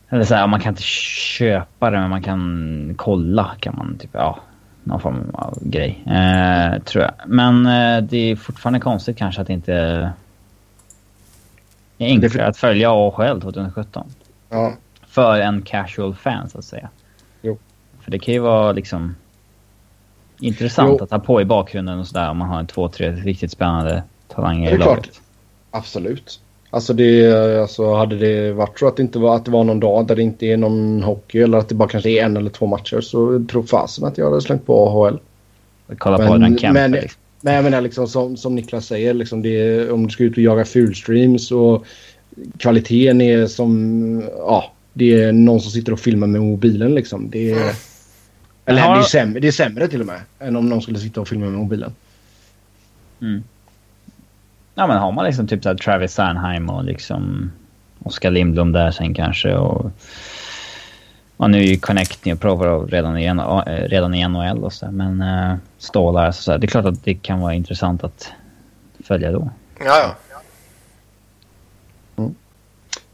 eller så här, man kan inte köpa det, men man kan kolla. Kan man typ, ja, någon form av grej. Eh, tror jag. Men eh, det är fortfarande konstigt kanske att det inte är enklare att följa AHL 2017. Ja. För en casual fan, så att säga. Jo. För det kan ju vara liksom intressant jo. att ha på i bakgrunden och sådär om man har två, tre riktigt spännande talanger i laget. Klart. Absolut. Alltså, det, alltså hade det varit så att det inte var, att det var någon dag där det inte är någon hockey eller att det bara kanske är en eller två matcher så tror fasen att jag hade slängt på AHL. Kolla men, på den Kemper. Men, men jag menar liksom som, som Niklas säger, liksom det, om du ska ut och jaga fulstreams och kvaliteten är som, ja, det är någon som sitter och filmar med mobilen liksom. Det är, eller har... det, är sämre, det är sämre till och med än om någon skulle sitta och filma med mobilen. Mm. Ja men har man liksom typ så Travis Sanheim och liksom Oskar Lindblom där sen kanske och... Och nu är ju Connecting och Provorov redan i, eh, redan i NHL och så Men uh, stålar, så, så det är klart att det kan vara intressant att följa då. Ja, ja. Mm.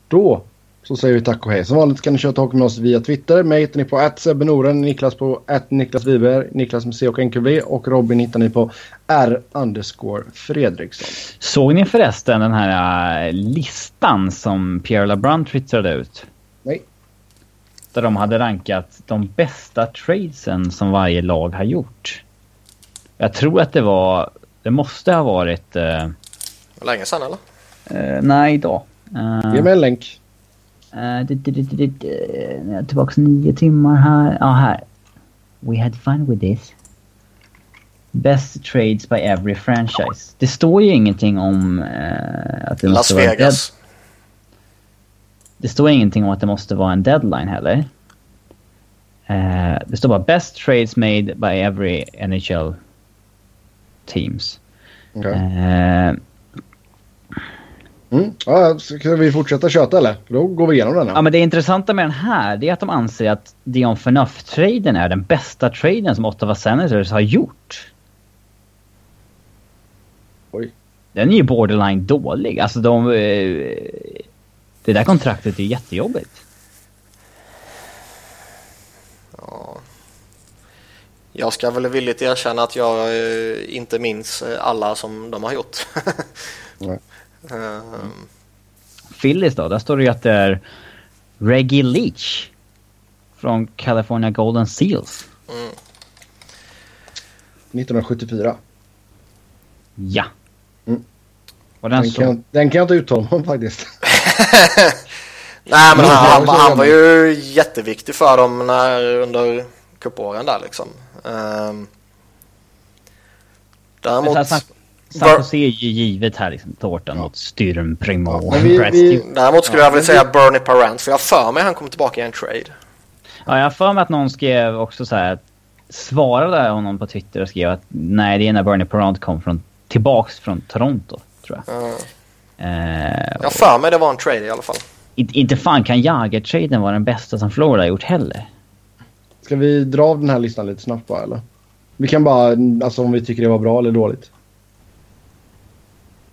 Då så säger vi tack och hej. Som vanligt kan ni köra talk med oss via Twitter. Mig hittar ni på @sebenoren, Niklas på Niklas Wiberg, Niklas med C och NQV och Robin hittar ni på R underscore Fredriksson. Såg ni förresten den här uh, listan som Pierre LeBrun twittrade ut? Nej. Där de hade rankat de bästa tradesen som varje lag har gjort. Jag tror att det var... Det måste ha varit... Uh, Länge sedan eller? Uh, nej, idag. Uh, Ge mig en länk. Uh, tillbaka nio timmar här. Ja, här. We had fun with this. Best trades by every franchise. Det står ju ingenting om uh, att det Las måste Vegas. vara... Det står ingenting om att det måste vara en deadline heller. Uh, det står bara best trades made by every NHL teams. Okay. Uh, Mm. Ja, ska vi fortsätta köta eller? Då går vi igenom den här. Ja, men det intressanta med den här det är att de anser att Dion Phaneuf-traden är den bästa traden som Ottawa Senators har gjort. Oj. Den är ju borderline dålig. Alltså de... Eh, det där kontraktet är jättejobbigt. Ja. Jag ska väl villigt erkänna att jag eh, inte minns eh, alla som de har gjort. Nej. Um, Phillies då, där står det ju att det är Reggie Leach. Från California Golden Seals. mm. 1974. Ja. Mm. Den, Den så... kan, den kan jag inte uttala mig om faktiskt. Nej men han, han, han är var ju jätteviktig för dem när, under cupåren där liksom. Um, däremot, Men San, Jose är ju givet här liksom. Tårtan mot Styrm, Primo Ja, och vi- vi- däremot skulle Ja, jag vilja säga Bernie Parent för jag har för mig han kommer tillbaka i en trade. Ja, jag har för mig att någon skrev också så här. Svarade honom på Twitter och skrev att nej, det är när Bernie Parent kom från, tillbaks från Toronto, tror jag. Uh, Eh, jag för mig det var en trade i alla fall. inte, inte fan kan Jagr-traden vara den bästa som Florida har gjort heller. Ska vi dra av den här listan lite snabbt bara eller? Vi kan bara, alltså om vi tycker det var bra eller dåligt.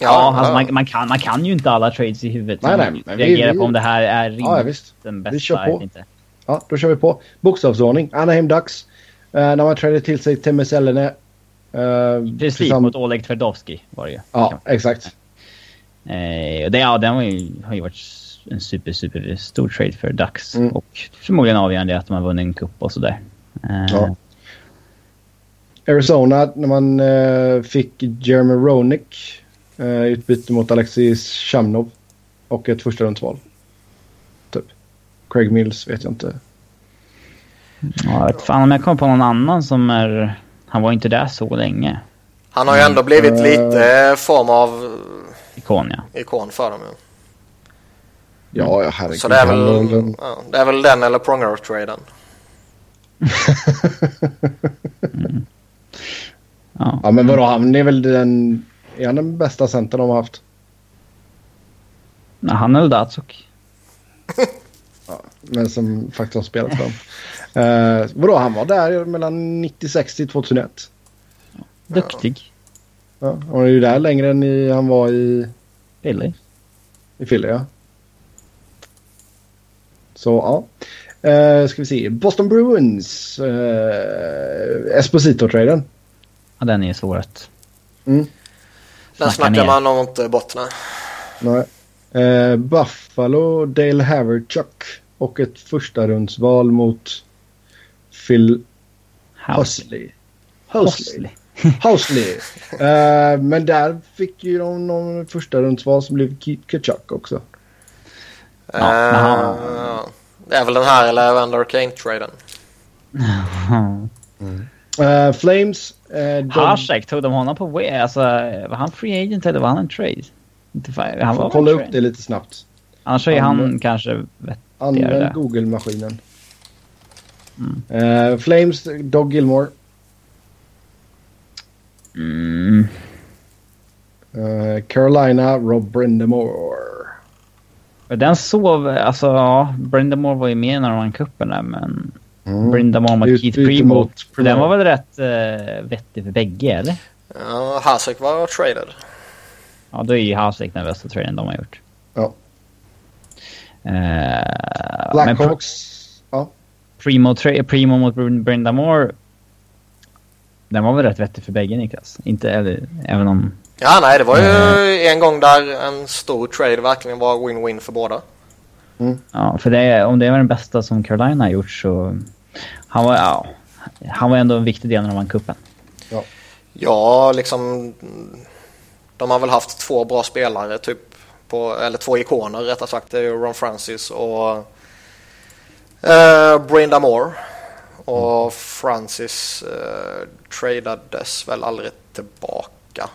Ja, alltså, man, man, kan, man kan ju inte alla trades i huvudet. Nej, nej, men vi- reagerar vi- på om det här är rimligt Ja, ja, visst. den Vi bästa. kör jag på. Inte. Ja, då kör vi på. Bokstavsordning. Anaheim Ducks. Uh, när man trädde till sig Temme Sellene. Uh, Precis, mot Oleg Tverdovsky var det ju. Ja, exakt. Eh, och det, ja, den var ju, har ju varit en super, super stor trade för Ducks. Mm. Och förmodligen avgörande att de har vunnit en cup och sådär. Eh, Ja. Arizona när man eh, fick Jeremy Roenick uh, utbyte mot Alexis Shamnov och ett första rundsval. Typ. Craig Mills vet jag inte. ja, jag vet fan om jag kommer på någon annan som är... Han var inte där så länge. Han har ju ändå blivit Eh. lite form av Ikon, ja. ikon för dem. Ja. Ja, ja herregud. Så det är, väl, ja, det är väl den eller Pronger-traden. ja. ja men vadå han är väl den... Är han den bästa centern de har haft? Nej, han eller Datsuk. Men som faktiskt har spelat för dem. Uh, vadå han var där mellan 96 till 2001. Duktig. Ja, han var ju där längre än i, han var i, Billig. i Philly ja. Så ja. Uh, ska vi se. Boston Bruins. Uh, Esposito-traden. Ja, den är svår att... Mm. Den Snacka snackar ner. man nog inte bort med. Nej. Eh, Buffalo, Dale Haverchuck och ett första rundsval mot Phil Husley. Husley. Husley. Eh, men där fick ju de någon första rundsval som blev Keith Kachuk också. Ja, han- Eh, Det är väl den här eller Evander Kane-traden. Eh, Flames. Uh, Hasek, tog de honom på... wa- Alltså, var han free agent eller var han en trade? Inte fa- han var kolla upp det lite snabbt. Annars är Han- han kanske vettigare Använd. Google-maskinen. Eh, Flames, Doug Gilmore. Mm. Eh, Carolina, Rob Brindamore. Den sov, alltså ja, Brindamore var ju med när de vann cupen där men... Mm. Brindamore mot Ut- Keith Primo. Den var väl rätt uh, vettig för bägge eller? Ja, Hasek var traded. Ja, då är ju Hasek den bästa traden de har gjort. Ja. Eh, men Pr- Blackhawks. Ja. Primo, tra- Primo mot Br- Brindamore. Den var väl rätt vettig för bägge Niklas? Inte, eller, även om... Ja, nej, det var ju en gång där en stor trade verkligen var win-win för båda. Ja, för det, om det var den bästa som Carolina har gjort så... Han var, ja, han var ändå en viktig del när de vann cupen. Ja, liksom... De har väl haft två bra spelare, typ. På, eller två ikoner rättare sagt. Det är Ron Francis och uh, Brinda Moore. Och Francis uh, tradades väl aldrig tillbaka.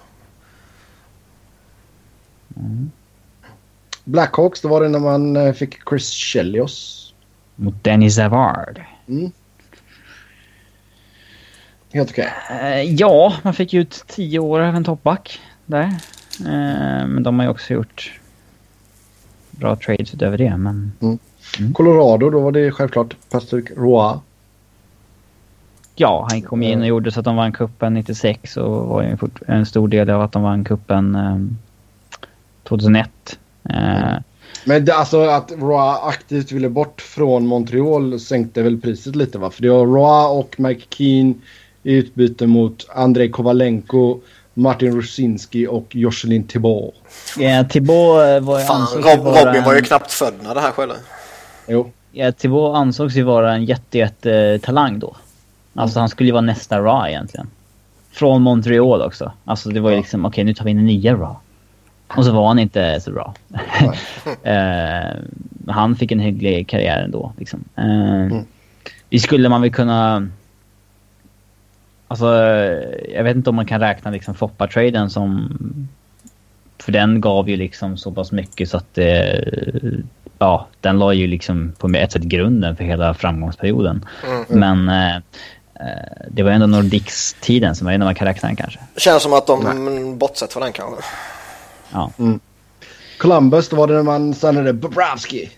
Blackhawks, då var det när man eh, fick Chris Chelios. Mot Denny Zavard. Helt okej. Eh, ja, man fick ut tio år av en toppback där. Eh, men de har ju också gjort bra trades utöver det. Men Colorado, då var det självklart Patrick Roy. ja, han kom in och gjorde så att de vann kuppen 96 och var en stor del av att de vann kuppen eh, 2001. Eh, Men det, alltså att Roy aktivt ville bort från Montreal sänkte väl priset lite va? För det var Roy och Mike Keane i utbyte mot Andrei Kovalenko, Martin Rusinski och Jocelyn Thibault. Ja, Thibault eh, var, Fan, ju Rob, vara Robin var ju en- knappt född när det här skedde. Jo. Ja, Thibault ansågs ju vara en jätte, jätte talang då. Alltså han skulle ju vara nästa Ra egentligen. Från Montreal också. Alltså det var ju Ja. liksom, okej nu tar vi in en nya Ra. Och så var han inte så bra. eh, han fick en hygglig karriär ändå. Liksom. Eh, Vi skulle man väl kunna... Alltså, jag vet inte om man kan räkna liksom Foppa-traden som... För den gav ju liksom så pass mycket så att det... Ja, den la ju liksom på ett sätt grunden för hela framgångsperioden. Men eh, eh, det var ändå Nordics-tiden som man kan räkna den kanske. Känns som att de bortsett från den kanske. Ja. Columbus, då var det när man signade Bobrovski.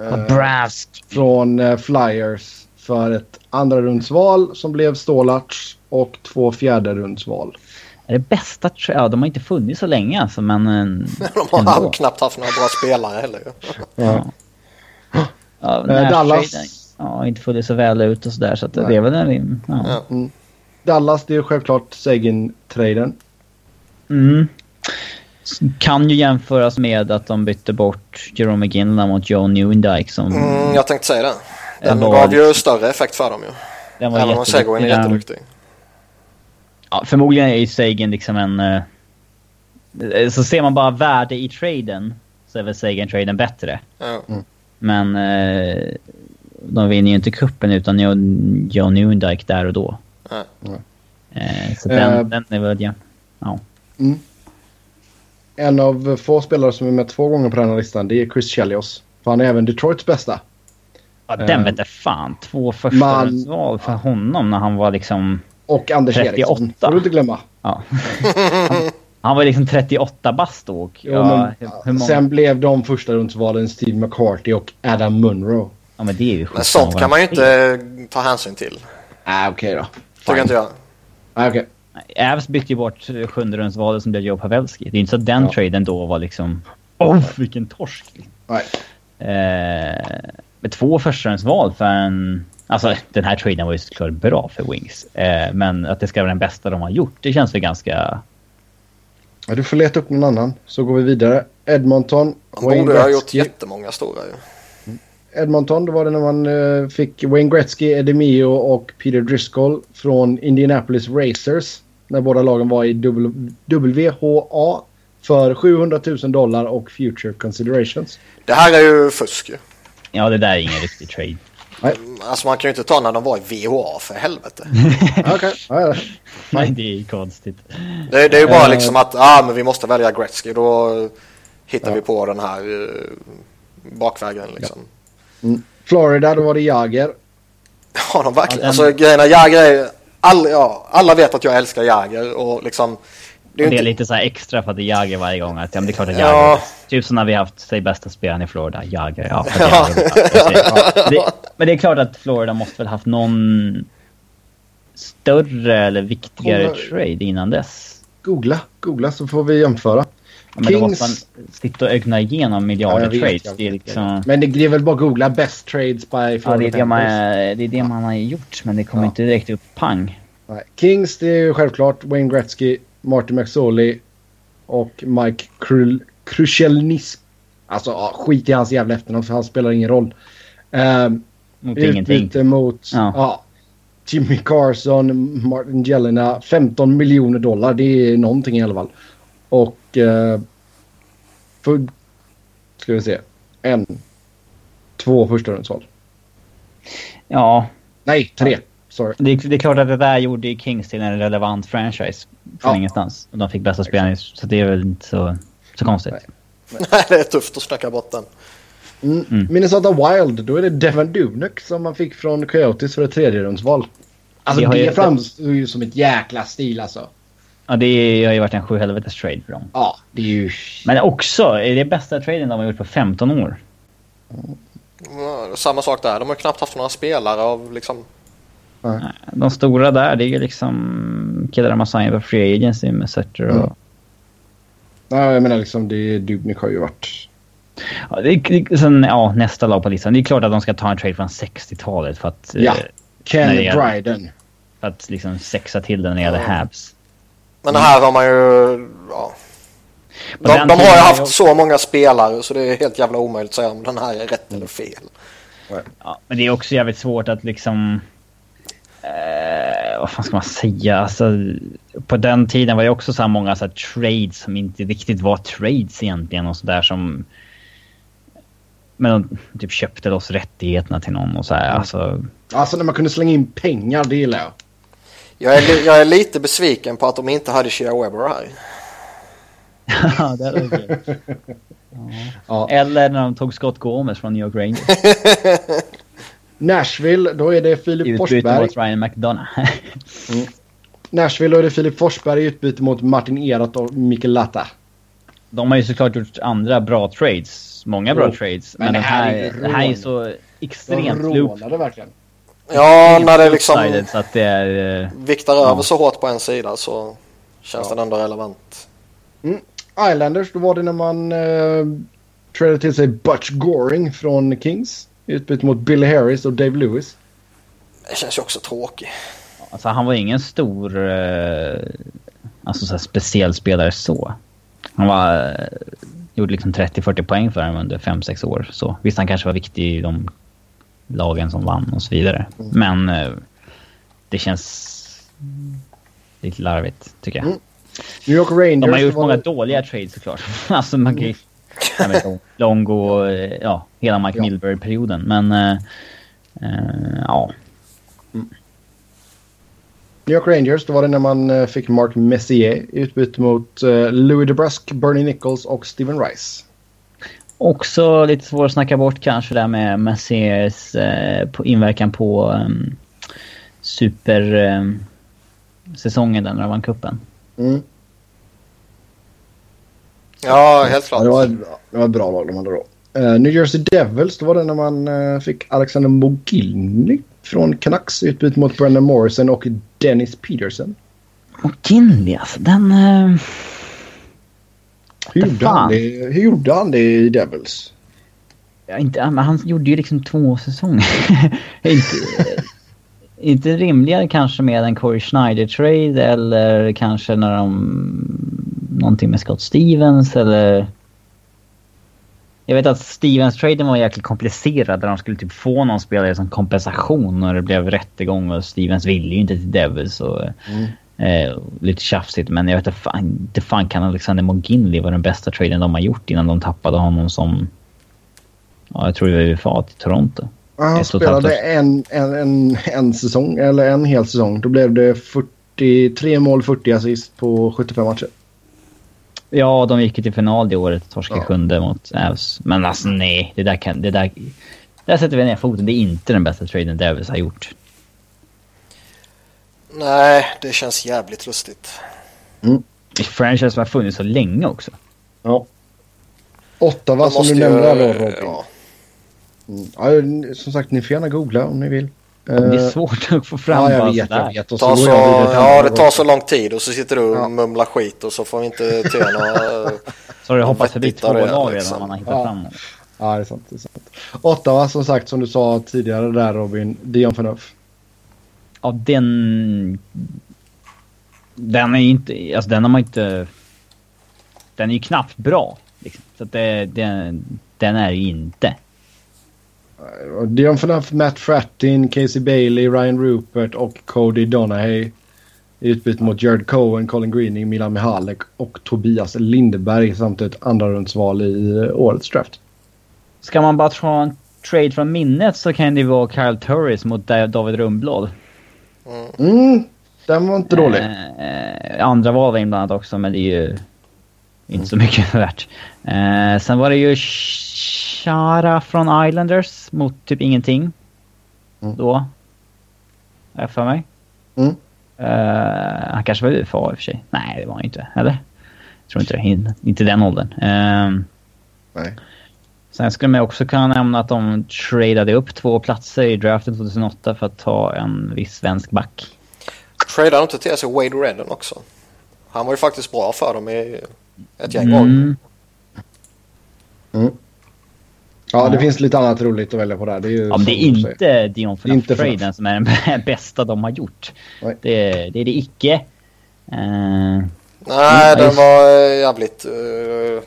Eh, Brask! från eh, Flyers för ett andra rundsval som blev Stålarts och två fjärde rundsval. Är det bästa Ja, de har inte funnits så länge alltså, men... eh, De har ändå. knappt haft några bra spelare heller ju. Ja. Ja, Eh, Dallas. Ja, inte funnit så väl ut och sådär så att Nej. det är väl en... Ja. Ja. Dallas, det är ju självklart Seguin-traden. Mm. Kan ju jämföras med att de bytte bort Jerome McGinley mot Joe Newendike som... Mm, jag tänkte säga det. Den var gav ju större effekt för dem ju. den var Även om Seguin är jätteduktig. Ja, förmodligen är ju Sagan liksom en... eh, Så ser man bara värde i traden så är väl Sagan-traden bättre. Ja. Men eh, de vinner ju inte kuppen utan Joe, Newendike där och då. Nej. Eh, så den, den är väl... Ja. ja. En av få spelare som är med två gånger på den här listan det är Chris Chelios. För han är även Detroits bästa. Ja, den Eh, vet jag fan. Två man- förstahandsval för honom när han var liksom... Och Anders 38. Eriksson. Får du inte glömma. Ja. Han, han var liksom 38 bast då. Och, Jo, ja, men, hur, hur många, Sen blev de första rundsvalen Steve McCarthy och Adam Munro. ja, men det är ju Men sånt kan man ju inte ta hänsyn till. Ah, okej då. Tycker inte jag. Ah, okej. Avs bytte ju bort sjunde rundsvalet som blev Joe Pavelski. Det är inte så att den Ja. traden då var liksom... Oh, vilken torsk! Nej. Eh, med två förstahandsval för en... Alltså den här traden var ju såklart bra för Wings. Eh, men att det ska vara den bästa de har gjort, det känns väl ganska... Ja, du får leta upp någon annan. Så går vi vidare. Edmonton. Wayne borde ha gjort jättemånga stora ju. Edmonton, då var det när man eh, fick Wayne Gretzky, Eddie Mio och Peter Driscoll från Indianapolis Racers. När båda lagen var i WHA för 700 000 dollar och future considerations. Det här är ju fusk ju. Ja, det där är ingen riktig trade. Alltså man kan ju inte ta när de var i VHA för helvete. Okej, ja, ja. Nej, det är ju konstigt. Det, det är ju bara Eh. liksom att ah, men vi måste välja Gretzky. Då hittar vi på den här uh, bakvägen liksom. Florida, då var det Jagr. Har de verkligen? Ja, Alltså grejerna, Jagr är... All, ja, alla vet att jag älskar Jagr och liksom... Det är, det är inte, lite så här extra för att det är Jagger varje gång. Att, ja, men det är klart att Ja. Jagger... Typ som när vi haft, säg bästa spelaren i Florida, Jagger. Ja, Ja. Jagger det, men det är klart att Florida måste väl haft någon större eller viktigare Kolla. trade innan dess. Googla, googla så får vi jämföra. Ja, men då Kings- måste man sitta och ögna igenom Ja, miljarder vet, trades. det liksom... Men det, är väl bara att googla best trades by Ja, Florida det är det, man, det är det man har gjort, men det kommer Ja. inte direkt upp pang. Nej. Kings, det är ju självklart Wayne Gretzky, Martin McSorley och Mike Krul- Krushelnis. Alltså ja, skit i hans jävla efternamn för han spelar ingen roll. Um, Mot ingenting. Mot Ja. ja. Jimmy Carson, Martin Jelena. 15 miljoner dollar. Det är någonting i alla fall. Och... Uh, för, ska vi se. En. Två förstahundsval. Ja, Nej, tre. Sorry. det är, det är klart att det där gjorde ju Kings till en relevant franchise. Från Ja. ingenstans. Och de fick bästa spelaren, så det är väl inte så, så konstigt. Nej. nej, det är tufft att snacka bort den. Mm. Minnesota Wild, då är det Devin Dubnyk som man fick från Coyotes för ett tredjerumsval. Alltså Det det, framstår ju som ett jäkla stil alltså. Ja, det har ju varit en sjuhelvetes trade för dem. Ja, det är ju... Men också, är det bästa traden de har gjort på 15 år? Ja, Samma sak där. De har knappt haft några spelare av liksom... De stora där, det är ju liksom killar de har signat på free agency med Sutter och... Mm. Nej, jag menar liksom det, Dubnyk har ju varit... Ja, det, det, sen, ja, nästa lag på listan. Det är klart att de ska ta en trade från 60-talet för att... Ja. eh, Ken Nej, Dryden. För att liksom sexa till den när det gäller Ja. Habs. Men här har man ju... Ja. De, de har ju haft jag- så många spelare så det är helt jävla omöjligt att säga om den här är rätt eller fel. Ja, men det är också jävligt svårt att liksom... Eh, vad fan ska man säga? Alltså, på den tiden var det också så här många så här trades som inte riktigt var trades egentligen och sådär som... Men de typ köpte loss rättigheterna till någon och så här. Alltså, Alltså när man kunde slänga in pengar, det gillar jag. Jag är, jag är lite besviken på att de inte hade Shea Weber här. Ja, det är okej. Ja. Eller när de tog Scott Gomez från New York Rangers. Nashville, då är det I Filip utbyte Forsberg. mot Ryan McDonough. Nashville, då är det Filip Forsberg i utbyte mot Martin Erat och Mikael Latta. De har ju såklart gjort andra bra trades. Många bra Jo, trades. men Men, det här här, är det här är så extremt De loop. verkligen. Ja, när det liksom så att det är... eh, viktar Ja. över så hårt på en sida så känns Ja. den ändå relevant. Islanders, då var det när man eh, tradade till sig Butch Goring från Kings. I utbyte mot Billy Harris och Dave Lewis. Det känns ju också tråkigt. Alltså han var ingen stor... Eh, alltså så här speciell spelare så. Han var... Eh, gjorde liksom 30-40 poäng för dem under 5-6 år. Så visst, han kanske var viktig i de lagen som vann och så vidare. Men eh, det känns lite larvigt, tycker jag. Mm. New York Rangers. De har gjort var många dåliga trades såklart. alltså man kan ju... Longo och eh, ja, hela Mike Ja. Milbury-perioden. Men eh, eh, ja. New York Rangers, då var det när man fick Mark Messier i utbyte mot eh, Louis DeBrusque, Bernie Nichols och Steven Rice. Också lite svårt att snacka bort kanske där med Messiers eh, på inverkan på um, super ehm, säsongen där när de vann cupen. Mm. Ja, helt Ja, klart. det, var, det var ett bra lag de hade då. Eh, New Jersey Devils, då var det när man eh, fick Alexander Mogilny från Canucks utbyte mot Brendan Morrison och Dennis Peterson. Kinley alltså, den... Eh, Hur gjorde, han det, hur gjorde han det i Devils? ja, inte, men han gjorde ju liksom två säsonger. inte, inte rimligare kanske med en Corey Schneider-trade eller kanske när de... Någonting med Scott Stevens eller... Jag vet att Stevens-traden var jäkligt komplicerad där de skulle typ få någon spelare som kompensation när det blev rättegång och Stevens ville ju inte till Devils och... Eh, lite tjafsigt men jag vet inte fan, inte fan kan Alexander Moginley vara den bästa traden de har gjort innan de tappade honom som... Ja, jag tror det var UFA till Toronto. Han ett halvt spelade en, en, en, en säsong, eller en hel säsong. Då blev det 43 mål, 40 assist på 75 matcher. Ja, de gick ju till final det året, torskade Ja. sjunde mot Avs. Men alltså nej, det där kan... Det där, där sätter vi ner foten. Det är inte den bästa traden Devils har gjort. Nej, det känns jävligt lustigt. franchise som har funnits så länge också. Ja. Ottawa som du nämnde då Robin. ja. Mm. Ja, som sagt, ni får gärna googla om ni vill. Det är Eh, svårt att få fram Ja, jag vet, jag vet. Och Ta så så, ja, det tar så lång tid och så sitter du och Ja. mumlar skit och så får vi inte till några... Så har du hoppat förbi två lag redan liksom. om man har hittat Ja. fram dem. Ja, det är sant. Det är sant. Ottawa som sagt, som du sa tidigare där Robin, Dion Phaneuf. Ja, den... Den är inte... Alltså den har man inte... Den är ju knappt bra. Liksom. Så att det, den, den är ju inte. Dion Phaneuf, Matt Frattin, Casey Bailey, Ryan Rupert och Cody Donahay. I utbyte mot Jared Cohen, Colin Greening, Milan Mihalek och Tobias Lindeberg samt ett andrarumsval i eh, årets draft. Ska man bara ta en trade från minnet så kan det vara Kyle Turris mot Da- David Rundblad. Mm, den var inte dålig. Eh, andra val var inblandat också, men det är ju inte så mycket värt. Eh, sen var det ju Chara från Islanders mot typ ingenting. Mm. Då. Jag för mig. Mm. Eh, han kanske var UFA i och för sig. Nej, det var han inte. Eller? Jag tror inte det. In- Inte den åldern. Eh, Nej. Sen skulle man också kunna nämna att de tradade upp två platser i draften 2008 för att ta en viss svensk back. Tradade de inte till sig Wade Redden också? Han var ju faktiskt bra för dem i ett gäng år. Mm. Ja, det Ja. finns lite annat roligt att välja på där. Det är ju Ja, men det är inte Dion Phaneuf-traden som är den bästa de har gjort. Nej. Det, det är det icke. Eh, Nej, Mm, den var jävligt eh,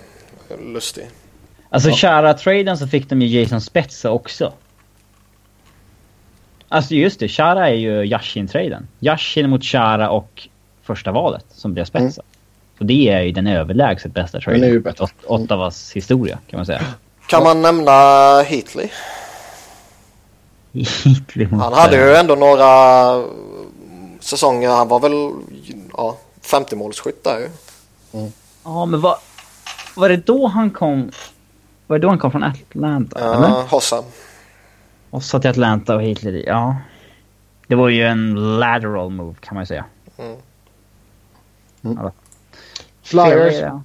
lustig. Alltså Ja. Chara-traden så fick de ju Jason Spezza också. Alltså just det, Chara är ju Yashin-traden. Yashin mot Chara och första valet som blev Spezza. Så det är ju den överlägset bästa traden. är ju bättre. Åt- Ottawas historia kan man säga. Kan man nämna Heatley? Hitler mot, Han hade ju ändå några säsonger. Han var väl ja, 50-målsskytt där ju. Ja, men vad... Var det då han kom... Var det då han kom från Atlanta? eller? Uh, Hossa. Och så till Atlanta och Hitler, ja. Det var ju en lateral move kan man ju säga. Mm. Ja. Flyers, Ja.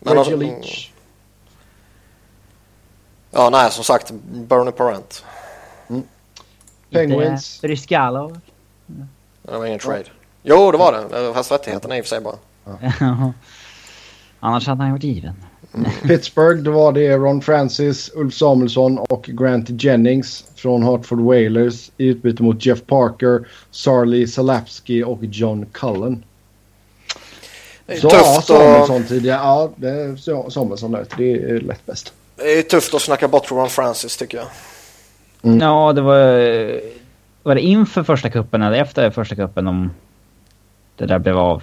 Men Rachel alltså- Leach. Ja, nej, som sagt, Bernie Parent. Penguins. Lite Bryskalov. Det var ingen trade. Jo, det var det. Fanns rättigheterna i och för sig bara. Annars hade han varit given. Pittsburgh, då var det Ron Francis, Ulf Samuelsson och Grant Jennings från Hartford Whalers i utbyte mot Jeff Parker, Sarli Salapski och John Cullen. Så ja, tufft, och, Samuelsson tidigare. Ja, det är Samuelsson där. Det är lätt bäst. det är tufft att snacka bort Ron Francis tycker jag. Mm. Ja, det var... Var det inför första kuppen eller efter första kuppen om det där blev av?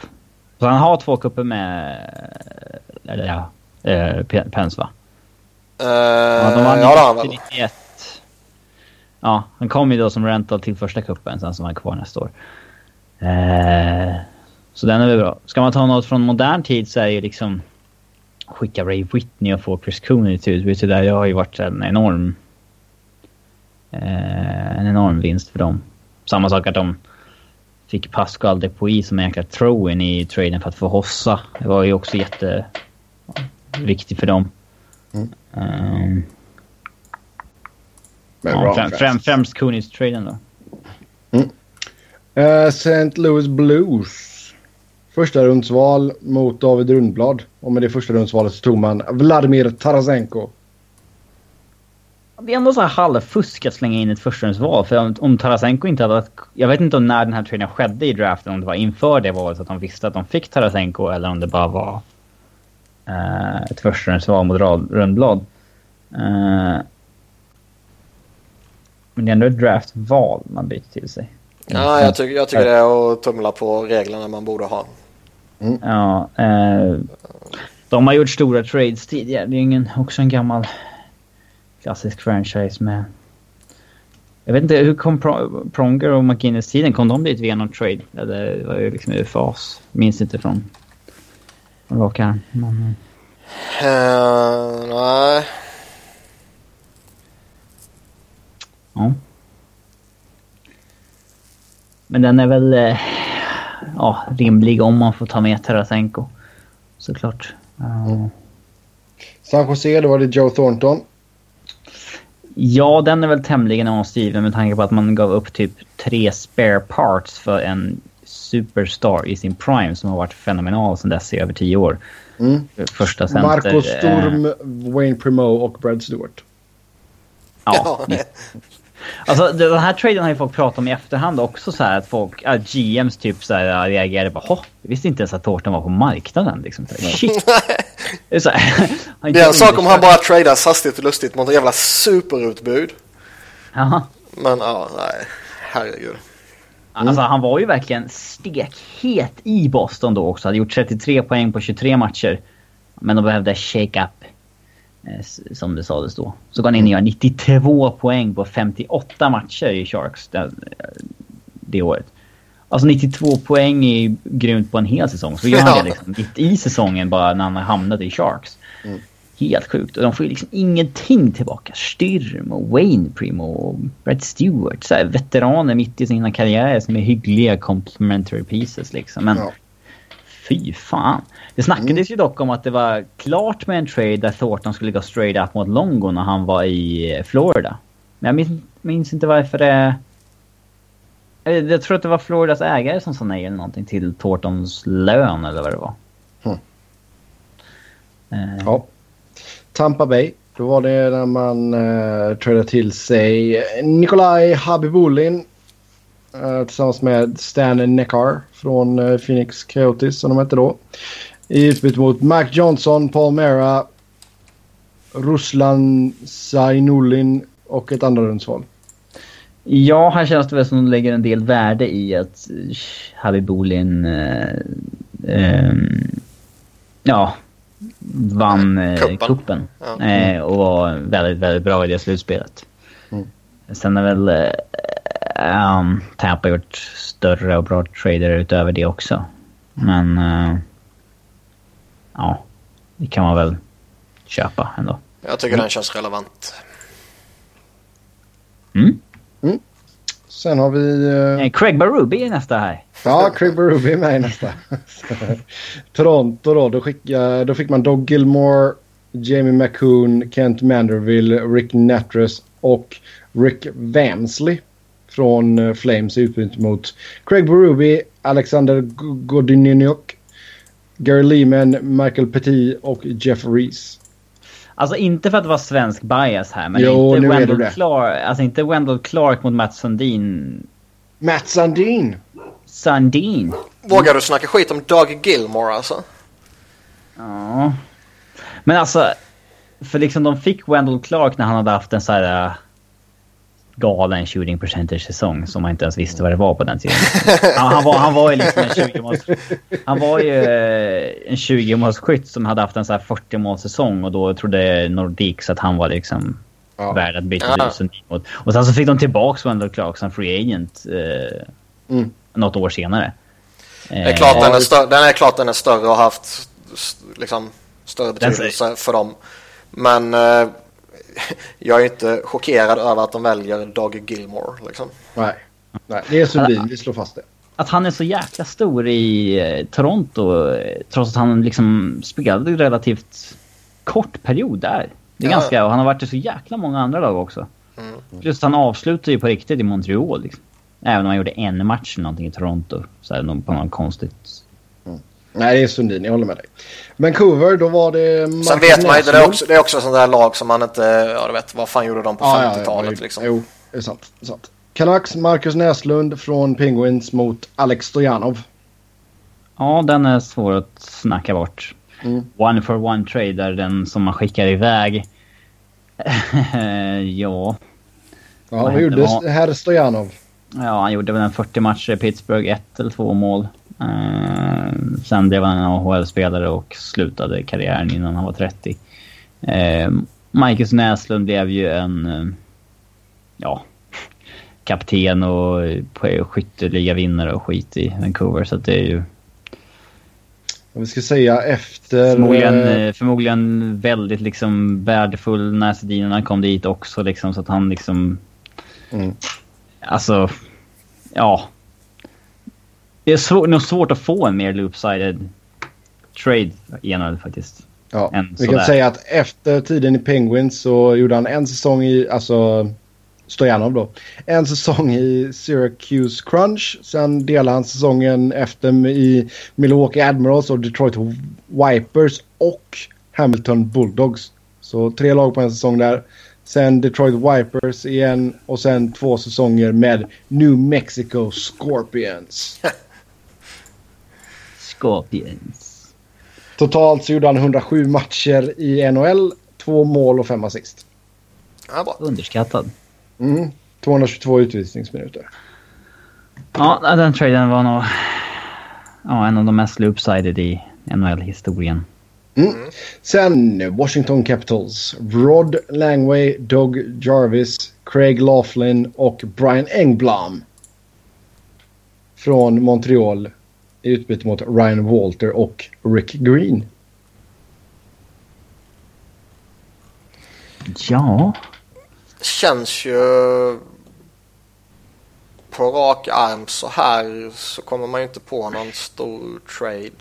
Så han har två kupper med... Eller ja, eh, Pe- Pens va? Uh, Ja, de ja, det har han ju väl. 91. Ja, han kom ju då som rental till första kuppen sen som var kvar nästa år. Eh, så den är väl bra. Ska man ta något från modern tid så är det ju liksom skicka Ray Whitney och få Chris Cooney till utbyte där. Det har ju varit en enorm eh, en enorm vinst för dem. Samma sak att de fick Pascal Depoy som en jäkla throw-in i traden för att få Hossa. Det var ju också jätte viktigt för dem. Mm. Men ja, främ, främst Coonies-traden då. Eh, St. Louis Blues. Första rundsval mot David Rundblad. Och med det första rundsvalet så tog man Vladimir Tarasenko. Det är ändå så här halvfusk att slänga in ett förstahundsval. För om, om Tarasenko inte hade varit... Jag vet inte om när den här traden skedde i draften. Om det var inför det valet så att de visste att de fick Tarasenko eller om det bara var eh, ett förstahundsval mot Rad- Rundblad. Eh, men det är ändå ett draftval man byter till sig. Ja, jag, tycker, jag tycker det är att tumla på reglerna man borde ha. Ja, eh, de har gjort stora trades tidigare. Det är ingen, också en gammal klassisk franchise med... Jag vet inte, hur kom Pro- Pronger och McGinnis-tiden? Kom de dit via någon trade? Eller det var ju liksom UFAs. Minns inte från... Arm. Men, Uh, nej. ja. Men den är väl... Eh, ja, rimlig om man får ta med Tarasenko. såklart. Uh, San Jose, då var det Joe Thornton. Ja, den är väl tämligen avskriven med tanke på att man gav upp typ tre spare parts för en superstar i sin prime som har varit fenomenal sedan dess i över tio år. Mm. Första center. Marco Sturm, eh, Wayne Primo och Brad Stewart. Ja. ja Alltså den här traden har ju folk pratat om i efterhand också så här att folk, äh, GMs typ så här reagerade bara Hopp, visste inte ens att Thornton var på marknaden liksom. Shit. det är, så här, det är en sak om han bara tradas hastigt och lustigt mot en jävla superutbud. Jaha. Men ja, nej, herregud. Mm. Alltså han var ju verkligen stekhet i Boston då också. Hade gjort 33 poäng på 23 matcher. Men de behövde shake up. Eh, som det sades då. Så går han in och gör 92 poäng på 58 matcher i Sharks det, det året. Alltså 92 poäng är grymt på en hel säsong. Så gör han det liksom mitt i säsongen bara när han har hamnat i Sharks. Mm. Helt sjukt. Och de får ju liksom ingenting tillbaka. Styrm och Wayne Primo och Brad Stewart. Så veteraner mitt i sina karriärer som är hyggliga complementary pieces liksom. Men ja. fy fan. Det snackades mm. ju dock om att det var klart med en trade där Thornton skulle gå straight up mot Longo när han var i Florida. Men jag minns, minns inte varför det... Jag tror att det var Floridas ägare som sa nej eller någonting till Thorntons lön eller vad det var. Mm. Ja. Tampa Bay. Då var det när man uh, tradade till sig Nikolaj Habibulin uh, tillsammans med Stan Neckar från uh, Phoenix Coyotes som de hette då. I utbyte mot Mark Johnson, Paul Mera, Ruslan Zainulin och ett andra rundsval. Ja, här känns det väl som att de lägger en del värde i att Habibulin eh, eh, ja, vann eh, kuppen. Ja. Eh, och var väldigt, väldigt bra i det slutspelet. Mm. Sen är väl eh, um, Tampa gjort större och bra trader utöver det också. Men eh, ja, det kan man väl köpa ändå. Jag tycker mm. den känns relevant. Mm. Mm. Sen har vi... Uh... Craig Berube är nästa här. Ja, Craig Berube är med i nästa. Toronto då, då, skickade, då fick man Doug Gilmore, Jamie McCoon, Kent Manderville, Rick Natras och Rick Vamsley från uh, Flames utbyte mot Craig Berube, Alexander Godininiok, Gary Lehman, Michael Petit och Jeff Reese. Alltså inte för att vara svensk bias här, men jo, inte, Wendell Clark, alltså inte Wendell Clark mot Matt Sundin. Matt Sundin? Sundin. Vågar du snacka skit om Doug Gilmore alltså? Ja. Men alltså, för liksom de fick Wendell Clark när han hade haft en så här galen shooting percentage säsong som man inte ens visste vad det var på den tiden. Han, han var, han var ju liksom en 20 måls, Han var ju eh, en 20 målsskytt som hade haft en så här 40 målsäsong och då trodde Nordiques att han var liksom ja. värd att byta ja. mot. Och sen så fick de tillbaka Wendell Clark som free agent eh, mm. något år senare. Det är klart den är, större, den är klart den är större och haft liksom, större betydelse för dem. Men eh, jag är inte chockerad över att de väljer Doug Gilmore. Liksom. Nej. Nej, det är Sundin, vi slår fast det. Att han är så jäkla stor i eh, Toronto trots att han liksom spelade relativt kort period där. Det är ja. ganska, och han har varit i så jäkla många andra lag också. Mm. Plus han avslutar ju på riktigt i Montreal. Liksom. Även om han gjorde en match eller någonting i Toronto. Så här, på något konstigt Nej, det är Sundin. Jag håller med dig. Vancouver, då var det... Marcus Sen vet man ju, det är också, det är också sånt där lag som man inte... Ja, du vet, vad fan gjorde de på ah, 50-talet ja, liksom? Jo, det är sant. Det är sant. Canucks, Marcus Näslund från Penguins mot Alex Stojanov. Ja, den är svår att snacka bort. Mm. One for one trade där den som man skickar iväg. ja. Ja, vad gjorde herr Stojanov? Ja, han gjorde väl en 40 matcher i Pittsburgh, ett eller två mål. Uh, sen blev han en AHL-spelare och slutade karriären innan han var 30. Uh, eh, Marcus Näslund blev ju en... Uh, ja, kapten och skytteliga-vinnare och skit i Vancouver. Så det är ju... Om vi ska säga efter... Förmodligen, förmodligen väldigt liksom värdefull när Sedinarna kom dit också liksom så att han liksom... Mm. Alltså, ja. Det är svår, nog svårt att få en mer loopsided trade NHL faktiskt. Ja, vi kan säga att efter tiden i Penguins så gjorde han en säsong i, alltså Stojanov då. En säsong i Syracuse Crunch. Sen delade han säsongen efter i Milwaukee Admirals och Detroit Vipers och Hamilton Bulldogs. Så tre lag på en säsong där. Sen Detroit Vipers igen och sen två säsonger med New Mexico Scorpions. Scorpions. Totalt så gjorde han 107 matcher i NHL, två mål och fem assist. Ja, bra. Underskattad. Mm. 222 utvisningsminuter. Ja, den traden var nog ja, en av de mest loopsided i NHL-historien. Sen Washington Capitals. Rod Langway, Doug Jarvis, Craig Laughlin och Brian Engblom. Från Montreal i utbyte mot Ryan Walter och Rick Green. Ja, Känns ju... På rak arm så här så kommer man ju inte på någon stor trade.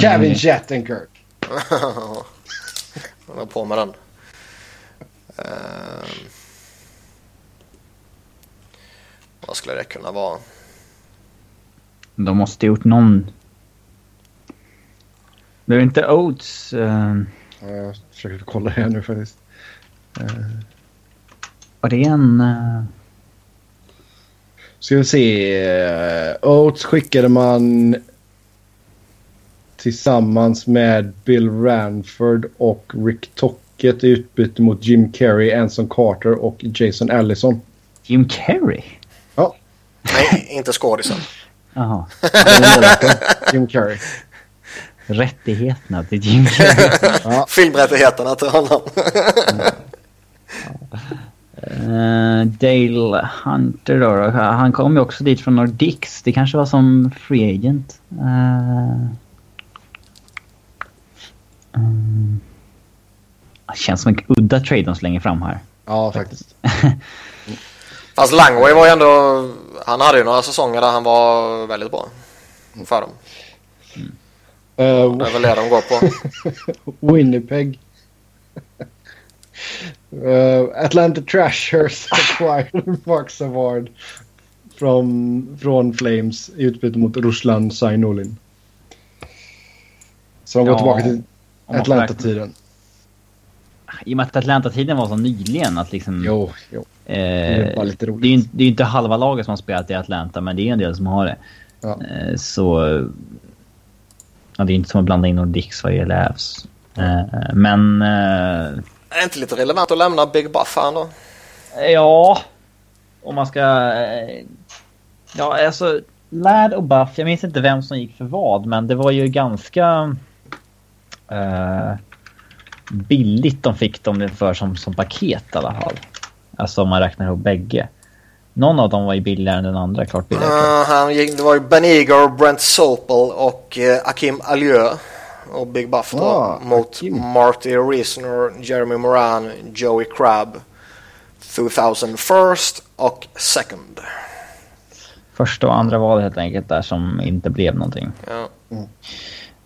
Kevin Shattenkirk. Jag var på med den. Ehm. Vad skulle det kunna vara? de måste gjort någon... Det är inte Oates... eh, Ja, jag försöker kolla här nu faktiskt. var det en... eh, Ska vi se. eh, Oates skickade man tillsammans med Bill Ranford och Rick Tocket i utbyte mot Jim Carrey, Anson Carter och Jason Allison. Jim Carrey? Nej, inte skådisen. Jaha. Jim Carrey. Rättigheterna till Jim Carrey. Filmrättigheterna till honom. Eh, Dale Hunter då, då. Han kom ju också dit från Nordics. Det kanske var som free agent. Uh, mm. Det känns som en udda trade de slänger fram här. Ja, faktiskt. Fast Langway var ju ändå... Han hade ju några säsonger där han var väldigt bra. För dem. Uh, Det är väl det de går på. Winnipeg. Uh, Atlanta Trashers acquired Mark Savard from, från Flames i utbyte mot Ruslan Sainulin. Så de går Ja, tillbaka till Atlanta-tiden. I och med att Atlanta-tiden var så nyligen att liksom... Jo, jo. Eh, det var lite roligt. det är ju det är inte halva laget som har spelat i Atlanta, men det är en del som har det. Ja. Eh, så... Ja, det är inte som att blanda in Nordics vad gäller Avs. Eh, men... Är det inte lite relevant att lämna Big Buff här då? Ja, om man ska... Ja, alltså... Ladd och Buff, jag minns inte vem som gick för vad, men det var ju ganska... billigt de fick dem för som, som paket i alla fall. Alltså om man räknar ihop bägge. Någon av dem var ju billigare än den andra, klart billigare. Uh, han gick, det var ju Ben Eager, Brent Sopel och uh, Akim Alieu. Och Big Buff då. Ah, mot Akim. Marty Reasoner, Jeremy Moran, Joey Crabb. 2000 first och second. Första och andra valet helt enkelt där som inte blev någonting. Ja.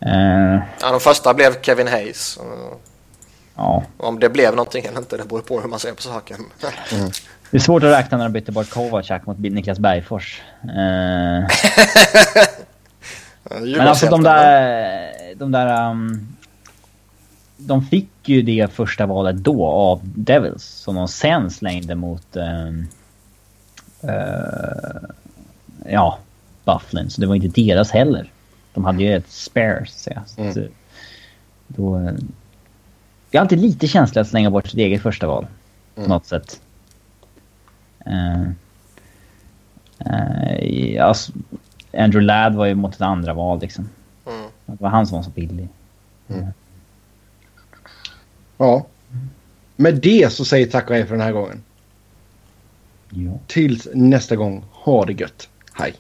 Eh, Ja, de första blev Kevin Hayes. Ja. om det blev någonting eller inte, det beror på hur man ser på saken. Det är svårt att räkna när de bytte bort Kovacak mot Niklas Bergfors. Eh, Men alltså de där... De där... Um, de fick ju det första valet då av Devils som de sen slängde mot... Um, uh, ja, Bufflin. Så det var inte deras heller. De hade ju ett spare så att säga. Så Mm. då, eh, jag är alltid lite känslig att slänga bort sitt eget första val. På Mm. något sätt. Uh, uh, alltså, Andrew Ladd var ju mot ett andra val liksom. Mm. Det var han som var så billig. Ja. Med det så säger tack och hej för den här gången. Ja. Tills nästa gång, ha det gött. Hej.